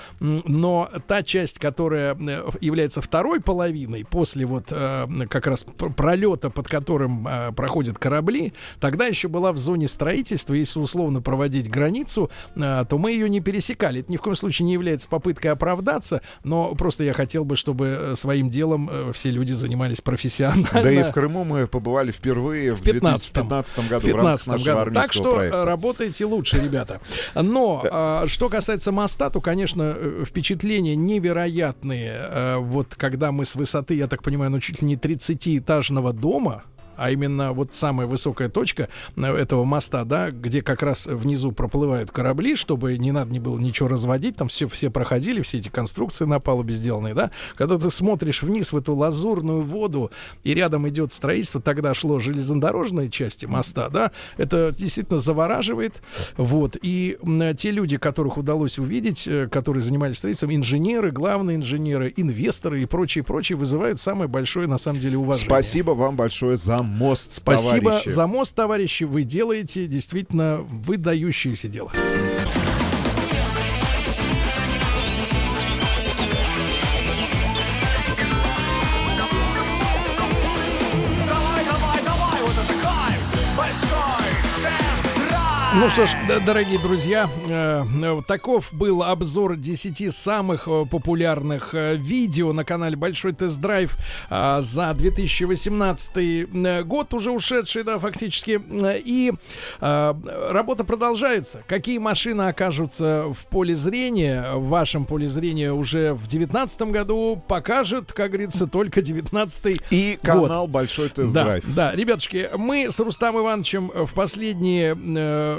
но та часть, которая э, является второй половиной после вот э, как раз пр- пролета, под которым э, проходят корабли, тогда еще была в зоне строительства. Если условно проводить границу, то мы ее не пересекали. Это ни в коем случае не является попыткой оправдаться, но просто я хотел бы, чтобы своим делом все люди занимались профессионально. Да и в Крыму мы побывали впервые в, В 15 2015 году в в рамках 15 году. Так что проекта. работайте лучше, ребята. Но что касается моста, то, конечно, э, впечатления невероятные. Э, Вот когда мы с высоты, я так понимаю, ну чуть ли не 30-этажного дома а именно вот самая высокая точка э, этого моста, да, где как раз внизу проплывают корабли, чтобы не надо не было ничего разводить, там все, все проходили, все эти конструкции на палубе сделанные, да, когда ты смотришь вниз в эту лазурную воду, и рядом идет строительство, тогда шло железнодорожной части моста, да, это действительно завораживает, вот, и те люди, которых удалось увидеть, э, которые занимались строительством, инженеры, главные инженеры, инвесторы и прочие, прочие, вызывают самое большое, на самом деле, уважение. Спасибо вам большое за мост, Спасибо товарищи. за мост, товарищи. Вы делаете действительно выдающееся дело. Ну что ж, дорогие друзья, э, таков был обзор 10 самых э, популярных э, видео на канале Большой Тест-Драйв за 2018 э, год, уже ушедший, да, фактически. И работа продолжается. Какие машины окажутся в поле зрения, в вашем поле зрения уже в 2019 году, покажет, как говорится, только 19 И канал Большой Тест-Драйв. Да, да, ребятушки, мы с Рустам Ивановичем в последние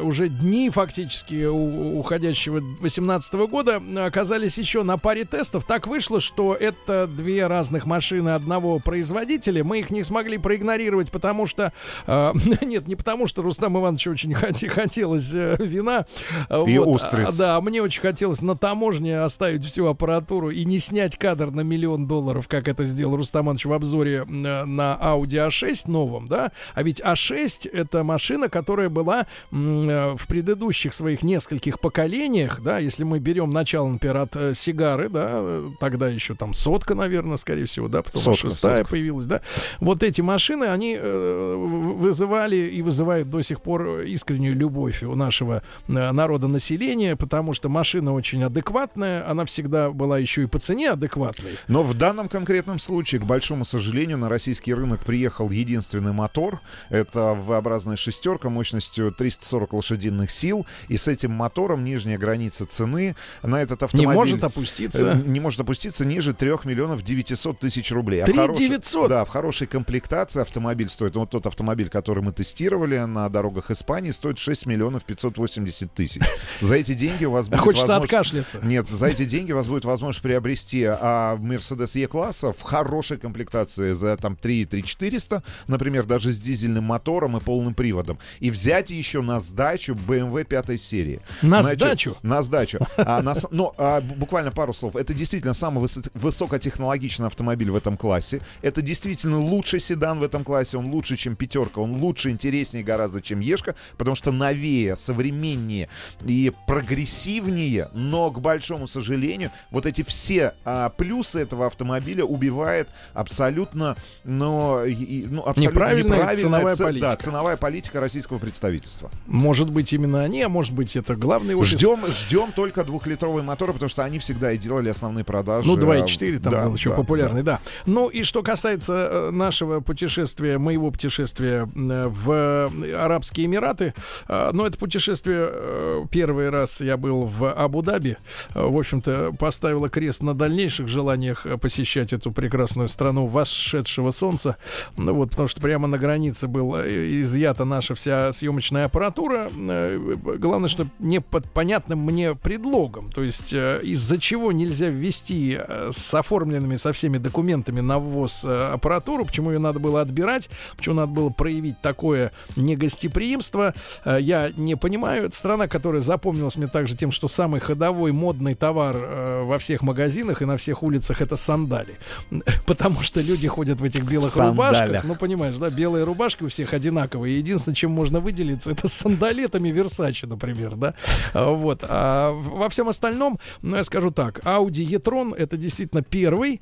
уже дни фактически у- уходящего 18 года оказались еще на паре тестов. Так вышло, что это две разных машины одного производителя. Мы их не смогли проигнорировать, потому что... э, нет, не потому что Рустам Ивановичу очень хоте- хотелось э, вина. э, И вот, устриц. а, да, мне очень хотелось на таможне оставить всю аппаратуру и не снять кадр на миллион долларов, как это сделал Рустам Иванович в обзоре э, на Audi A6 новом, да? А ведь A6 это машина, которая была м, э, в предыдущих своих нескольких поколениях, да, если мы берем начало, например, от э, сигары, да, э, тогда еще там сотка, наверное, скорее всего, да, потом Сотка, шестая сотка. появилась, да. Вот эти машины, они э, вызывали и вызывают до сих пор искреннюю любовь у нашего э, народа населения, потому что машина очень адекватная, она всегда была еще и по цене адекватной. Но в данном конкретном случае, к большому сожалению, на российский рынок приехал единственный мотор. Это V-образная шестерка мощностью 340 лошадиных сил. И с этим мотором нижняя граница цены на этот автомобиль... может опуститься. э, Не может опуститься ниже 3 миллионов 900 тысяч рублей. А в 3 хорошей- 900? Да, в хорошей комплектации автомобиль стоит... Вот тот автомобиль, который мы тестировали на дорогах Испании, стоит 6 миллионов 580 тысяч. За эти деньги у вас будет Хочется откашляться. нет, за эти деньги у вас будет возможность приобрести а, Mercedes E-класса в хорошей комплектации за там 3 3 400, например, даже с дизельным мотором и полным приводом. И взять еще на сдачу BMW 5 серии. На Значит, сдачу? На сдачу. А, на с- ну, а, буквально пару слов. Это действительно самый высо- высокотехнологичный автомобиль в этом классе. Это действительно лучший седан в этом классе. Он лучше, чем пятерка. Он лучше, интереснее гораздо, чем Ешка, потому что новее, современнее и прогрессивнее. Но, к большому сожалению, вот эти все а, плюсы этого автомобиля убивает абсолютно, но, и- ну, абсолютно Неправильная неправильная ценовая ц- политика. Да, ценовая политика российского представительства. Может быть, именно они, а может быть, это главный офис. Ждем, ждем только двухлитровые моторы, потому что они всегда и делали основные продажи. Ну, 2,4 там Да, был еще да, популярный, да. Ну, и что касается э, нашего путешествия, моего путешествия э, в Арабские Эмираты, э, ну, это путешествие, э, первый раз я был в Абу-Даби, э, в общем-то, поставило крест на дальнейших желаниях э, посещать эту прекрасную страну восшедшего солнца, ну, вот, потому что прямо на границе была изъята наша вся съемочная аппаратура, Э, главное, что не под понятным мне предлогом, то есть э, из-за чего нельзя ввести э, с оформленными со всеми документами на ввоз аппаратуру, почему ее надо было отбирать, почему надо было проявить такое негостеприимство, я не понимаю. Это страна, которая запомнилась мне также тем, что самый ходовой модный товар во всех магазинах и на всех улицах это сандали, потому что люди ходят в этих белых рубашках, ну понимаешь, да, белые рубашки у всех одинаковые. Единственное, чем можно выделиться, это с сандалетами Versace, например, да. А, Вот. А во всем остальном, ну, я скажу так, Audi e-tron это действительно первый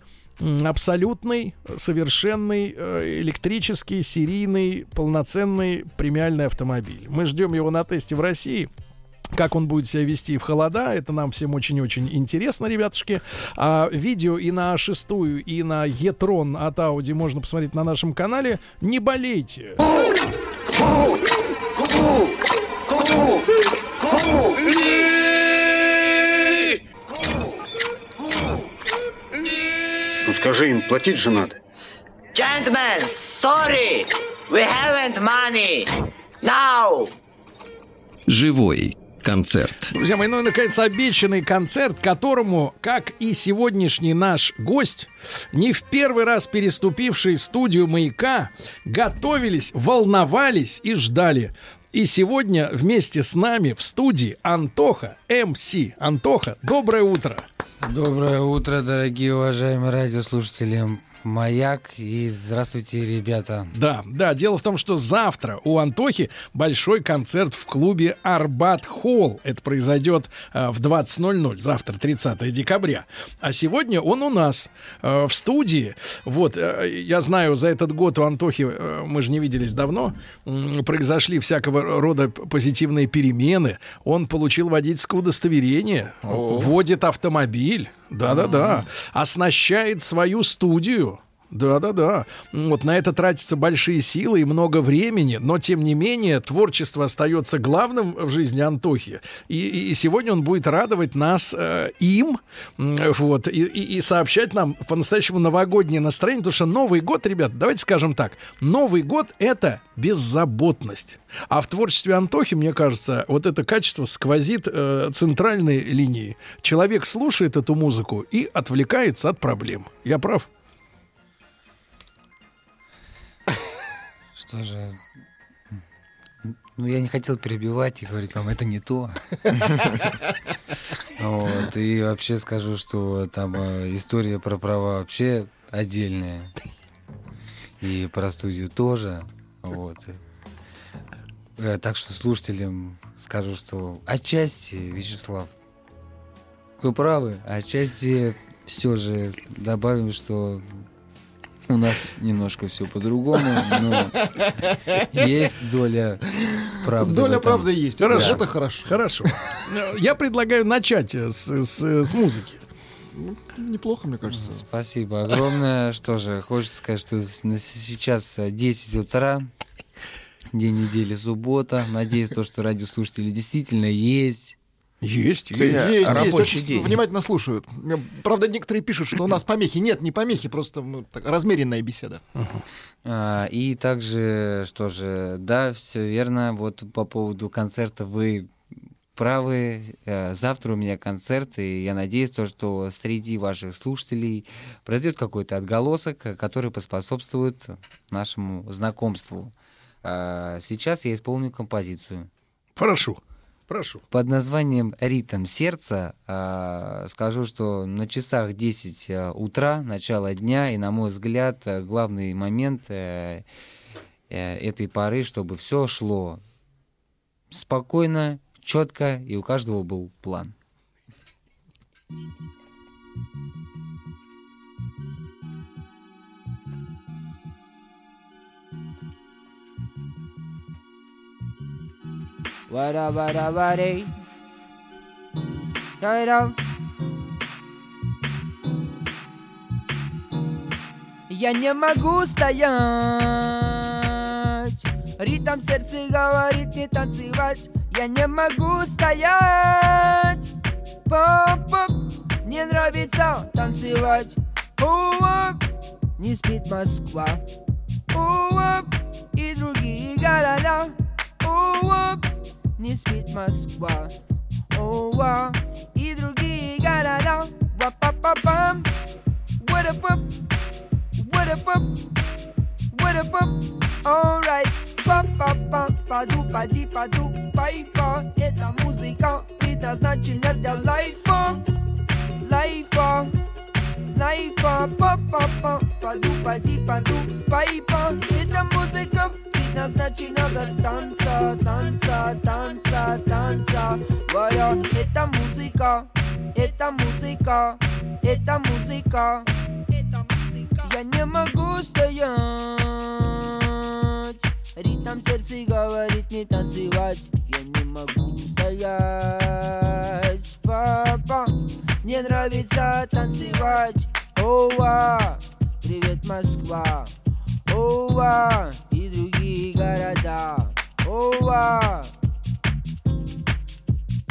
абсолютный, совершенный, э, электрический, серийный, полноценный премиальный автомобиль. Мы ждем его на тесте в России. Как он будет себя вести в холода, это нам всем очень-очень интересно, ребятушки. А видео и на шестую, и на e-tron от Audi можно посмотреть на нашем канале. Не болейте! Скажи им, платить же надо. Gentlemen, sorry, we haven't money. Now. Живой концерт. Друзья мои, ну и, наконец, обещанный концерт, которому, как и сегодняшний наш гость, не в первый раз переступивший студию «Маяка», готовились, волновались и ждали. И сегодня вместе с нами в студии Антоха, МС. Антоха, доброе утро. Доброе утро, дорогие уважаемые радиослушатели. Маяк и здравствуйте, ребята. Да, да, дело в том, что завтра у Антохи большой концерт в клубе Арбат Холл. Это произойдет э, в 20.00, завтра, 30 декабря. А сегодня он у нас э, в студии. Вот, э, я знаю, за этот год у Антохи, э, мы же не виделись давно, м, произошли всякого рода позитивные перемены. Он получил водительское удостоверение, О. водит автомобиль. Да-да-да. Оснащает свою студию. Да-да-да. Вот на это тратятся большие силы и много времени, но тем не менее творчество остается главным в жизни Антохи. И, и- сегодня он будет радовать нас э, им, вот, и, и- и сообщать нам по-настоящему новогоднее настроение, потому что Новый год, ребят, давайте скажем так, Новый год это беззаботность. А в творчестве Антохи, мне кажется, вот это качество сквозит э, центральной линии. Человек слушает эту музыку и отвлекается от проблем. Я прав? Что же... Ну, я не хотел перебивать и говорить вам, это не то. Вот, и вообще скажу, что там э, история про права вообще отдельная. И про студию тоже. Вот. Э, Так что слушателям скажу, что отчасти, Вячеслав, вы правы, отчасти все же добавим, что у нас немножко все по-другому, но есть доля правды. Доля правды есть. Хорошо. Это хорошо. Хорошо. Я предлагаю начать с, с- с музыки. Неплохо, мне кажется. Спасибо огромное. Что же, хочется сказать, что сейчас э, 10 утра, день недели суббота. Надеюсь, то, что радиослушатели действительно есть. Есть, Есть, есть, очень внимательно слушают. Правда, некоторые пишут, что у нас помехи. Нет, не помехи, просто ну, так, размеренная беседа. А, и также, что же, да, все верно. Вот по поводу концерта вы правы. Э, Завтра у меня концерт, и я надеюсь, то, что среди ваших слушателей произойдет какой-то отголосок, который поспособствует нашему знакомству. А, Сейчас я исполню композицию. Прошу. Прошу. Под названием «Ритм сердца» а, скажу, что на часах 10 а, утра, начало дня, и, на мой взгляд, главный момент э, э, этой поры, чтобы все шло спокойно, четко, и у каждого был план. Вара вара варей. Тайра. Я не могу стоять. Ритм сердце говорит не танцевать. Я не могу стоять. Поп-поп Мне нравится танцевать. Оп, Не спит Москва. Оп, И другие города. Оп, Не спит Москва Оа, И другие города Ва-па-па-пам What up, up What up, up? What up, up? Alright. па па па паду пади паду пайпа Это музыка предназначена для лайфа Лайфа Лайфа па па па паду пади паду пайпа Это музыка предназначена для танца Танца, танца, танца. Вая, это музыка Это музыка Это музыка я не могу стоять. Ритм сердце говорит не танцевать. Я не могу стоять. Папа, мне нравится танцевать. Оа, привет Москва Оа, и другие города Оа,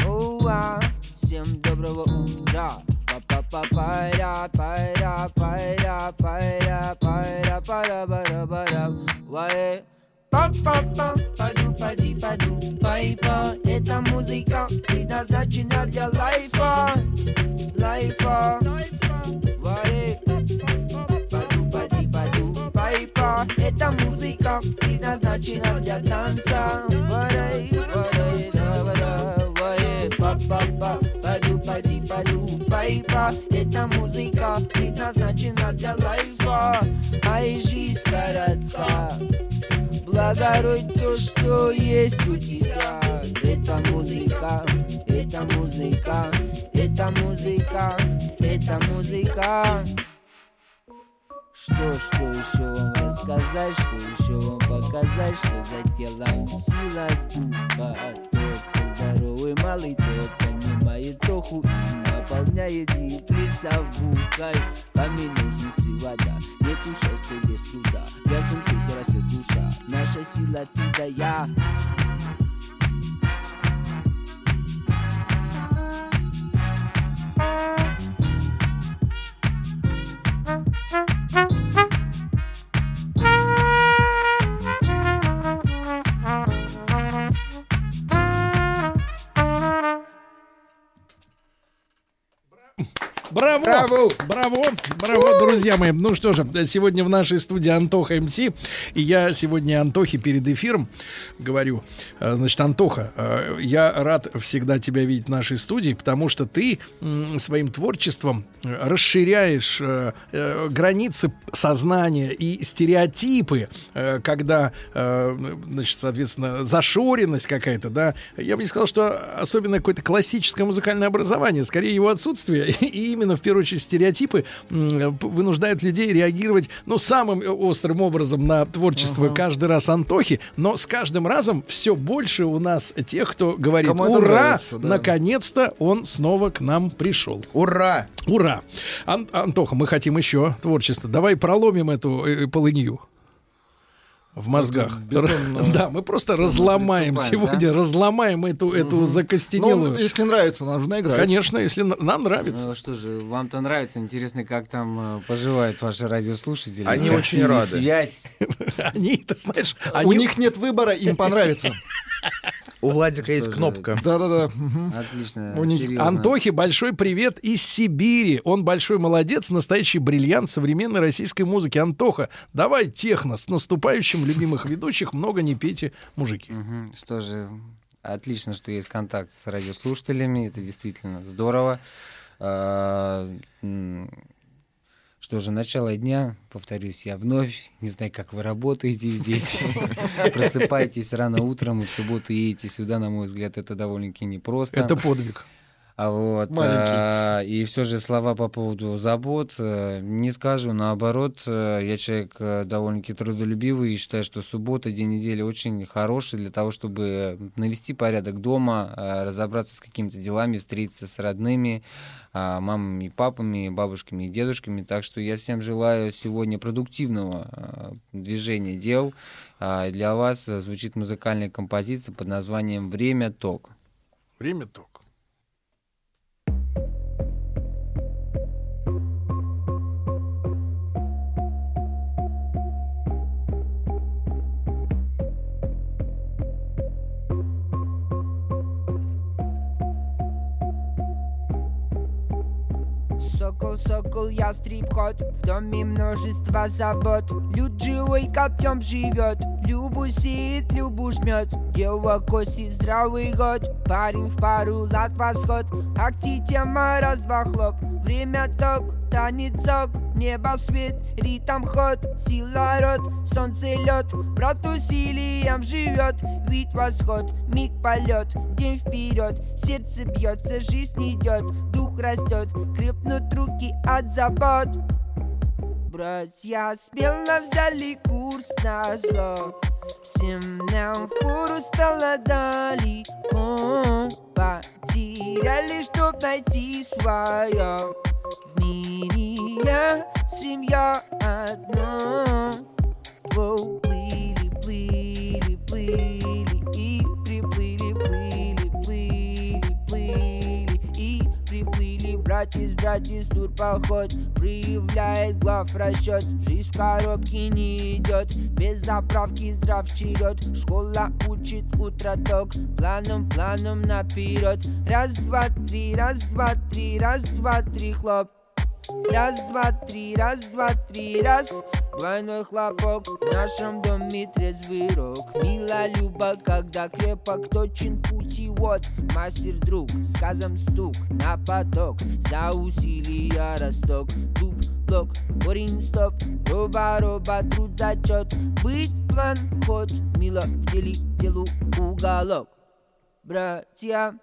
оа, всем доброго утра Па-па-па-пайра, пайра, пайра, пайра, пайра, пара, пара, пара, вае. Па-па-па, паду, пади, паду, пайпа Это музыка предназначена для лайфа Лайфа, вае. Паду, пади, паду, пайпа Это музыка предназначена для танца Вае, вае, вае, вае. Па-па-па, паду, пади, паду, пайпа Это музыка предназначена для лайфа детства Моя жизнь коротка Благородь то, что есть у тебя Это музыка, это музыка, это музыка, это музыка Что, что еще вам рассказать, что еще вам показать, что за телом сила духа. Тот, кто здоровый малый, тот понимает тоху и наполняет дни плясовухой Камень, ножницы, вода, нету счастья без труда. В ясном цвете растет душа, наша сила ты да я Браво! Браво! Браво! Браво, друзья мои! Ну что же, сегодня в нашей студии Антоха МС. И я сегодня Антохе перед эфиром говорю. э, Значит, Антоха, э, я рад всегда тебя видеть в нашей студии, потому что ты своим творчеством э, расширяешь э, э, границы сознания и стереотипы, когда, значит, соответственно, зашоренность какая-то, да. Я бы не сказал, что особенно какое-то классическое музыкальное образование, скорее его отсутствие. И именно в первую очередь стереотипы вынуждают людей реагировать, ну, самым острым образом на творчество каждый раз Антохи, но с каждым разом все больше у нас тех, кто говорит, Кому ура, нравится, да. наконец-то он снова к нам пришел. Ура! Ура! Ан- Антоха, мы хотим еще творчество. Давай проломим эту э, полынью. В мозгах. бетонно- Да, мы просто разломаем сегодня, разломаем эту, эту закостенелую. Ну, если нравится, нужно играть. Конечно, если на- нам нравится. Ну что же, вам-то нравится. Интересно, как там э, поживают ваши радиослушатели. Они Как очень рады. Связь. Они, ты знаешь, У они... них нет выбора, им понравится. У Владика есть кнопка. Да-да-да. Отлично. Антохе большой привет из Сибири. Он большой молодец, настоящий бриллиант современной российской музыки. Антоха, давай техно с наступающим любимых ведущих. Много не пейте, мужики. Что же, отлично, что есть контакт с радиослушателями. Это действительно здорово. Что же, начало дня, повторюсь, я вновь, не знаю, как вы работаете здесь, просыпаетесь рано утром и в субботу едете сюда, на мой взгляд, это довольно-таки непросто. Это подвиг. А вот, Маленький. а, и все же слова по поводу забот э, не скажу, наоборот, э, я человек довольно-таки трудолюбивый и считаю, что суббота, день недели очень хороший для того, чтобы навести порядок дома, разобраться с какими-то делами, встретиться с родными, мамами, папами, бабушками и дедушками. Так что я всем желаю сегодня продуктивного э, движения дел. А Для вас э, звучит музыкальная композиция под названием «Время ток». Время ток. Сокол, сокол, ястреб, кот В доме множество забот. Люд живой копьем живет Любу сеет, любу жмет Дева кости, здравый год. Парень в пару, лад восход. Акти тема, раз, два, хлоп. Время ток, танец ок Небо свет, ритм ход Сила рот, солнце лед. Брат усилием живет Вид восход, миг полет День вперед, сердце бьется Жизнь идет, дух растет Крепнут руки от забот. Братья смело взяли курс на зло. Всем нам впору стало далеко Потеряли, чтоб найти свое В мире я, семья одна. Воу, плыли, плыли, плыли И приплыли, плыли, плыли, плыли И приплыли, братья с братья тур поход Проявляет глав расчет. Жизнь в коробке не идет Без заправки здрав черед. Школа учит утро Планом, планом наперед. Раз, два, три, раз, два, три, раз, два, три, хлоп. Раз, два, три, раз, два, три, раз. Двойной хлопок В нашем доме трезвый рок. Мила Люба, когда крепок Точен путевод Мастер друг, сказом стук На поток. За усилия росток. Дуб блок, корень стоп, роба, роба, труд зачет, быть план, ход, мило в деле, делу уголок. Братья,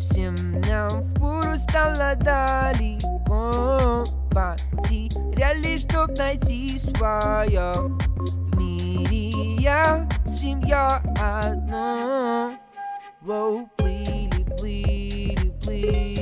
всем нам впору стало далеко. Потеряли, чтоб найти свое. В мире я, семья одна. Воу, плыли, плыли, плыли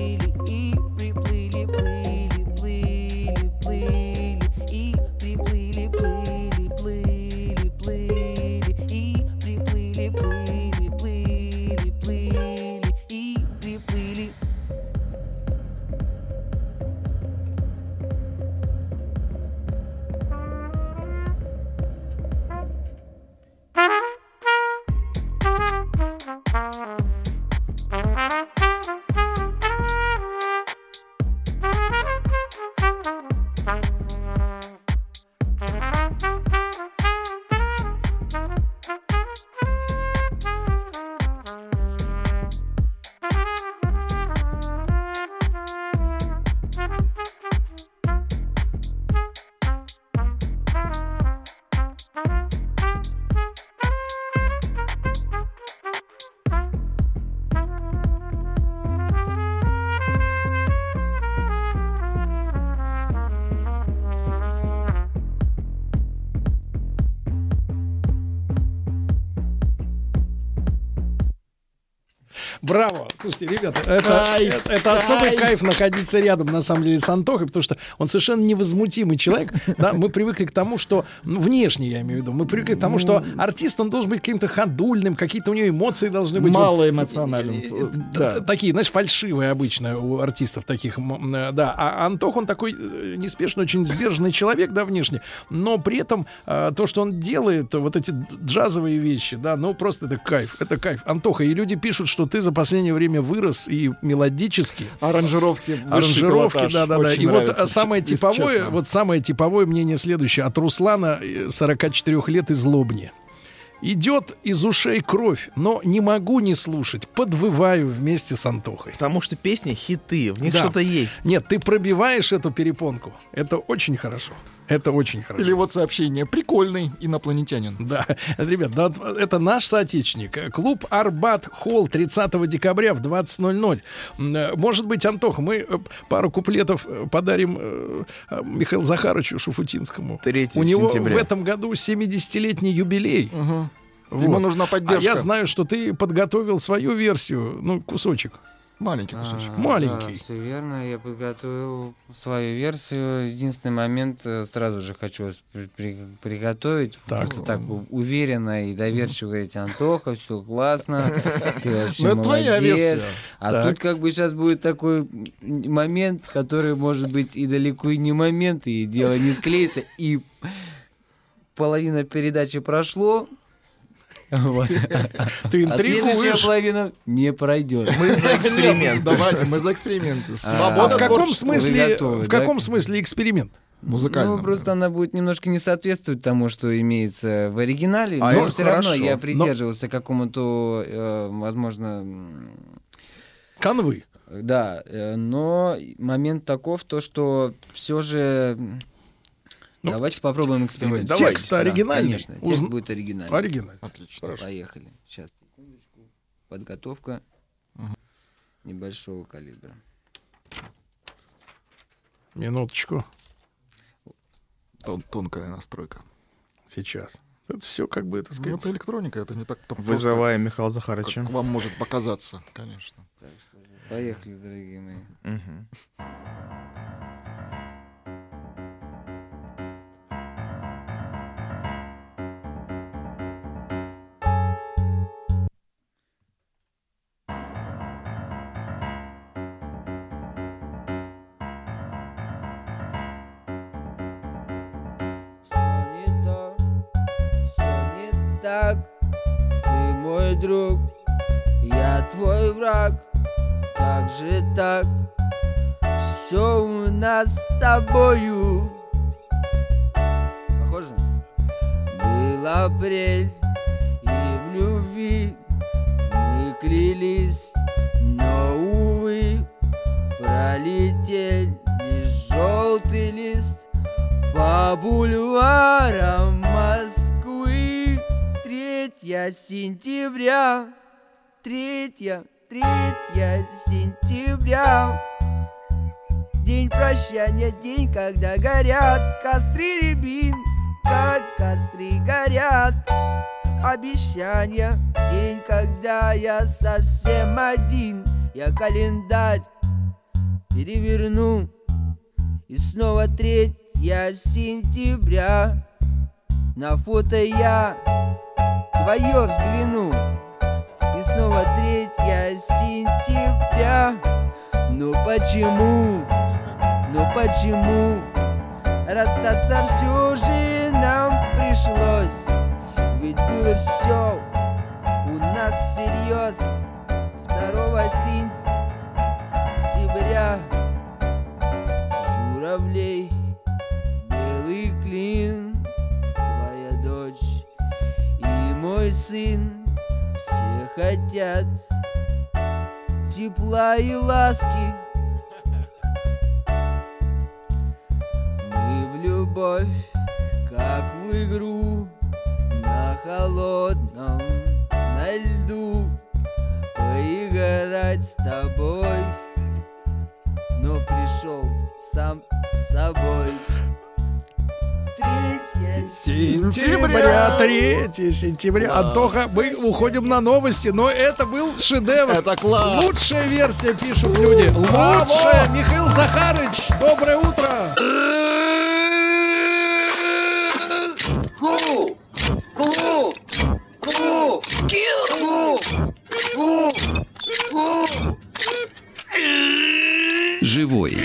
Слушайте, ребята, это, Кайф, это, это особый кайф. кайф находиться рядом, на самом деле, с Антохой, потому что он совершенно невозмутимый человек. Да, мы привыкли к тому, что, ну, внешне я имею в виду, мы привыкли к тому, что артист, он должен быть каким-то ходульным, какие-то у него эмоции должны быть. Малоэмоционален, Вот, да. т- Такие, знаешь, фальшивые обычно у артистов таких, э, да. А Антох, он такой э, неспешно, очень сдержанный человек, да, внешне, но при этом э, то, что он делает, вот эти джазовые вещи, да, ну просто это кайф, это кайф. Антоха, и люди пишут, что ты за последнее время вырос и мелодически. Аранжировки, Аранжировки, пилотаж. да, да, да. Очень И вот нравится, а, самое типовое, честно. вот самое типовое мнение следующее от Руслана, э, 44 лет из Лобни. Идет из ушей кровь, но не могу не слушать. Подвываю вместе с Антохой. Потому что песни хиты, в них Да. что-то есть. Нет, ты пробиваешь эту перепонку. Это очень хорошо. Это очень хорошо. Или вот сообщение. Прикольный инопланетянин. Да, ребят, да, вот это наш соотечественник. Клуб Арбат Холл 30 декабря в 20.00. М, э, Может быть, Антох, мы э, пару куплетов э, подарим Михаилу Захаровичу Шуфутинскому. 3 У него сентября. в этом году 70-летний юбилей. Мгм. Ему нужна поддержка. А я знаю, что ты подготовил свою версию, ну, кусочек. Маленький кусочек. А, Маленький. Да, все верно. Я подготовил свою версию. Единственный момент э, сразу же хочу вас при- при- приготовить. Так. Просто так уверенно и доверчиво говорить, Антоха, все классно, ты вообще Ну, это твоя молодец. версия. А Так. тут как бы сейчас будет такой момент, который может быть и далеко и не момент, и дело не склеится, и половина передачи прошло, вот. Ты а следующая интригуешь. половина не пройдет. Мы за эксперимент. Давайте, мы за эксперименты. А Свобода в каком смысле, готовы, в каком да? смысле эксперимент? Музыкально. Ну, просто она будет немножко не соответствовать тому, что имеется в оригинале, А но все равно хорошо. я Но- придерживался какому-то, э, возможно, Канвы. да, э, но момент таков, то, что все же... м, Давайте попробуем эксперимент. давай. Текст Да, оригинальный. конечно, текст Узн- будет оригинальный. Оригинальный. Отлично. Поехали. Сейчас, секундочку. Подготовка небольшого калибра. Минуточку. Тон- Тонкая настройка. Сейчас. Это все как бы, это Ну, сказать... это электроника, это не так Вызываем Михаила Захаровича. как вам может показаться, конечно. Так что же, поехали, дорогие мои. Мгм. Тобою. Похоже? Был апрель, и в любви мы клялись, но, увы, пролетели желтый лист по бульварам Москвы. Третья сентября, третья, третья сентября. День прощания, день, когда горят костры рябин, как костры горят. Обещания, день, когда я совсем один, я календарь переверну. И снова третья сентября, на фото я твое взгляну. И снова третья сентября, ну почему, ну почему Расстаться все же нам пришлось? Ведь было все у нас всерьез 2 сентября Журавлей, белый клин Твоя дочь и мой сын Все хотят тепла и ласки любовь, как в игру На холодном, на льду Поиграть с тобой Но пришел сам с собой Сентября, 3 сентября. Класс. Антоха, мы уходим на новости, но это был шедевр. Это класс. Лучшая версия, пишут люди. Лучшая. Михаил Захарыч, доброе утро. Живой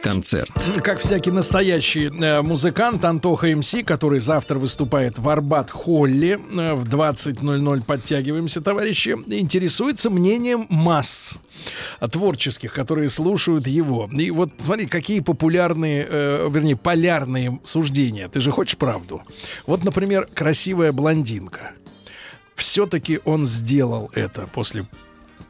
концерт. Как всякий настоящий э, музыкант Антоха МС, который завтра выступает в Арбат Холле э, в 20.00, подтягиваемся, товарищи, интересуется мнением масс творческих, которые слушают его. И вот смотри, какие популярные, э, вернее, полярные суждения. Ты же хочешь правду? Вот, например, красивая блондинка. Все-таки он сделал это после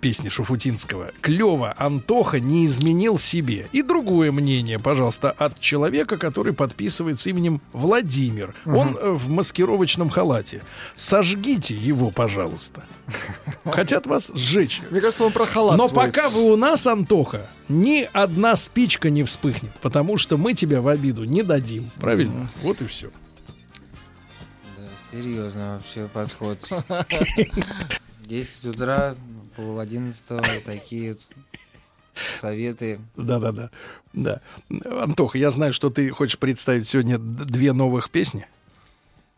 песни Шуфутинского. Клево, Антоха не изменил себе. И другое мнение, пожалуйста, от человека, который подписывается именем Владимир. Он э, в маскировочном халате. Сожгите его, пожалуйста. Хотят вас сжечь. Мне кажется, он про халат Но свой. пока вы у нас, Антоха, ни одна спичка не вспыхнет, потому что мы тебя в обиду не дадим. Правильно? Вот и все. Да, серьезно вообще подход. 10 утра, пол одиннадцатого, такие советы. Да-да-да. Да. Антоха, я знаю, что ты хочешь представить сегодня две новых песни.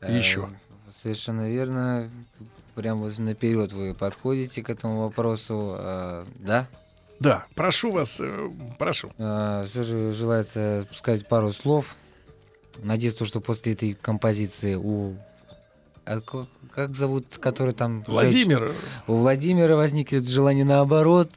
Э, Еще. Совершенно верно. Прям вот наперед вы подходите к этому вопросу. Э, Да? Да, прошу вас, э, прошу. Все же желается сказать пару слов. Надеюсь, то, что после этой композиции у... а ка- как зовут, который там... Владимир. жечь? У Владимира возникнет желание наоборот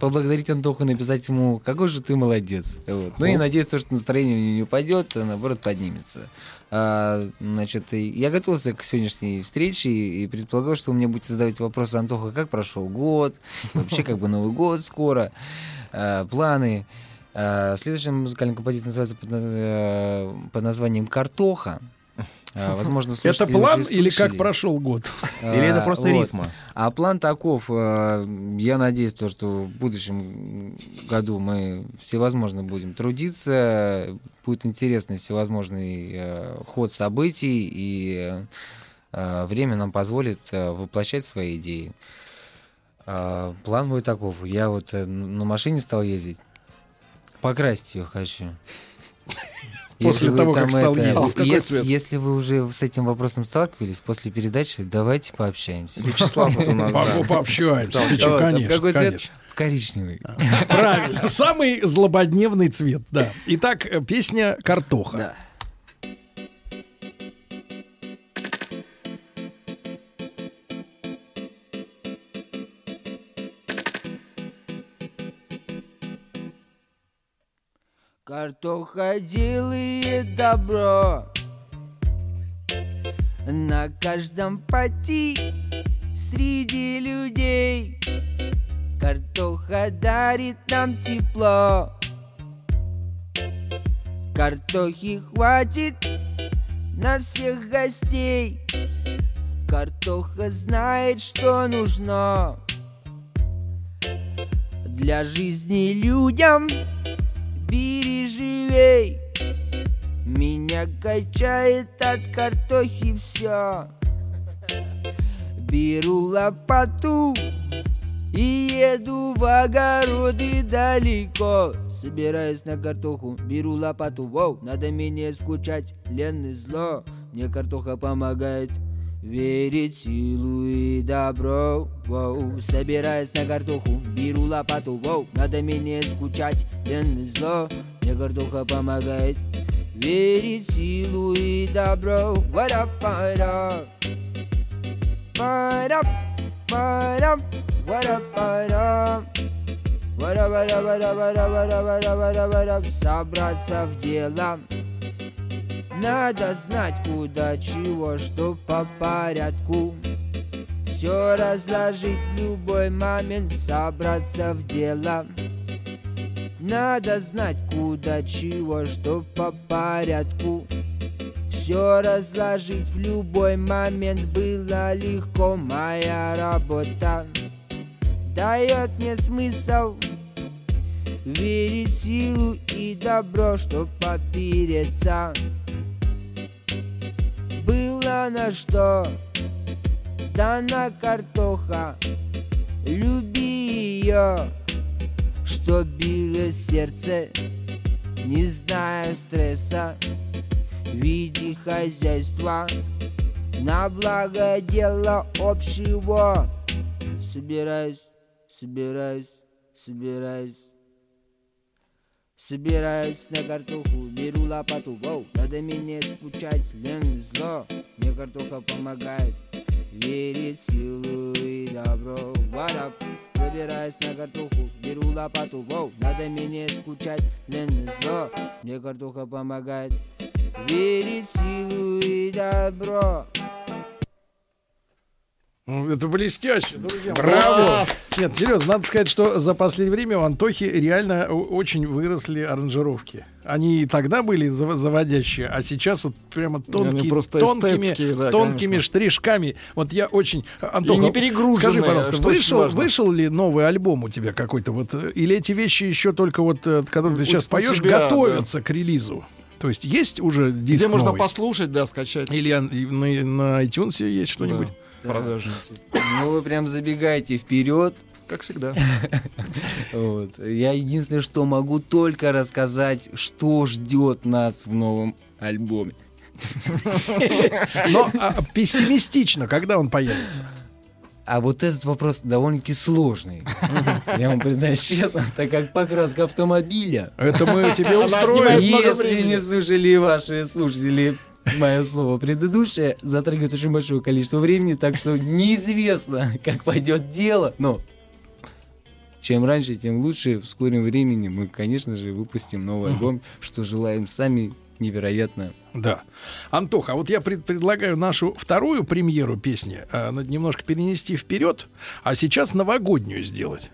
поблагодарить Антоху, написать ему, какой же ты молодец. Вот. Ну и надеюсь, то, что настроение у него не упадет, а наоборот поднимется. А, значит, и я готовился к сегодняшней встрече и предполагал, что вы мне будете задавать вопросы, Антоха, как прошел год, вообще как бы Новый год скоро, а, планы. А, Следующая музыкальная композиция называется под, э, под названием «Картоха». А, Возможно, Это план уже или как прошел год? А, вот. А план таков. э, Я надеюсь, то, что в будущем году мы всевозможно будем трудиться. Будет интересный всевозможный э, ход событий, и э, время нам позволит воплощать свои идеи. А, План будет таков. Я вот на машине стал ездить. Покрасить ее хочу. После Если вы того, как стал ездить. А в какой если, цвет? если вы уже с этим вопросом сталкивались после передачи, давайте пообщаемся. Вячеслав вот у нас, да. Могу пообщаемся. Конечно, Какой цвет? конечно. Коричневый. Правильно. Самый злободневный цвет, да. Итак, э, песня «Картоха». Да. Картоха делает добро На каждом пути среди людей Картоха дарит нам тепло Картохи хватит на всех гостей. Картоха знает, что нужно для жизни людям. Бери живей, меня качает от картохи все. Беру лопату и еду в огороды далеко. Собираюсь на картоху, беру лопату. Воу, надо менее скучать, лен зло. Мне картоха помогает верить силу и добро. Воу, собираюсь на картоху, беру лопату. Воу, надо менее скучать, лен зло. Мне картоха помогает. Верить силу и добро. What up, what up, what up, what up, what up, what up, what up? Собраться в дело Надо знать, куда, чего, что по порядку. Все разложить в любой момент Собраться в дело. Надо знать, куда, чего, что по порядку. Все разложить в любой момент было легко Моя работа дает мне смысл Верить в силу и добро, чтоб попереться Было на что. Дана картоха. Люби ее, что било сердце. Не зная стресса Види хозяйства на благо дела общего. Собираюсь, собираюсь, собираюсь. Собираюсь на картоху, беру лопату, воу, надо мне скучать, лен зло, мне картоха помогает, верить в силу и добро, what up? Собираюсь на картоху, беру лопату, воу, надо мне скучать, лен зло, мне картоха помогает, верить в силу и добро. Ну, Это блестяще, друзья. Браво! Нет, серьезно, надо сказать, что за последнее время у Антохи реально очень выросли аранжировки. Они и тогда были зав- заводящие, а сейчас вот прямо тонкие, тонкими, да, тонкими конечно. штришками. Вот я очень... Антоха, не перегруженные, скажи, пожалуйста, вышел, вышел ли новый альбом у тебя какой-то? Вот, э, или эти вещи еще только вот, э, которые ты У- сейчас поешь, тебя, готовятся к релизу? То есть есть уже диск Где можно новый? послушать, да, скачать. Или и на, на iTunes есть что-нибудь? Продажи. Ну, вы прям забегаете вперед. Как всегда. Вот. Я единственное, что могу только рассказать, что ждет нас в новом альбоме. Но а, пессимистично, когда он появится? А вот этот вопрос довольно-таки сложный. Я вам признаюсь честно, так как покраска автомобиля. Это мы тебе устроим. Если не слушали ваши слушатели мое слово предыдущее, затрагивает очень большое количество времени, так что неизвестно, как пойдет дело. Но чем раньше, тем лучше. В скором времени мы, конечно же, выпустим новый альбом, что желаем сами невероятно. Да. Антоха, а вот я пред- предлагаю нашу вторую премьеру песни э, немножко перенести вперед, а сейчас новогоднюю сделать.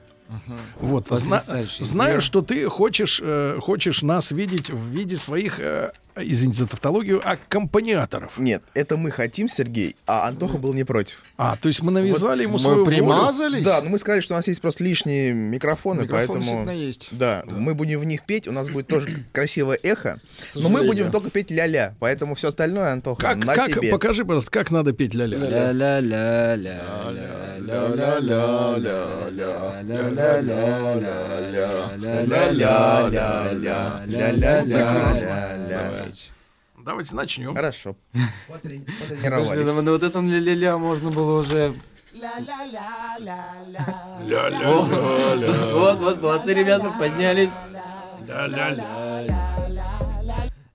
Вот, зна- знаю, что ты хочешь, э, хочешь нас видеть в виде своих, э, извините за тавтологию, аккомпаниаторов. Нет, это мы хотим, Сергей, а Антоха был не против. А, то есть мы навязали ему мы свою волю? примазались? Да, но мы сказали, что у нас есть просто лишние микрофоны, Микрофон поэтому... всегда есть. Да, мы будем в них петь, у нас будет тоже красивое эхо, но мы будем только петь ля-ля, поэтому все остальное, Антоха, Как, на как, тебе. покажи, пожалуйста, как надо петь ля-ля. Давайте начнем. Хорошо. Слушайте, да, ну вот этом ля-ля-ля можно было уже... О, Вот, вот, молодцы, ребята, поднялись.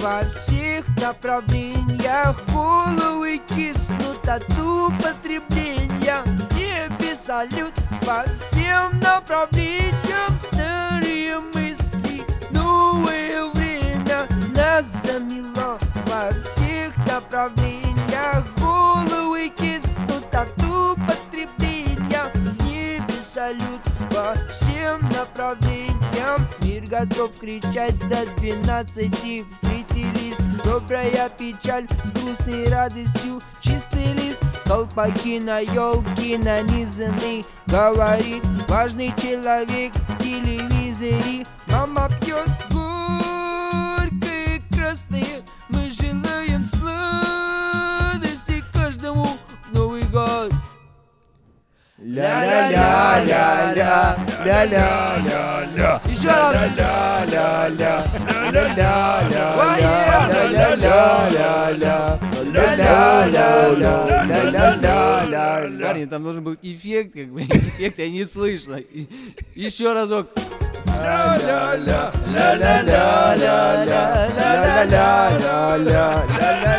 во всех направлениях. Головы киснут от употребления. В небе салют по всем направлениям. Старые мысли, новое время. Нас замело во всех направлениях. Головы киснут от употребления. В небе салют по всем направлениям Мир готов кричать до двенадцати. Встретились добрая печаль С грустной радостью. Чистый лист Колпаки на елке нанизаны. Говорит важный человек в телевизоре. Мама пьет горькое красное. Мы желаем Ля-ля-ля-ля-ля, ля-ля-ля-ля. Еще раз. Ля-ля-ля-ля, ля-ля-ля-ля-ля-ля-ля-ля. Парни, там должен был эффект, как бы, эффект, я не слышно. Еще разок.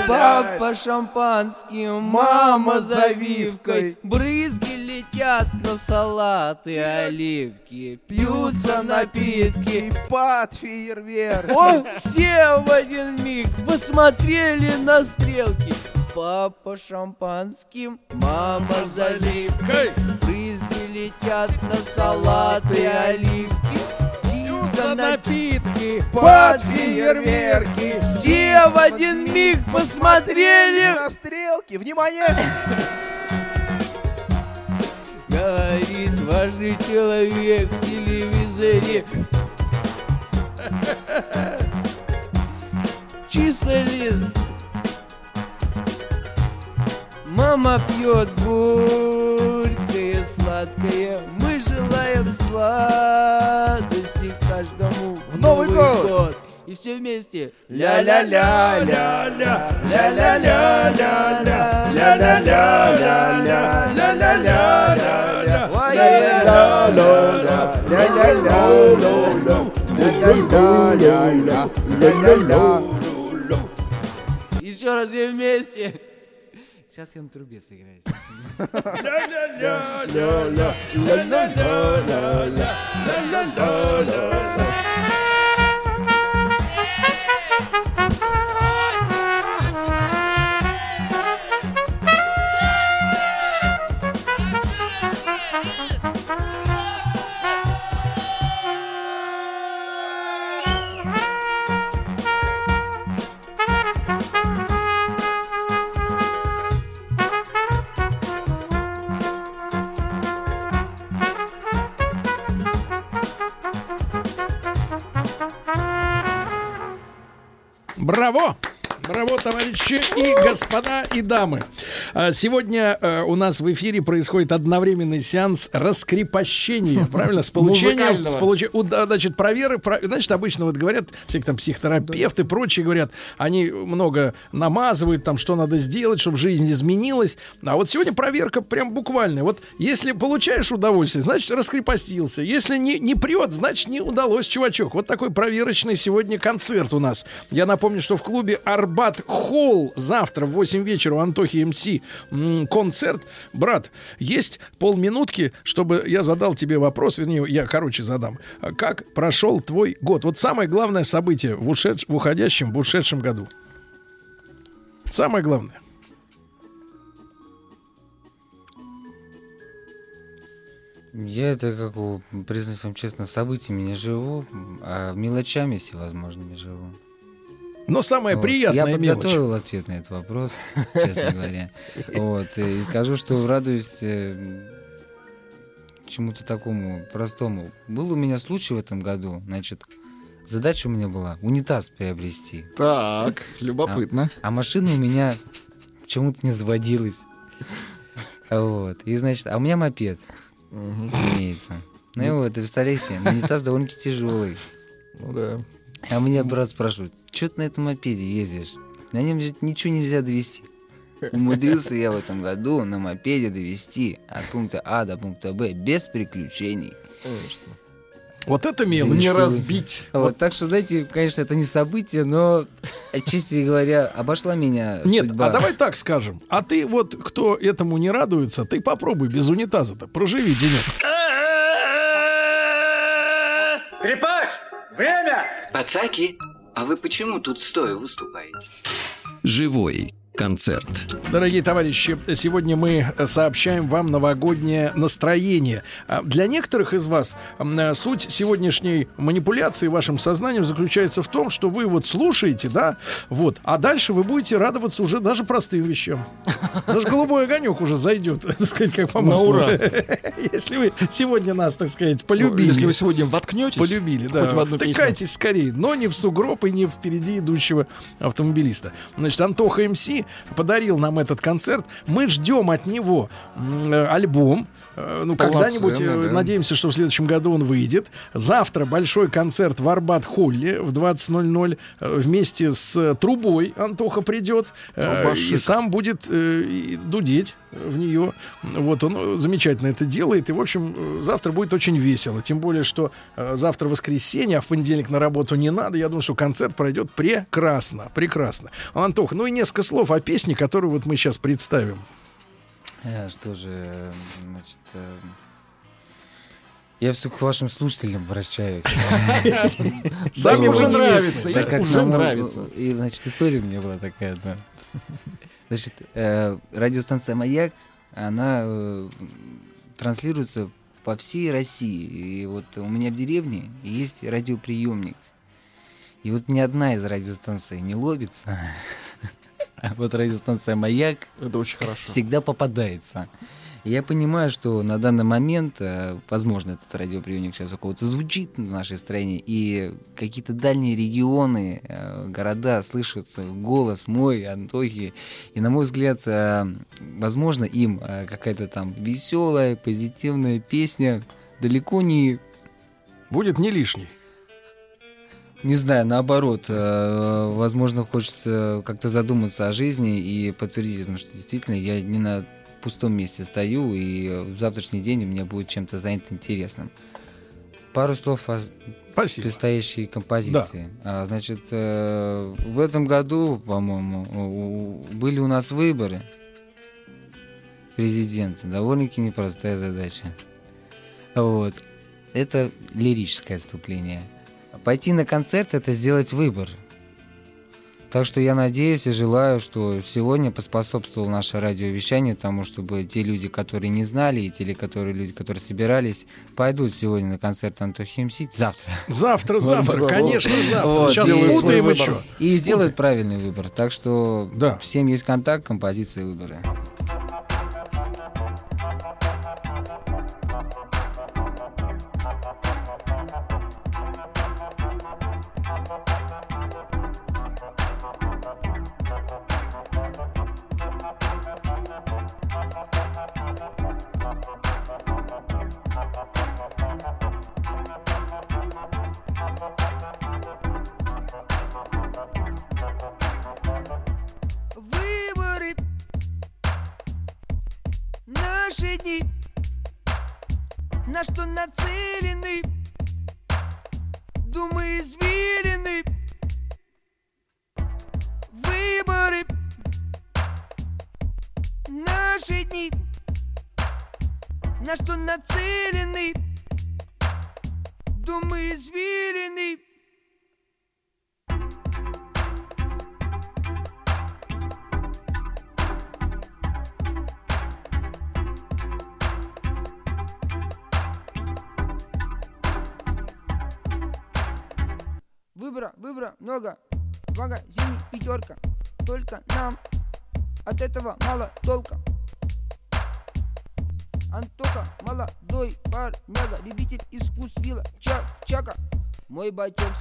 Папа шампанским, мама завивкой, брызги летят на салаты, оливки Пьются напитки. под фейерверк. О, все в один миг посмотрели на стрелки. Папа шампанским, мама заливкой Брызги летят на салаты, оливки. Пьются напитки. Под фейерверки. Все в один миг посмотрели. На стрелки. Внимание! Говорит важный человек в телевизоре. Чисто лист Мама пьет горькое, сладкое. Мы желаем сладости каждому в Новый год. И все вместе. Ля-ля-ля, ля-ля, ля-ля-ля, ля-ля, ля-ля-ля, ля-ля, ля-ля-ля, ля-ля-ля, ля-ля-ля, ля-ля-ля, ля-ля-ля. Еще раз все вместе. Сейчас я на трубе сыграю. Ля-ля-ля, ля-ля, ля-ля-ля, ля-ля-ля, ля-ля-ля. Браво! Браво, товарищи и господа и дамы. А, Сегодня э, у нас в эфире происходит одновременный сеанс раскрепощения, правильно, с получением, с да, значит, проверы, про- значит, обычно вот говорят, всякие там психотерапевты, прочие говорят, они много намазывают, там, что надо сделать, чтобы жизнь изменилась, а вот сегодня проверка прям буквальная, вот если получаешь удовольствие, значит, раскрепостился, если не, не прет, значит, не удалось, чувачок, вот такой проверочный сегодня концерт у нас. Я напомню, что в клубе Арбат Холл завтра в 8 вечера у Антохи МС концерт. Брат, есть полминутки, чтобы я задал тебе вопрос, вернее, я, короче, задам. Как прошел твой год? Вот самое главное событие в, ушедш- в уходящем, в ушедшем году. Самое главное. Я это, как признаюсь вам честно, событиями не живу, а мелочами всевозможными живу. Но самое Вот. приятное Я мелочь. подготовил ответ на этот вопрос, честно говоря. Вот. И скажу, что радуюсь э, чему-то такому простому. Был у меня случай в этом году, значит, задача у меня была унитаз приобрести. Так, любопытно. А, а машина у меня почему-то не заводилась. Вот. И, значит, а у меня мопед имеется. Ну и вот, и представляете, унитаз довольно-таки тяжелый. Ну да. А меня брат спрашивает, что ты на этом мопеде ездишь? На нем же ничего нельзя довести. Умудрился я в этом году на мопеде довести от пункта А до пункта Б без приключений. Вот это мелочь. Не разбить. Вот, так что, знаете, конечно, это не событие, но, честно говоря, обошла меня Нет, судьба. а давай так скажем. А ты вот, кто этому не радуется, ты попробуй без унитаза-то. Проживи денек. Скрипач, время! Пацаки, а вы почему тут стоя выступаете? Живой концерт. Дорогие товарищи, сегодня мы сообщаем вам новогоднее настроение. А Для некоторых из вас м, суть сегодняшней манипуляции вашим сознанием заключается в том, что вы вот слушаете, да, вот, а дальше вы будете радоваться уже даже простым вещам. Даже голубой огонек уже зайдет, так сказать, как по На маслу. ура. Если вы сегодня нас, так сказать, полюбили. Ну, если вы сегодня воткнетесь, Полюбили, да. Втыкайтесь скорее, но не в сугроб и не впереди идущего автомобилиста. Значит, Антоха МС подарил нам этот концерт. Мы ждем от него э, альбом. Э, Ну, когда-нибудь, э, да. надеемся, что в следующем году он выйдет. Завтра большой концерт в Арбат-Холле в 20.00. Э, Вместе с трубой Антоха придет. Трубашик. И сам будет дудеть в нее. Вот он замечательно это делает. И, в общем, завтра будет очень весело. Тем более, что завтра воскресенье, а в понедельник на работу не надо. Я думаю, что концерт пройдет прекрасно. Прекрасно. Антох, ну и несколько слов о песне, которую вот мы сейчас представим. Э, Что же, э, значит, э, я все к вашим слушателям обращаюсь. Сами уже вы невесты. нравится, уже нам, нравится. И, значит, история у меня была такая одна. Значит, э, радиостанция «Маяк», она э, транслируется по всей России. И вот у меня в деревне есть радиоприемник. И вот ни одна из радиостанций не ловится. Вот радиостанция «Маяк» Это очень хорошо. всегда попадается. Я понимаю, что на данный момент, э, возможно, этот радиоприемник сейчас у кого-то звучит в нашей стране, и какие-то дальние регионы, э, города слышат голос мой, Антохи, и, на мой взгляд, э, возможно, им какая-то там веселая, позитивная песня далеко не Будет не лишний. Не знаю, наоборот, э, возможно, хочется как-то задуматься о жизни и подтвердить, потому что действительно я не на пустом месте стою, и в завтрашний день у меня будет чем-то занят интересным. Пару слов о Спасибо. предстоящей композиции. А, значит, э, в этом году, по-моему, были у нас выборы президента. Довольно-таки непростая задача. Вот. Это лирическое отступление. Пойти на концерт — это сделать выбор. Так что я надеюсь и желаю, что сегодня поспособствовало наше радиовещание тому, чтобы те люди, которые не знали, и те которые люди, которые собирались, пойдут сегодня на концерт Антохи МС завтра. Завтра, завтра, конечно, завтра. Вот, Сейчас и- спутаем что. И сделают правильный выбор. Так что Да. всем есть контакт, композиция выбора.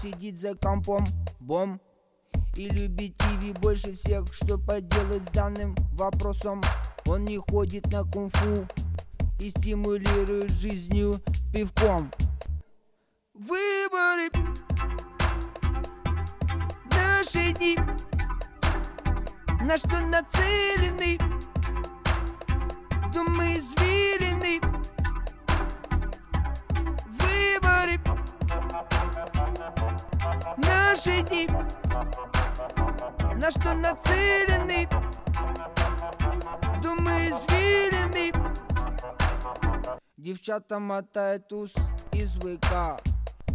Сидит за компом, бом. И любит ТВ больше всех, что поделать с данным вопросом. Он не ходит на кунг-фу и стимулирует жизнью пивком. Выборы наши дни На что нацелены Думы извилины Выборы наши дни На что нацелены Думы извилины. Девчата мотает ус из ВК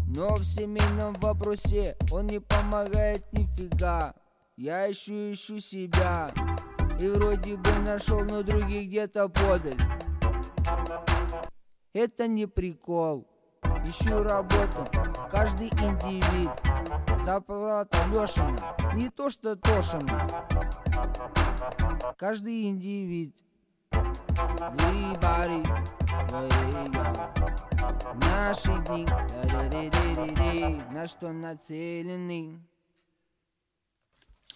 Но в семейном вопросе он не помогает нифига. Я ищу, ищу себя И вроде бы нашел, но другие где-то подаль. Это не прикол. Ищу работу, каждый индивид. Заплата Лешина, не то что Тошина Каждый индивид. Everybody, Наши дни, на что нацелены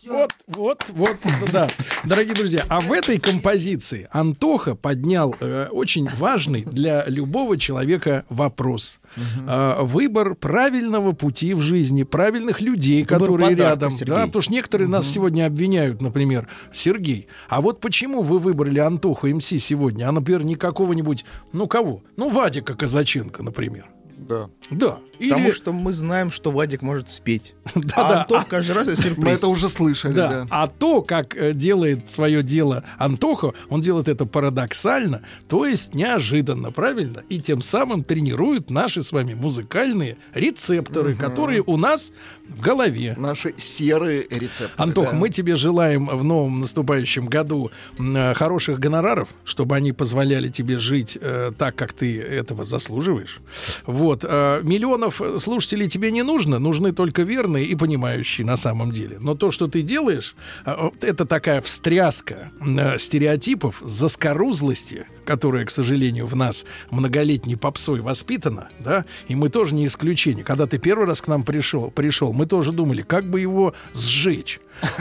Вот, вот, вот, да. Дорогие друзья, а в этой композиции Антоха поднял э, очень важный для любого человека вопрос. Э, выбор правильного пути в жизни, правильных людей, Выбор которые подарка, рядом. Сергей. Да, потому что некоторые нас сегодня обвиняют, например, Сергей. А вот почему вы выбрали Антоху МС сегодня, а, например, не какого-нибудь, ну кого? Ну, Вадика Казаченко, например. Да. Да. Потому Или- что мы знаем, что Вадик может спеть. Да, а да. Антон каждый раз это сюрприз. Мы это уже слышали, Да. да. А то, как э, делает свое дело Антоха, он делает это парадоксально, то есть неожиданно, правильно? И тем самым тренирует наши с вами музыкальные рецепторы, которые у нас в голове. Наши серые рецепты. Антох, да. мы тебе желаем в новом наступающем году э, хороших гонораров, чтобы они позволяли тебе жить э, так, как ты этого заслуживаешь. Вот. э, миллионов слушателей тебе не нужно, нужны только верные и понимающие на самом деле. Но то, что ты делаешь, э, это такая встряска э, стереотипов, заскорузлости, которая, к сожалению, в нас многолетней попсой воспитана, да, и мы тоже не исключение. Когда ты первый раз к нам пришел, пришел, мы тоже думали, как бы его сжечь.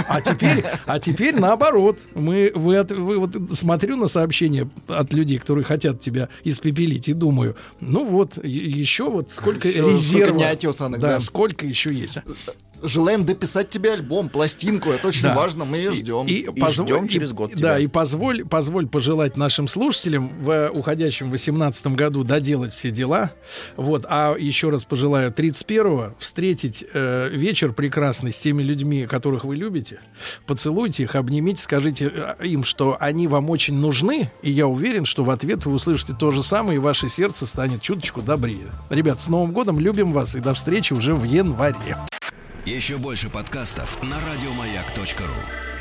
А теперь, а теперь наоборот. Мы, вы, вы вот смотрю на сообщения от людей, которые хотят тебя испепелить, и думаю, ну вот, еще вот сколько Еще сколько резерва. неотесанных, да, да. сколько еще есть. Желаем дописать тебе альбом, пластинку. Это очень Да. важно, мы ее ждем. И, позволь- и- Да, и позволь, позволь пожелать нашим слушателям в уходящем 18 году доделать все дела. Вот, а еще раз пожелаю 31-го встретить э, вечер прекрасный с теми людьми, которых вы любите. Поцелуйте их, обнимите, скажите э, им, что они вам очень нужны, и я уверен, что в ответ вы услышите то же самое, и ваше сердце станет чуточку добрее. Ребят, с Новым годом, любим вас, и до встречи уже в январе. Еще больше подкастов на радиомаяк.ру.